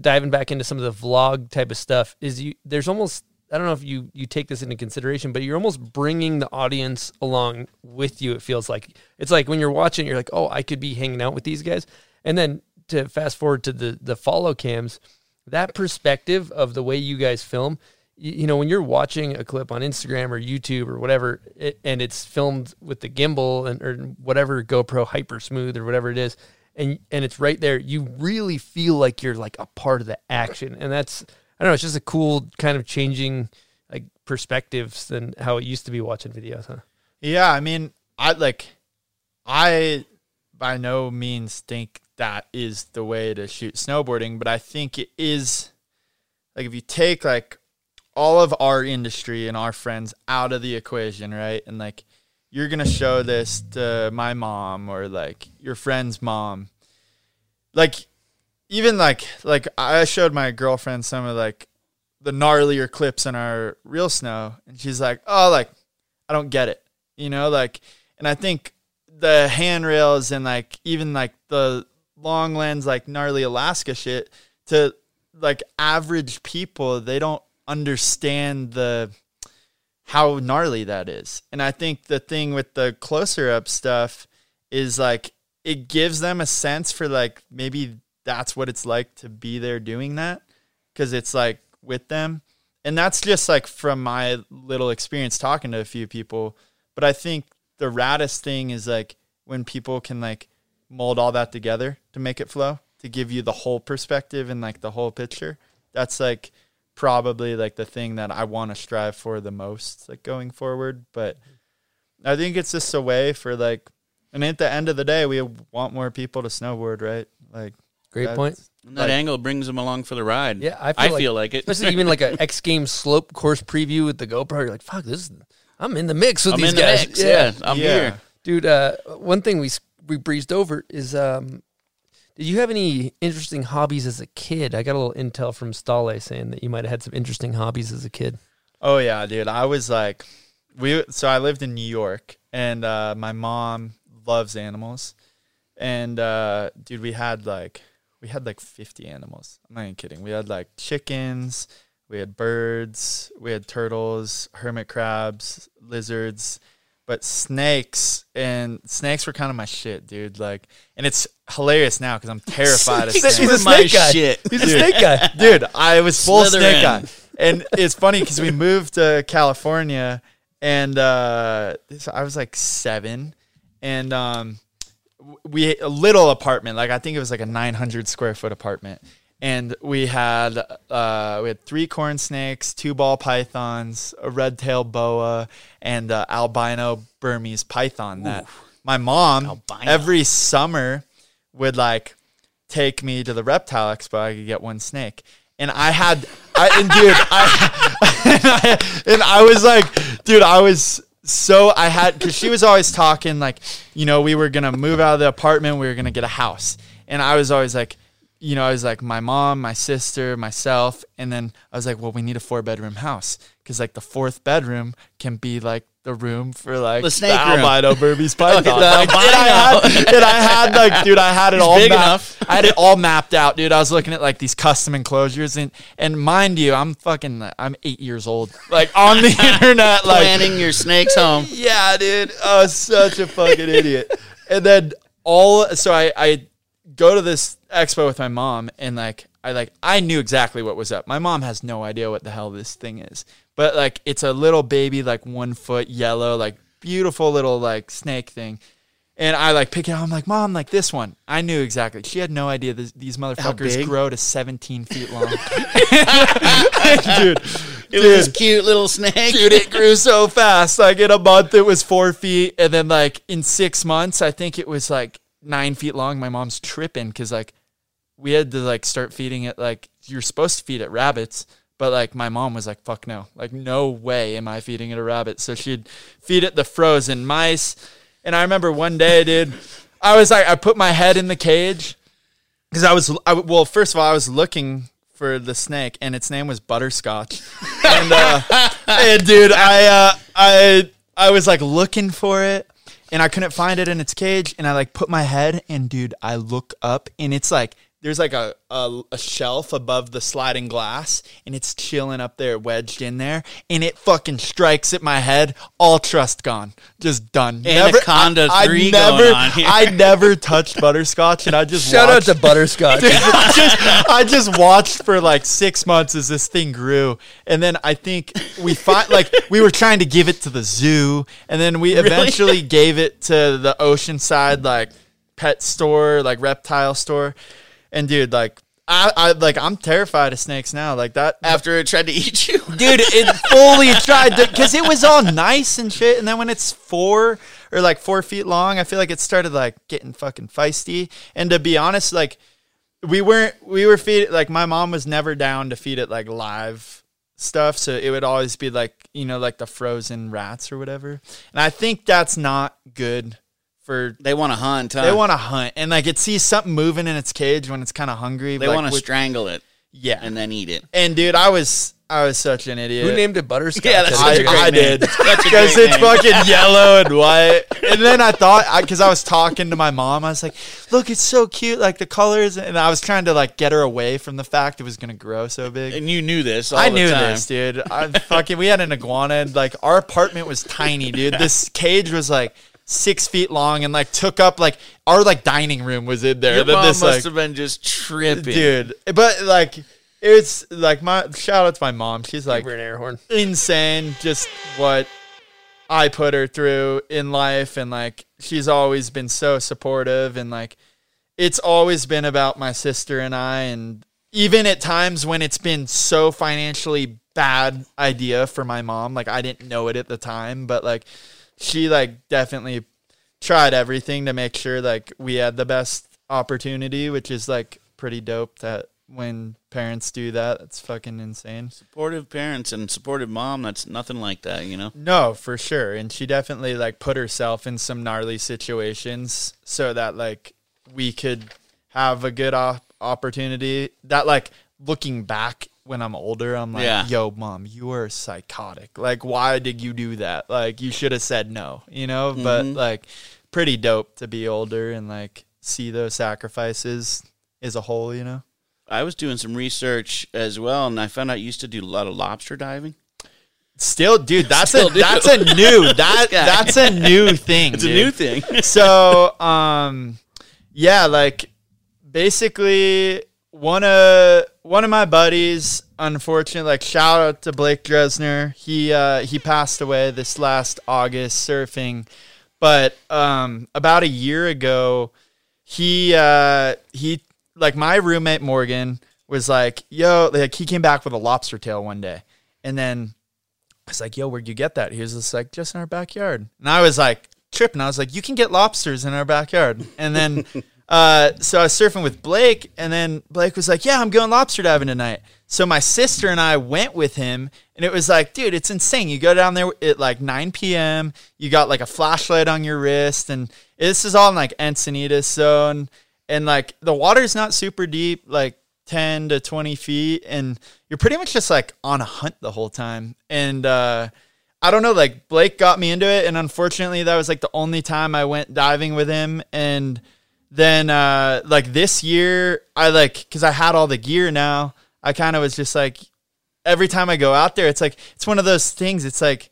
diving back into some of the vlog type of stuff is you there's almost i don't know if you you take this into consideration but you're almost bringing the audience along with you it feels like. It's like when you're watching you're like oh i could be hanging out with these guys. And then to fast forward to the the follow cams that perspective of the way you guys film you, you know when you're watching a clip on instagram or youtube or whatever it, and it's filmed with the gimbal and or whatever gopro hyper smooth or whatever it is and and it's right there you really feel like you're like a part of the action and that's i don't know it's just a cool kind of changing like perspectives than how it used to be watching videos huh Yeah, I mean, I like I by no means think that is the way to shoot snowboarding, but I think it is like if you take like all of our industry and our friends out of the equation, right? And like you're to show this to my mom or like your friend's mom. Like even like like I showed my girlfriend some of like the gnarlier clips in our real snow and she's like, "Oh, like I don't get it." You know, like and I think the handrails and like even like the long lens like gnarly Alaska shit to like average people, they don't understand the how gnarly that is. And I think the thing with the closer up stuff is like it gives them a sense for like maybe that's what it's like to be there doing that because it's like with them. And that's just like from my little experience talking to a few people. But I think the raddest thing is like when people can like mold all that together to make it flow, to give you the whole perspective and like the whole picture. That's like probably like the thing that I want to strive for the most, like going forward. But I think it's just a way for like, and at the end of the day, we want more people to snowboard, right? Like, great that's- point And that Like- angle brings them along for the ride. Yeah, I I feel feel, like- like, it. especially even like an X Games slope course preview with the GoPro. You're like, fuck, this. Is, I'm in the mix with I'm these in the guys. mix. Yeah, I'm Yeah. here. dude. Uh, one thing we we breezed over is um, Did you have any interesting hobbies as a kid? I got a little intel from Stale saying that you might have had some interesting hobbies as a kid. Oh yeah, dude. I was like, we. So I lived in New York, and uh, my mom loves animals, and uh, dude, we had like we had like fifty animals. I'm not even kidding. We had like chickens, we had birds, we had turtles, hermit crabs, lizards, but snakes and snakes were kind of my shit, dude. Like, and it's hilarious now because I'm terrified of snakes. He's a my snake guy. shit. He's a snake guy. dude i was full snake guy and it's funny because we moved to california and uh this, i was like seven and um w- we a little apartment like i think it was like a 900 square foot apartment and we had uh we had three corn snakes two ball pythons a red tail boa and uh, albino burmese python that my mom Albino. every summer would like take me to the reptile expo, I could get one snake. And I had, I, and dude, I, and I, and I was like, dude, I was so, I had, cause she was always talking like, you know, we were gonna move out of the apartment, we were gonna get a house. And I was always like, you know, I was like my mom, my sister, myself, and then I was like, well, we need a four bedroom house because like the fourth bedroom can be like the room for like The snake room. albino Burmese python. the Like, and, I had, and I had like, dude, I had it all big mapped- enough. I had it all mapped out, dude. I was looking at like these custom enclosures, and and mind you, I'm fucking, I'm eight years old, like on the internet, like Planning your snake's home. yeah, dude. I was such a fucking idiot. And then all so I I go to this expo with my mom and like I like I knew exactly what was up. My mom has no idea what the hell this thing is. But like it's a little baby like 1 foot yellow like beautiful little like snake thing. And I like pick it up. I'm like, Mom, like this one. I knew exactly. She had no idea this, these motherfuckers big? grow to 17 feet long. dude, It was this cute little snake. dude, it grew so fast. Like in a month, it was four feet, and then like in six months, I think it was like nine feet long. My mom's tripping because like we had to like start feeding it. Like you're supposed to feed it rabbits, but like my mom was like, "Fuck no! Like no way am I feeding it a rabbit." So she'd feed it the frozen mice. And I remember one day, dude, I was like, I put my head in the cage because I was, I, well, first of all, I was looking for the snake, and its name was Butterscotch. and, uh, and dude, I, uh, I, I was like looking for it, and I couldn't find it in its cage. And I like put my head, and dude, I look up, and it's like there's like a, a a shelf above the sliding glass, and it's chilling up there, wedged in there, and it fucking strikes at my head. All trust gone, just done. Anaconda I, I 3 never, going on here. I never touched butterscotch, and I just Shout out to Butterscotch. I just I just watched for like six months as this thing grew, and then I think we find like we were trying to give it to the zoo, and then we eventually gave it to the Oceanside like pet store, like reptile store, and dude, like I, I like I'm terrified of snakes now, like that. After it tried to eat you. Dude, it fully tried to because it was all nice and shit, and then when it's four or like four feet long, I feel like it started like getting fucking feisty. And to be honest, like we weren't we were feed like my mom was never down to feed it like live stuff, so it would always be like you know like the frozen rats or whatever. And I think that's not good for. They want to hunt. Huh? They want to hunt and like it sees something moving in its cage when it's kind of hungry. They like, want to strangle it yeah. and then eat it. And dude, I was I was such an idiot. Who named it Butterscotch? Yeah, that's I, such a great I name. did because it's name. fucking yellow and white. And then I thought because I, was talking to my mom, I was like, "Look, it's so cute, like the colors." And I was trying to like get her away from the fact it was gonna grow so big. And you knew this. All I the knew time. this, dude. I fucking we had an iguana. And, like our apartment was tiny, dude. This cage was like six feet long and like took up like our like dining room was in there. Your mom this, must like, have been just tripping. dude. But like. It's like my shout out to my mom. She's like Give her an air horn. insane just what I put her through in life and like she's always been so supportive and like it's always been about my sister and I and even at times when it's been so financially bad idea for my mom like I didn't know it at the time but like she like definitely tried everything to make sure like we had the best opportunity which is like pretty dope that when parents do that it's fucking insane Supportive parents and supportive mom. That's nothing like that, you know. No, for sure. And she definitely like put herself in some gnarly situations so that like we could have a good op- opportunity that like looking back when I'm older, I'm like, Yeah. yo, mom, you are psychotic. Like, why did you do that? Like, you should have said no, you know? But Mm-hmm. like, pretty dope to be older and like see those sacrifices as a whole, you know? I was doing some research as well, and I found out you used to do a lot of lobster diving. Still, dude, that's Still a do. that's a new that that's a new thing. It's a new thing. so um yeah like basically one of one of my buddies unfortunately like shout out to blake dresner he uh he passed away this last august surfing but um about a year ago he uh he like my roommate morgan was like yo like he came back with a lobster tail one day and then I was like, yo, where'd you get that? He was just like, just in our backyard. And I was like, tripping. I was like, you can get lobsters in our backyard. And then, uh, so I was surfing with Blake, and then Blake was like, yeah, I'm going lobster diving tonight. So my sister and I went with him, and it was like, dude, it's insane. You go down there at like 9 p.m., you got like a flashlight on your wrist, and this is all in like Encinitas zone. And like the water's not super deep, like 10 to 20 feet and you're pretty much just like on a hunt the whole time and uh i don't know like blake got me into it and unfortunately that was like the only time i went diving with him and then uh like this year i like because i had all the gear now i kind of was just like every time i go out there it's like it's one of those things it's like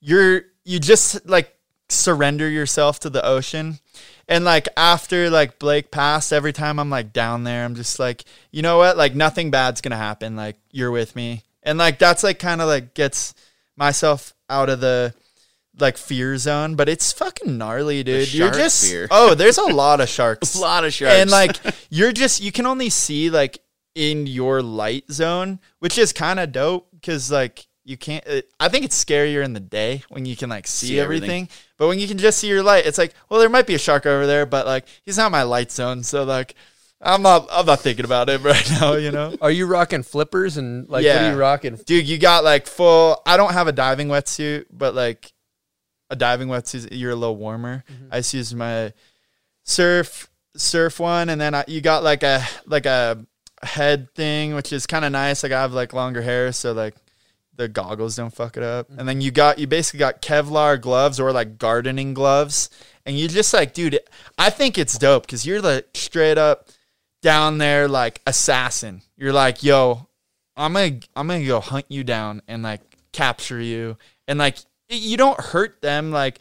you're you just like surrender yourself to the ocean and like after like Blake passed, every time I'm like down there, I'm just like, you know what? Like nothing bad's gonna happen. Like you're with me, and like that's like kind of like gets myself out of the like fear zone. But it's fucking gnarly, dude. You're just fear. oh, there's a lot of sharks, A lot of sharks. and like you're just you can only see like in your light zone, which is kind of dope because like you can't. It, I think it's scarier in the day when you can like see, See everything. everything. But when you can just see your light, it's like, well, there might be a shark over there, but like he's not my light zone, so like I'm not I'm not thinking about it right now, you know. Are you rocking flippers and like what are you rocking? Dude, you got like full. I don't have a diving wetsuit, but like a diving wetsuit, you're a little warmer. Mm-hmm. I just use my surf surf one, and then I, you got like a like a head thing, which is kind of nice. Like I have like longer hair, so like the goggles don't fuck it up. And mm-hmm. then you got you basically got Kevlar gloves or like gardening gloves, and you just like, dude, I think it's dope because you're like straight up down there like assassin. You're like, yo, I'm gonna I'm gonna go hunt you down and like capture you and like you don't hurt them like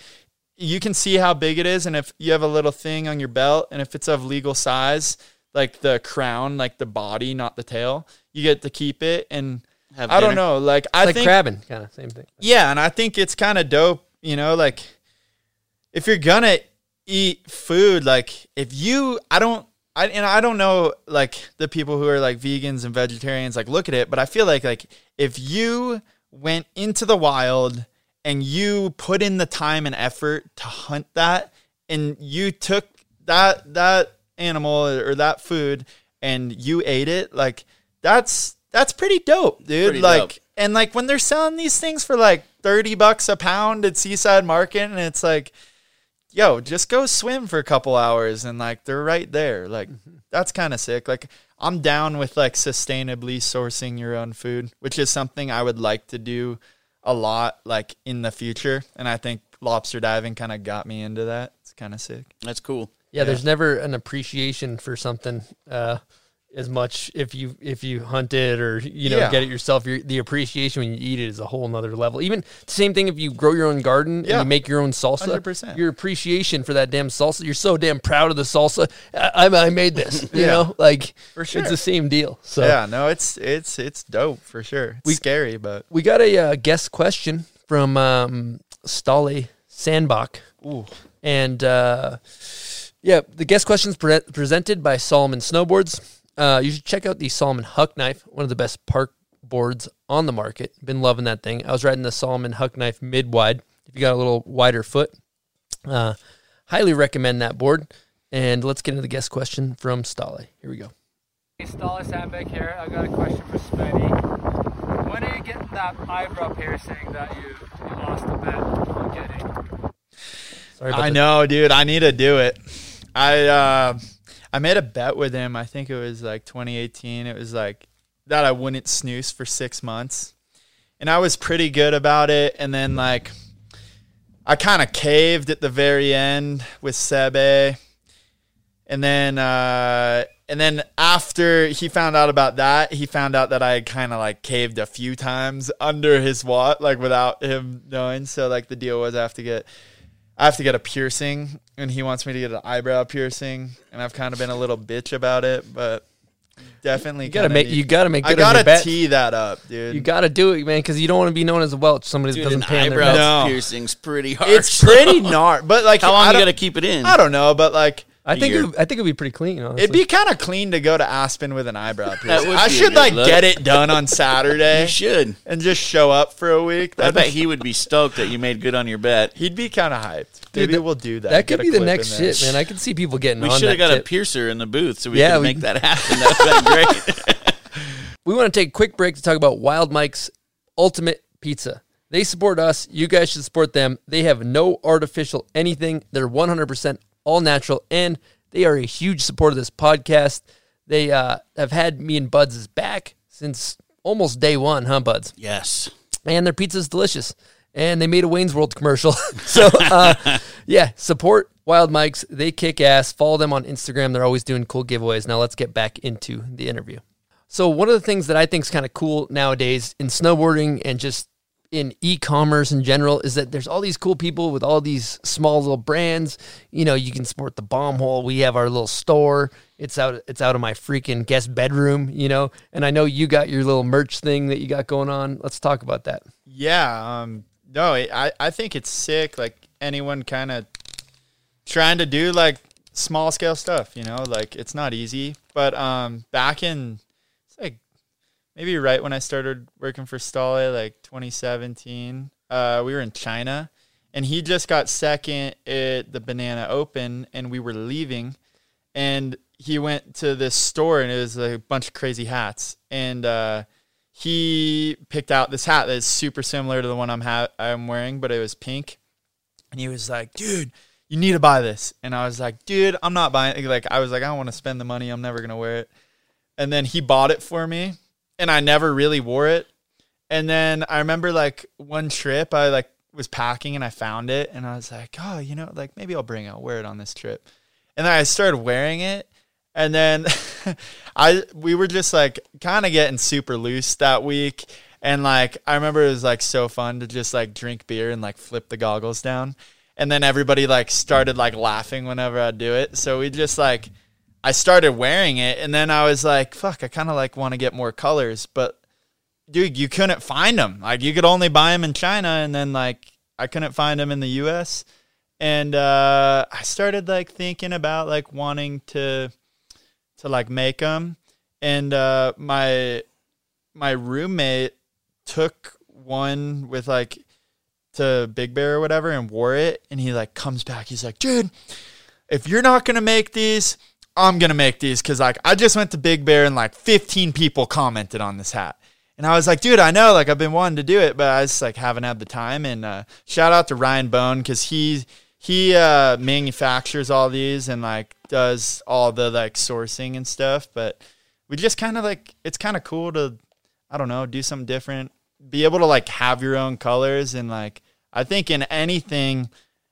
you can see how big it is and if you have a little thing on your belt and if it's of legal size like the crown like the body not the tail you get to keep it and Have I don't know like I like think crabbing, kind of same thing. yeah, and I think it's kind of dope, you know, like if you're gonna eat food, like if you, I don't, I and I don't know like the people who are like vegans and vegetarians like look at it, but I feel like like if you went into the wild and you put in the time and effort to hunt that and you took that that animal or that food and you ate it, like that's that's pretty dope, dude. Pretty like dope. and like when they're selling these things for like 30 bucks a pound at Seaside Market and it's like yo, just go swim for a couple hours and like they're right there. Like mm-hmm. that's kind of sick. Like I'm down with like sustainably sourcing your own food, which is something I would like to do a lot like in the future and I think lobster diving kind of got me into that. It's kind of sick. That's cool. Yeah, there's never an appreciation for something uh, as much if you if you hunt it or you know Yeah. get it yourself. Your, the appreciation when you eat it is a whole nother level. Even same thing if you grow your own garden Yeah. and you make your own salsa. 100%. Your appreciation for that damn salsa. You're so damn proud of the salsa. I, I, I made this. You Yeah. know, like For sure. it's the same deal. So yeah, no, it's it's it's dope for sure. It's We- scary, but we got a uh, guest question from um, Stale Sandbech. Ooh. And uh, yeah, the guest questions pre- presented by Salomon Snowboards. Uh, you should check out the Salomon Huck Knife, one of the best park boards on the market. Been loving that thing. I was riding the Salomon Huck Knife mid wide. If you got a little wider foot, uh, highly recommend that board. And let's get into the guest question from Stale. Here we go. Hey, Stale Sandbech here. I got a question for Spenny. When are you getting that eyebrow piercing that you, you lost a bet on getting? Sorry about I the- know, dude. I need to do it. I uh, I made a bet with him. I think it was like 2018. It was like that I wouldn't snooze for six months, and I was pretty good about it. And then like I kind of caved at the very end with Sebbe, and then uh, and then after he found out about that, he found out that I had kind of like caved a few times under his watt, like without him knowing. So like the deal was I have to get I have to get a piercing, and he wants me to get an eyebrow piercing, and I've kind of been a little bitch about it, but definitely You gotta make need- you gotta make. I Good on your gotta bet. tee that up, dude. You gotta do it, man, because you don't want to be known as a Welch. Somebody Dude, doesn't pay on their eyebrow. No. piercing's pretty hard. it's pretty gnar, but like How long I you don't- got to keep it in? I don't know, but like I think year. it, I think it'd be pretty clean. Honestly. It'd be kind of clean to go to Aspen with an eyebrow piercing. I should like look. get it done on Saturday You should. and just show up for a week. I That'd bet be- he would be stoked that you made good on your bet. he'd be kind of hyped. Dude, Maybe that- we'll do that. that could be the next shit, man. I can see people getting We on should have that got a piercer in the booth so we Yeah, could we- make that happen. That's been great. We want to take a quick break to talk about Wild Mike's Ultimate Pizza. They support us. You guys should support them. They have no artificial anything. They're 100% all natural, and they are a huge supporter of this podcast. They uh, have had me and Buds' back since almost day one, huh, Buds? yes. and their pizza's delicious. And they made a Wayne's World commercial. so, uh, yeah, support Wild Mikes. They kick ass. Follow them on Instagram. They're always doing cool giveaways. Now, let's get back into the interview. So, one of the things that I think is kind of cool nowadays in snowboarding and just in e-commerce in general is that there's all these cool people with all these small little brands. You know, you can support the bomb hole. We have our little store. It's out it's out of my freaking guest bedroom, you know. And I know you got your little merch thing that you got going on. Let's talk about that. Yeah. Um. No, I I think it's sick. Like anyone kind of trying to do like small scale stuff. You know, like it's not easy. But um, back in maybe right when I started working for Stale, like 2017, uh, we were in China, and he just got second at the Banana Open, and we were leaving, and he went to this store, and it was a bunch of crazy hats, and uh, he picked out this hat that's super similar to the one I'm ha- I'm wearing, but it was pink, and he was like, "Dude." You need to buy this, and I was like, "Dude, I'm not buying." It. Like, I was like, "I don't want to spend the money. I'm never gonna wear it." And then he bought it for me, and I never really wore it. And then I remember like one trip I like was packing and I found it and I was like, oh, you know, like maybe I'll bring it, I'll wear it on this trip. And then I started wearing it. And then I we were just like kind of getting super loose that week. And like I remember it was like so fun to just like drink beer and like flip the goggles down. And then everybody like started like laughing whenever I'd do it. So we just like I started wearing it and then I was like, fuck, I kind of like want to get more colors, but dude, you couldn't find them. Like you could only buy them in China and then like I couldn't find them in the US. And uh I started like thinking about like wanting to to like make them and uh my my roommate took one with like to Big Bear or whatever and wore it and he like comes back he's like, "Dude, if you're not going to make these, I'm gonna make these because like I just went to Big Bear and like 15 people commented on this hat. And I was like, dude, I know, like I've been wanting to do it, but I just like haven't had the time. And uh, shout out to Ryan Bone because he he uh, manufactures all these and like does all the like sourcing and stuff. But we just kind of like it's kind of cool to I don't know do something different, be able to like have your own colors and like I think in anything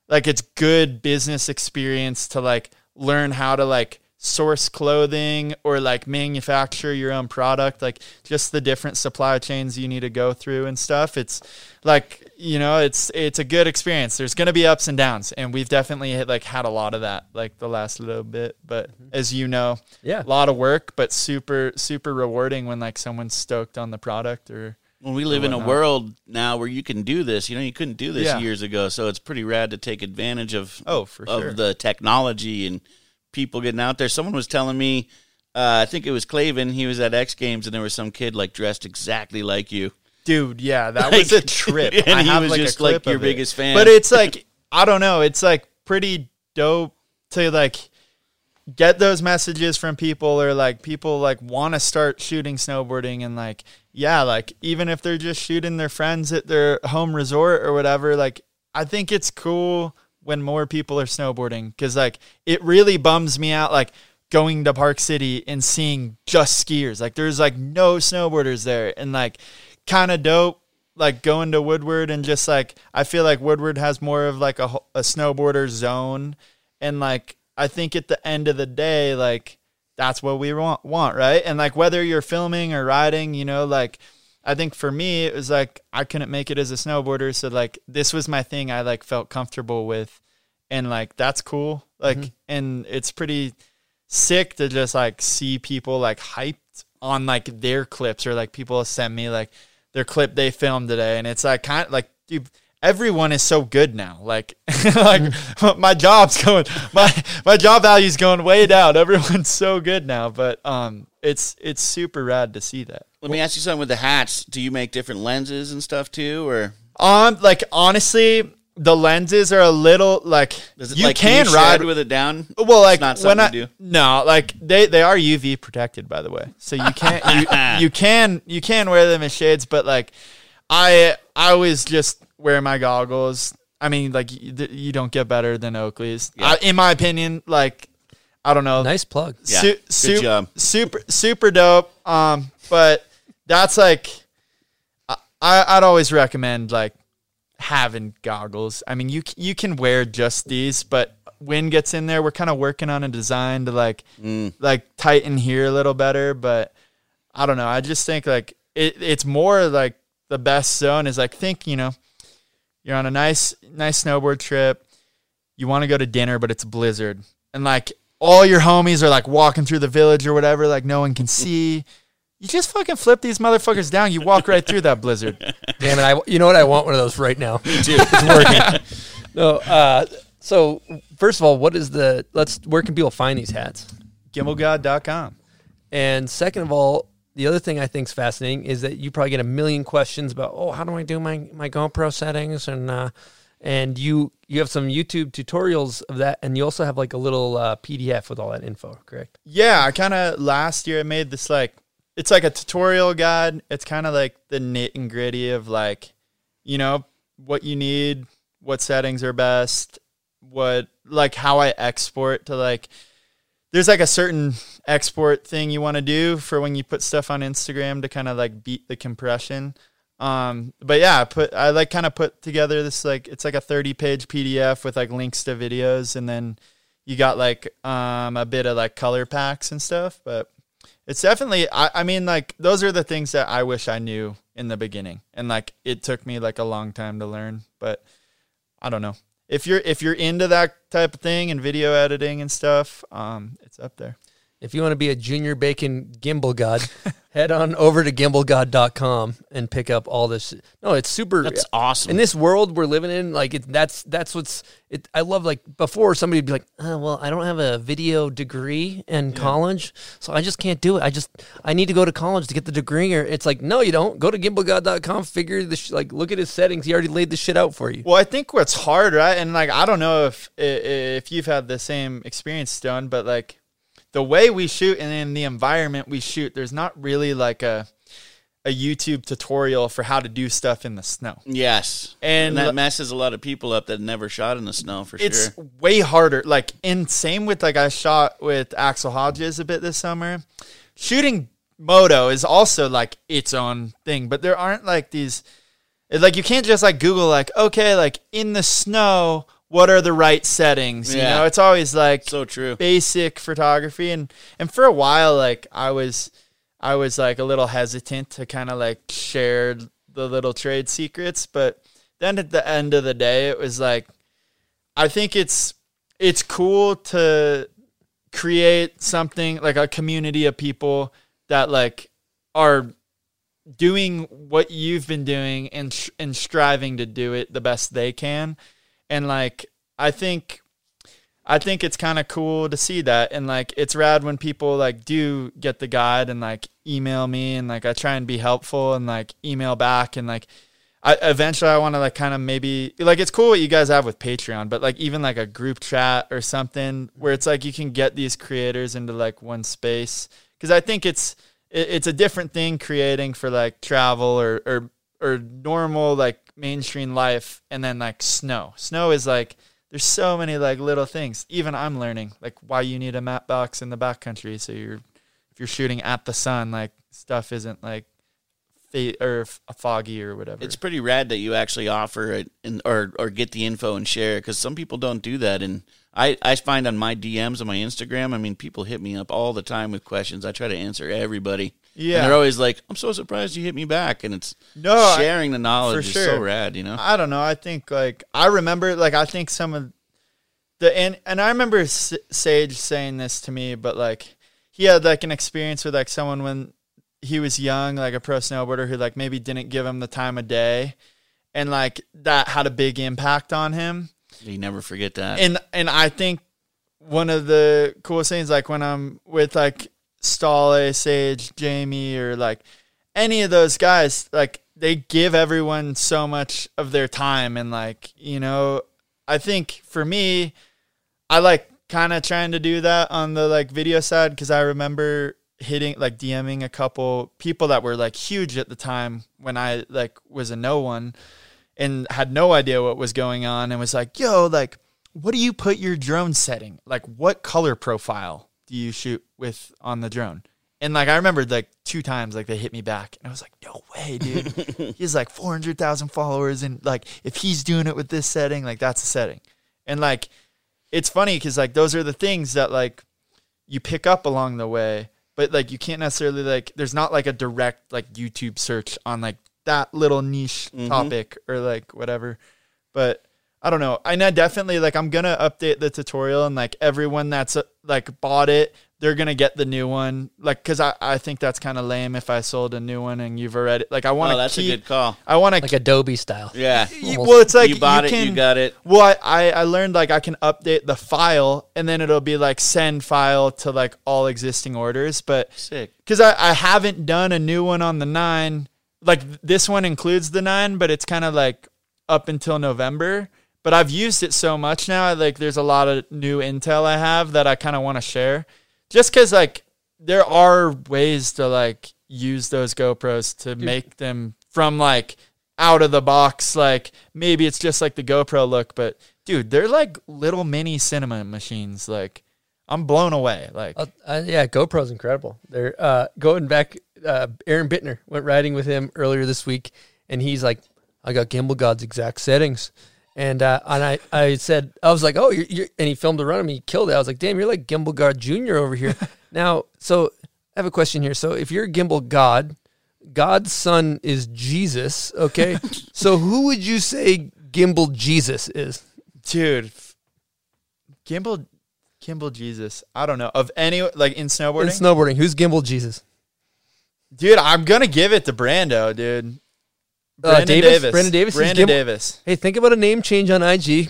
like it's good business experience to like learn how to like source clothing or like manufacture your own product like just the different supply chains you need to go through and stuff it's like you know it's it's a good experience there's going to be ups and downs and we've definitely hit, like had a lot of that like the last little bit but mm-hmm. as you know Yeah. a lot of work but super super rewarding when like someone's stoked on the product or when we live in a world now where you can do this. You know, you couldn't do this Yeah. years ago, so it's pretty rad to take advantage of. Oh, for of sure. the technology and people getting out there. Someone was telling me, uh, I think it was Clavin. He was at X Games, and there was some kid like dressed exactly like you. Dude, yeah, that Like- was a trip. and I he have was like just, like, your it. biggest fan. But it's like I don't know, it's like pretty dope to like get those messages from people or like people like want to start shooting snowboarding and like yeah, like even if they're just shooting their friends at their home resort or whatever, like I think it's cool when more people are snowboarding cuz like it really bums me out like going to Park City and seeing just skiers. Like there's like no snowboarders there and like kind of dope like going to Woodward and just like I feel like Woodward has more of like a a snowboarder zone and like I think at the end of the day like that's what we want want, right? And like whether you're filming or riding, you know, like I think for me it was like I couldn't make it as a snowboarder, so like this was my thing I like felt comfortable with and like that's cool. Like and it's pretty sick to just like see people like hyped on like their clips or like people send me like their clip they filmed today and it's like kind of like dude everyone is so good now. Like like my job's going my my job value's going way down. Everyone's so good now but um it's it's super rad to see that Let me ask you something with the hats. Do you make different lenses and stuff too, or um like honestly the lenses are a little like does it you like can you ride with it down? Well, like it's not when I do. no, like they they are UV protected by the way, so you can't you, you can you can wear them as shades, but like I I always just wear my goggles. I mean, like you, you don't get better than Oakley's, I, in my opinion. Like I don't know, Nice plug. Yeah, Su- good su- job. Super super dope. Um, but that's like I I'd always recommend like having goggles. I mean, you you can wear just these, but wind gets in there. We're kind of working on a design to like Mm. like tighten here a little better, but I don't know. I just think like it, it's more like the best zone is like think, you know, you're on a nice nice snowboard trip. You want to go to dinner, but it's a blizzard. And like all your homies are like walking through the village or whatever, like no one can see. You just fucking flip these motherfuckers down. You walk right through that blizzard. Damn it! I you know what? I want one of those right now. Me too. It's working. no. Uh, so first of all, what is the? Let's. Where can people find these hats? Gimbalgod.com. And second of all, the other thing I think is fascinating is that you probably get a million questions about, oh, how do I do my my GoPro settings and uh, and you you have some YouTube tutorials of that, and you also have like a little uh, PDF with all that info, correct? Yeah, I kind of last year I made this like it's like a tutorial guide. It's kind of like the nit and gritty of like, you know, what you need, what settings are best, what like how I export to like there's like a certain export thing you want to do for when you put stuff on Instagram to kind of like beat the compression. Um, but yeah, I put I like kind of put together this like it's like a 30 page PDF with like links to videos and then you got like um a bit of like color packs and stuff, but it's definitely I, I mean like those are the things that I wish I knew in the beginning. And like it took me like a long time to learn, but I don't know. If you're if you're into that type of thing and video editing and stuff, um it's up there. If you want to be a junior bacon gimbal god, head on over to gimbalgod.com and pick up all this. No, it's super. That's awesome. in this world we're living in like it, that's that's what's it i love like before somebody would be like oh, well i don't have a video degree in college so i just can't do it i just i need to go to college to get the degree or it's like no you don't go to gimbalgod.com figure the sh- like look at his settings he already laid the shit out for you Well, I think what's hard, right? And like I don't know if if you've had the same experience, Stone, but like the way we shoot and in the environment we shoot, there's not really like a a YouTube tutorial for how to do stuff in the snow. yes, And and, that messes a lot of people up that never shot in the snow for It's sure. way harder. Like and same with like I shot with Axell Hodges a bit this summer. Shooting moto is also like its own thing, but there aren't like these like you can't just like Google like okay like in the snow what are the right settings you Yeah. know it's always like So true. basic photography and and for a while like I was I was like a little hesitant to kind of like share the little trade secrets but then at the end of the day it was like I think it's it's cool to create something like a community of people that like are doing what you've been doing and sh- and striving to do it the best they can and like I think I think it's kind of cool to see that. And like it's rad when people like do get the guide and like email me and like I try and be helpful and like email back and like I eventually I want to like kind of maybe like it's cool what you guys have with Patreon but like even like a group chat or something where it's like you can get these creators into like one space. Cuz I think it's it, it's a different thing creating for like travel or or or normal like mainstream life and then like snow. Snow is like there's so many like little things. Even I'm learning like why you need a matte box in the backcountry. So you're if you're shooting at the sun, like stuff isn't like or foggy or whatever. It's pretty rad that you actually offer it and or or get the info and share it because some people don't do that. And I I find on my DMs on my Instagram, I mean, people hit me up all the time with questions. I try to answer everybody. Yeah. and they're always like, "I'm so surprised you hit me back," and it's No, I- sharing the knowledge for is so sure. rad. You know, I don't know. I think like I remember like I think some of the and and I remember S- Sage saying this to me, but like he had like an experience with like someone when he was young, like a pro snowboarder who like maybe didn't give him the time of day, and like that had a big impact on him. you never forget that. And and I think one of the coolest things, like when I'm with like Stale, Sage, Jamie, or like any of those guys, like they give everyone so much of their time, and like you know, I think for me, I like kind of trying to do that on the like video side because I remember hitting like DMing a couple people that were like huge at the time when I like was a no one and had no idea what was going on and was like, yo, like, what do you put your drone setting? Like, what color profile do you shoot with on the drone? And like, I remember like two times, like they hit me back and I was like, no way, dude. he's like 400,000 followers. And like, if he's doing it with this setting, like that's a setting. And like, it's funny because like those are the things that like you pick up along the way, but like you can't necessarily like there's not like a direct like YouTube search on like that little niche mm-hmm. topic or like whatever. But I don't know. I know definitely like I'm gonna update the tutorial and like everyone that's uh, like bought it, they're gonna get the new one. Like, cause I I think that's kind of lame if I sold a new one and you've already like I want to. oh, that's keep, a good call. I want to like Adobe style. Yeah, well, it's like you bought it, can, you got it. Well, I, I I learned like I can update the file and then it'll be like send file to like all existing orders. But Sick. because I, I haven't done a new one on the nine, like this one includes the nine, but it's kind of like up until November. But I've used it so much now, like there's a lot of new intel I have that I kind of want to share, just because like there are ways to like use those GoPros to make them from like out of the box. Like maybe it's just like the GoPro look, but dude, they're like little mini cinema machines. Like I'm blown away. Like Uh, uh, yeah, GoPro's incredible. They're uh, going back. Uh, Aaron Bittner went riding with him earlier this week, and he's like, "I got Gimbal God's exact settings." And uh, and I, I said I was like oh you're, you're and he filmed a run of me he killed it. I was like damn you're like Gimbal God Junior over here. Now so I have a question here. So if you're Gimbal God God's son is Jesus okay? So who would you say Gimbal Jesus is? Dude gimbal gimbal jesus i don't know. Of any like in snowboarding? In snowboarding who's Gimbal Jesus? Dude i'm gonna give it to brando dude Uh, brandon Davis? davis Brandon Davis? Brandon Gimbal- davis Hey, think about a name change on IG.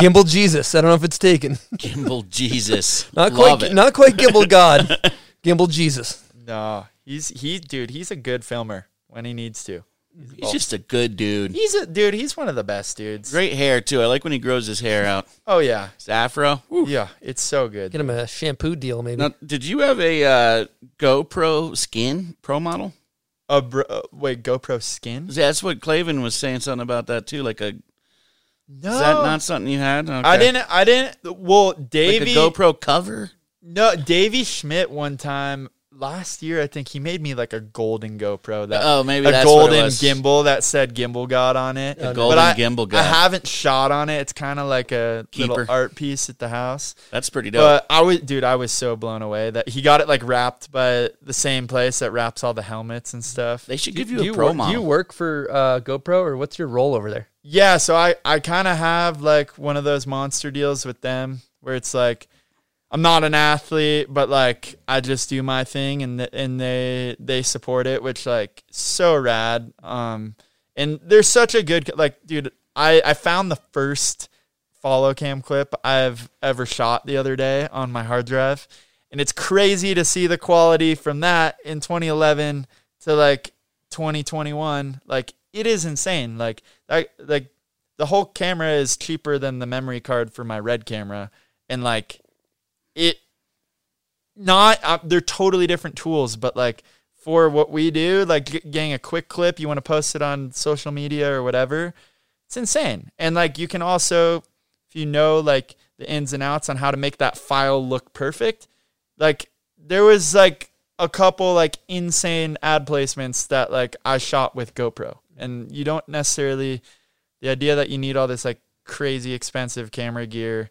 Gimbal Jesus. I don't know if it's taken. Gimbal Jesus. Not Love quite. it. Not quite Gimbal God. Gimbal Jesus. no he's he dude he's a good filmer when he needs to He's just a good dude. he's a dude he's one of the best dudes Great hair too. I like when he grows his hair out. oh yeah His afro. Woo. yeah it's so good Get him a shampoo deal, maybe. Now, did you have a uh, GoPro skin pro model? A br- uh, wait gopro skin Yeah, That's what Clavin was saying something about that too. Like a no is that not something you had? Okay. i didn't i didn't well like davey a GoPro cover. No, Davey Schmidt one time last year, I think he made me like a golden GoPro. That Oh, maybe a that's what it golden was. gimbal that said Gimbal God on it. A But golden I, gimbal I god. haven't shot on it. It's kind of like a Keeper. little art piece at the house. That's pretty dope. But I was, dude, I was so blown away that he got it like wrapped by the same place that wraps all the helmets and stuff. they should give do you a you pro work, do model. you work for uh, GoPro or what's your role over there? Yeah, so I I kind of have like one of those monster deals with them where it's like I'm not an athlete, but like I just do my thing and th- and they they support it, which like so rad. Um, and they're such a good like, dude. I I found the first follow cam clip I've ever shot the other day on my hard drive, and it's crazy to see the quality from that in 2011 to like 2021. Like it is insane. Like I like the whole camera is cheaper than the memory card for my red camera, and like it not uh, they're totally different tools but like for what we do like getting a quick clip you want to post it on social media or whatever it's insane and like you can also if you know like the ins and outs on how to make that file look perfect, like there was like a couple like insane ad placements that like I shot with GoPro. And you don't necessarily the idea that you need all this like crazy expensive camera gear.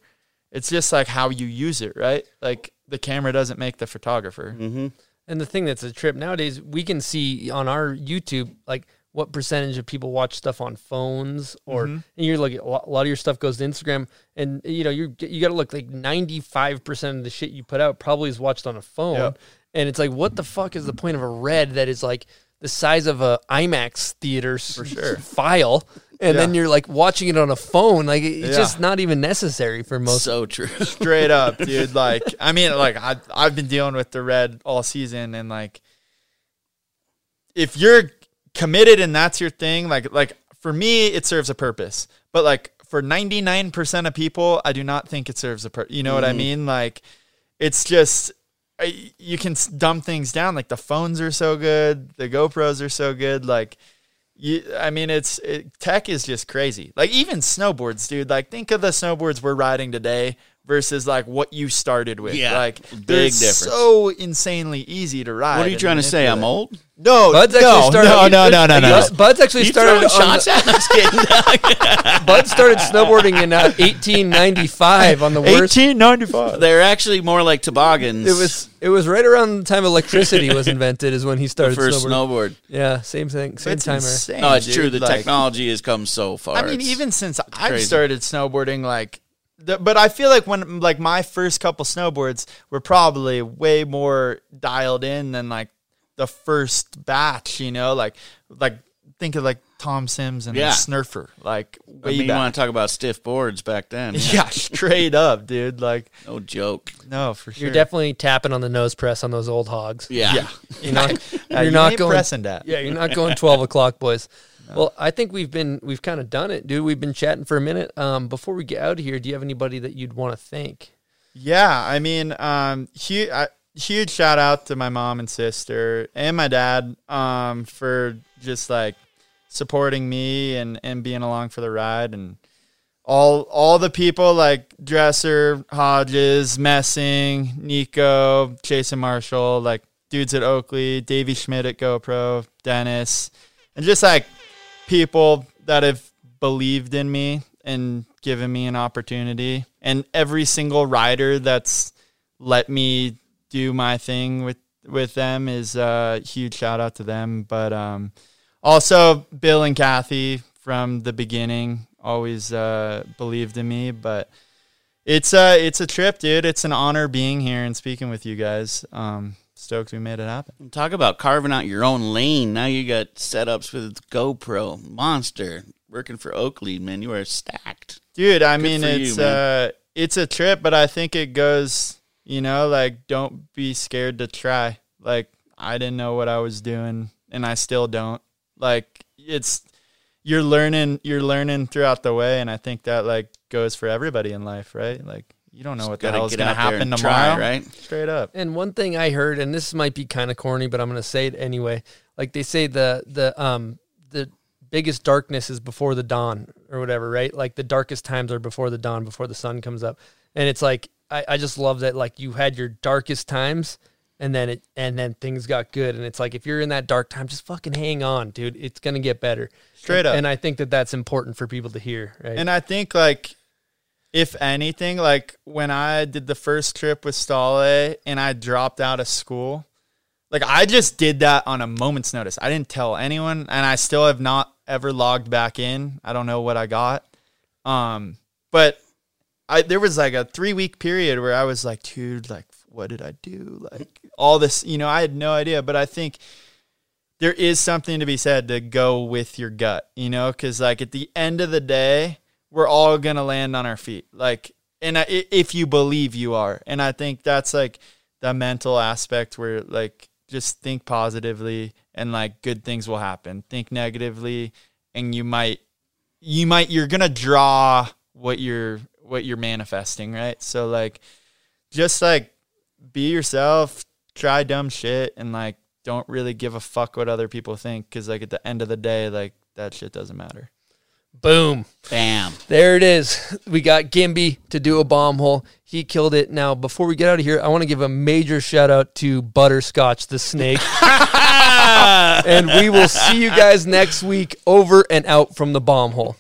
It's just like how you use it, right? Like the camera doesn't make the photographer. Mm-hmm. And the thing that's a trip nowadays, we can see on our YouTube like what percentage of people watch stuff on phones, or Mhm. and you're like a lot, a lot of your stuff goes to Instagram, and you know you you got to look like ninety five percent of the shit you put out probably is watched on a phone, Yep. and it's like what the fuck is the point of a red that is like the size of a IMAX theater for sure. file, and then you're like watching it on a phone, like it's Yeah. just not even necessary for most. So true. Straight up, dude. Like, I mean, like I I've been dealing with the red all season, and like, if you're committed and that's your thing, like like for me, it serves a purpose. But like for ninety nine percent of people, I do not think it serves a purpose. You know what I Mhm. mean? Like, it's just you can s- dumb things down. Like the phones are so good, the GoPros are so good. Like. You, I mean, it's it, tech is just crazy. Like even snowboards, dude. Like think of the snowboards we're riding today versus like what you started with. Yeah, like big they're difference. so insanely easy to ride. What are you trying to say? I'm old? No, Bud's actually no, started. no, no, no, no, no. Bud's- Bud's actually You started. throwing on shots at? I'm just kidding. Bud started snowboarding in uh, 1895 on the worst. Eighteen ninety five. They're actually more like toboggans. It was it was right around the time electricity was invented is when he started the first snowboarding. snowboard. Yeah, same thing, same That's timer. insane. No, it's dude. true. The Like, technology has come so far. I mean, It's- even since I've started snowboarding, like, the, but I feel like when like my first couple snowboards were probably way more dialed in than like the first batch. You know, like like think of like Tom Sims and Yeah. Snurfer, like I way mean, you want to talk about stiff boards back then? yeah, straight up, dude. Like, no joke. no, for sure. You're definitely tapping on the nose press on those old hogs. Yeah, yeah. You're not, Yeah, you're you not going pressing that. Yeah, you're not going 12 o'clock, boys. Well, I think we've been we've kind of done it, dude. We've been chatting for a minute. Um, before we get out of here, do you have anybody that you'd want to thank? Yeah, I mean, um, huge, I, huge shout out to my mom and sister and my dad um, for just like supporting me and, and being along for the ride and all all the people like Dresser, Hodges, Messing, Nico, Jason Marshall, like dudes at Oakley, Davey Schmidt at GoPro, Dennis, and just like people that have believed in me and given me an opportunity. And every single rider that's let me do my thing with with them is a huge shout out to them. But um also bill and kathy from the beginning always uh believed in me. But it's a it's a trip dude. It's an honor being here and speaking with you guys. Um stoked we made it happen Talk about carving out your own lane. Now you got setups with GoPro, Monster, working for Oakley. Man, you are stacked. Dude, I Good mean you, it's man. uh it's a trip, but I think it goes, you know, like don't be scared to try. Like I didn't know what I was doing and I still don't. Like it's you're learning you're learning throughout the way and I think that like goes for everybody in life, right? Like you don't know what the Gotta hell's going to happen tomorrow, try, right? Straight up. And one thing I heard, and this might be kind of corny, but I'm going to say it anyway. Like they say the the um the biggest darkness is before the dawn or whatever, right? Like the darkest times are before the dawn, before the sun comes up. And it's like I, I just love that like you had your darkest times and then it and then things got good and it's like if you're in that dark time just fucking hang on dude it's gonna get better Straight up. and i think that that's important for people to hear right And I think like if anything, like when I did the first trip with Stale and I dropped out of school, like I just did that on a moment's notice. I didn't tell anyone and I still have not ever logged back in. I don't know what I got. Um but I there was like a 3 week period where I was like, dude, like what did I do? Like all this, you know, I had no idea, but I think there is something to be said to go with your gut, you know, because like at the end of the day, we're all gonna land on our feet, like, and I, if you believe you are, and I think that's like the mental aspect where like just think positively and like good things will happen. Think negatively, and you might, you might, you're gonna draw what you're what you're manifesting, right? So like, just like be yourself, try dumb shit, and like don't really give a fuck what other people think because like at the end of the day, like that shit doesn't matter. Boom. Bam. There it is. We got Gimby to do a bomb hole. He killed it. Now, before we get out of here, I want to give a major shout out to Butterscotch the snake. and we will see you guys next week over and out from the bomb hole.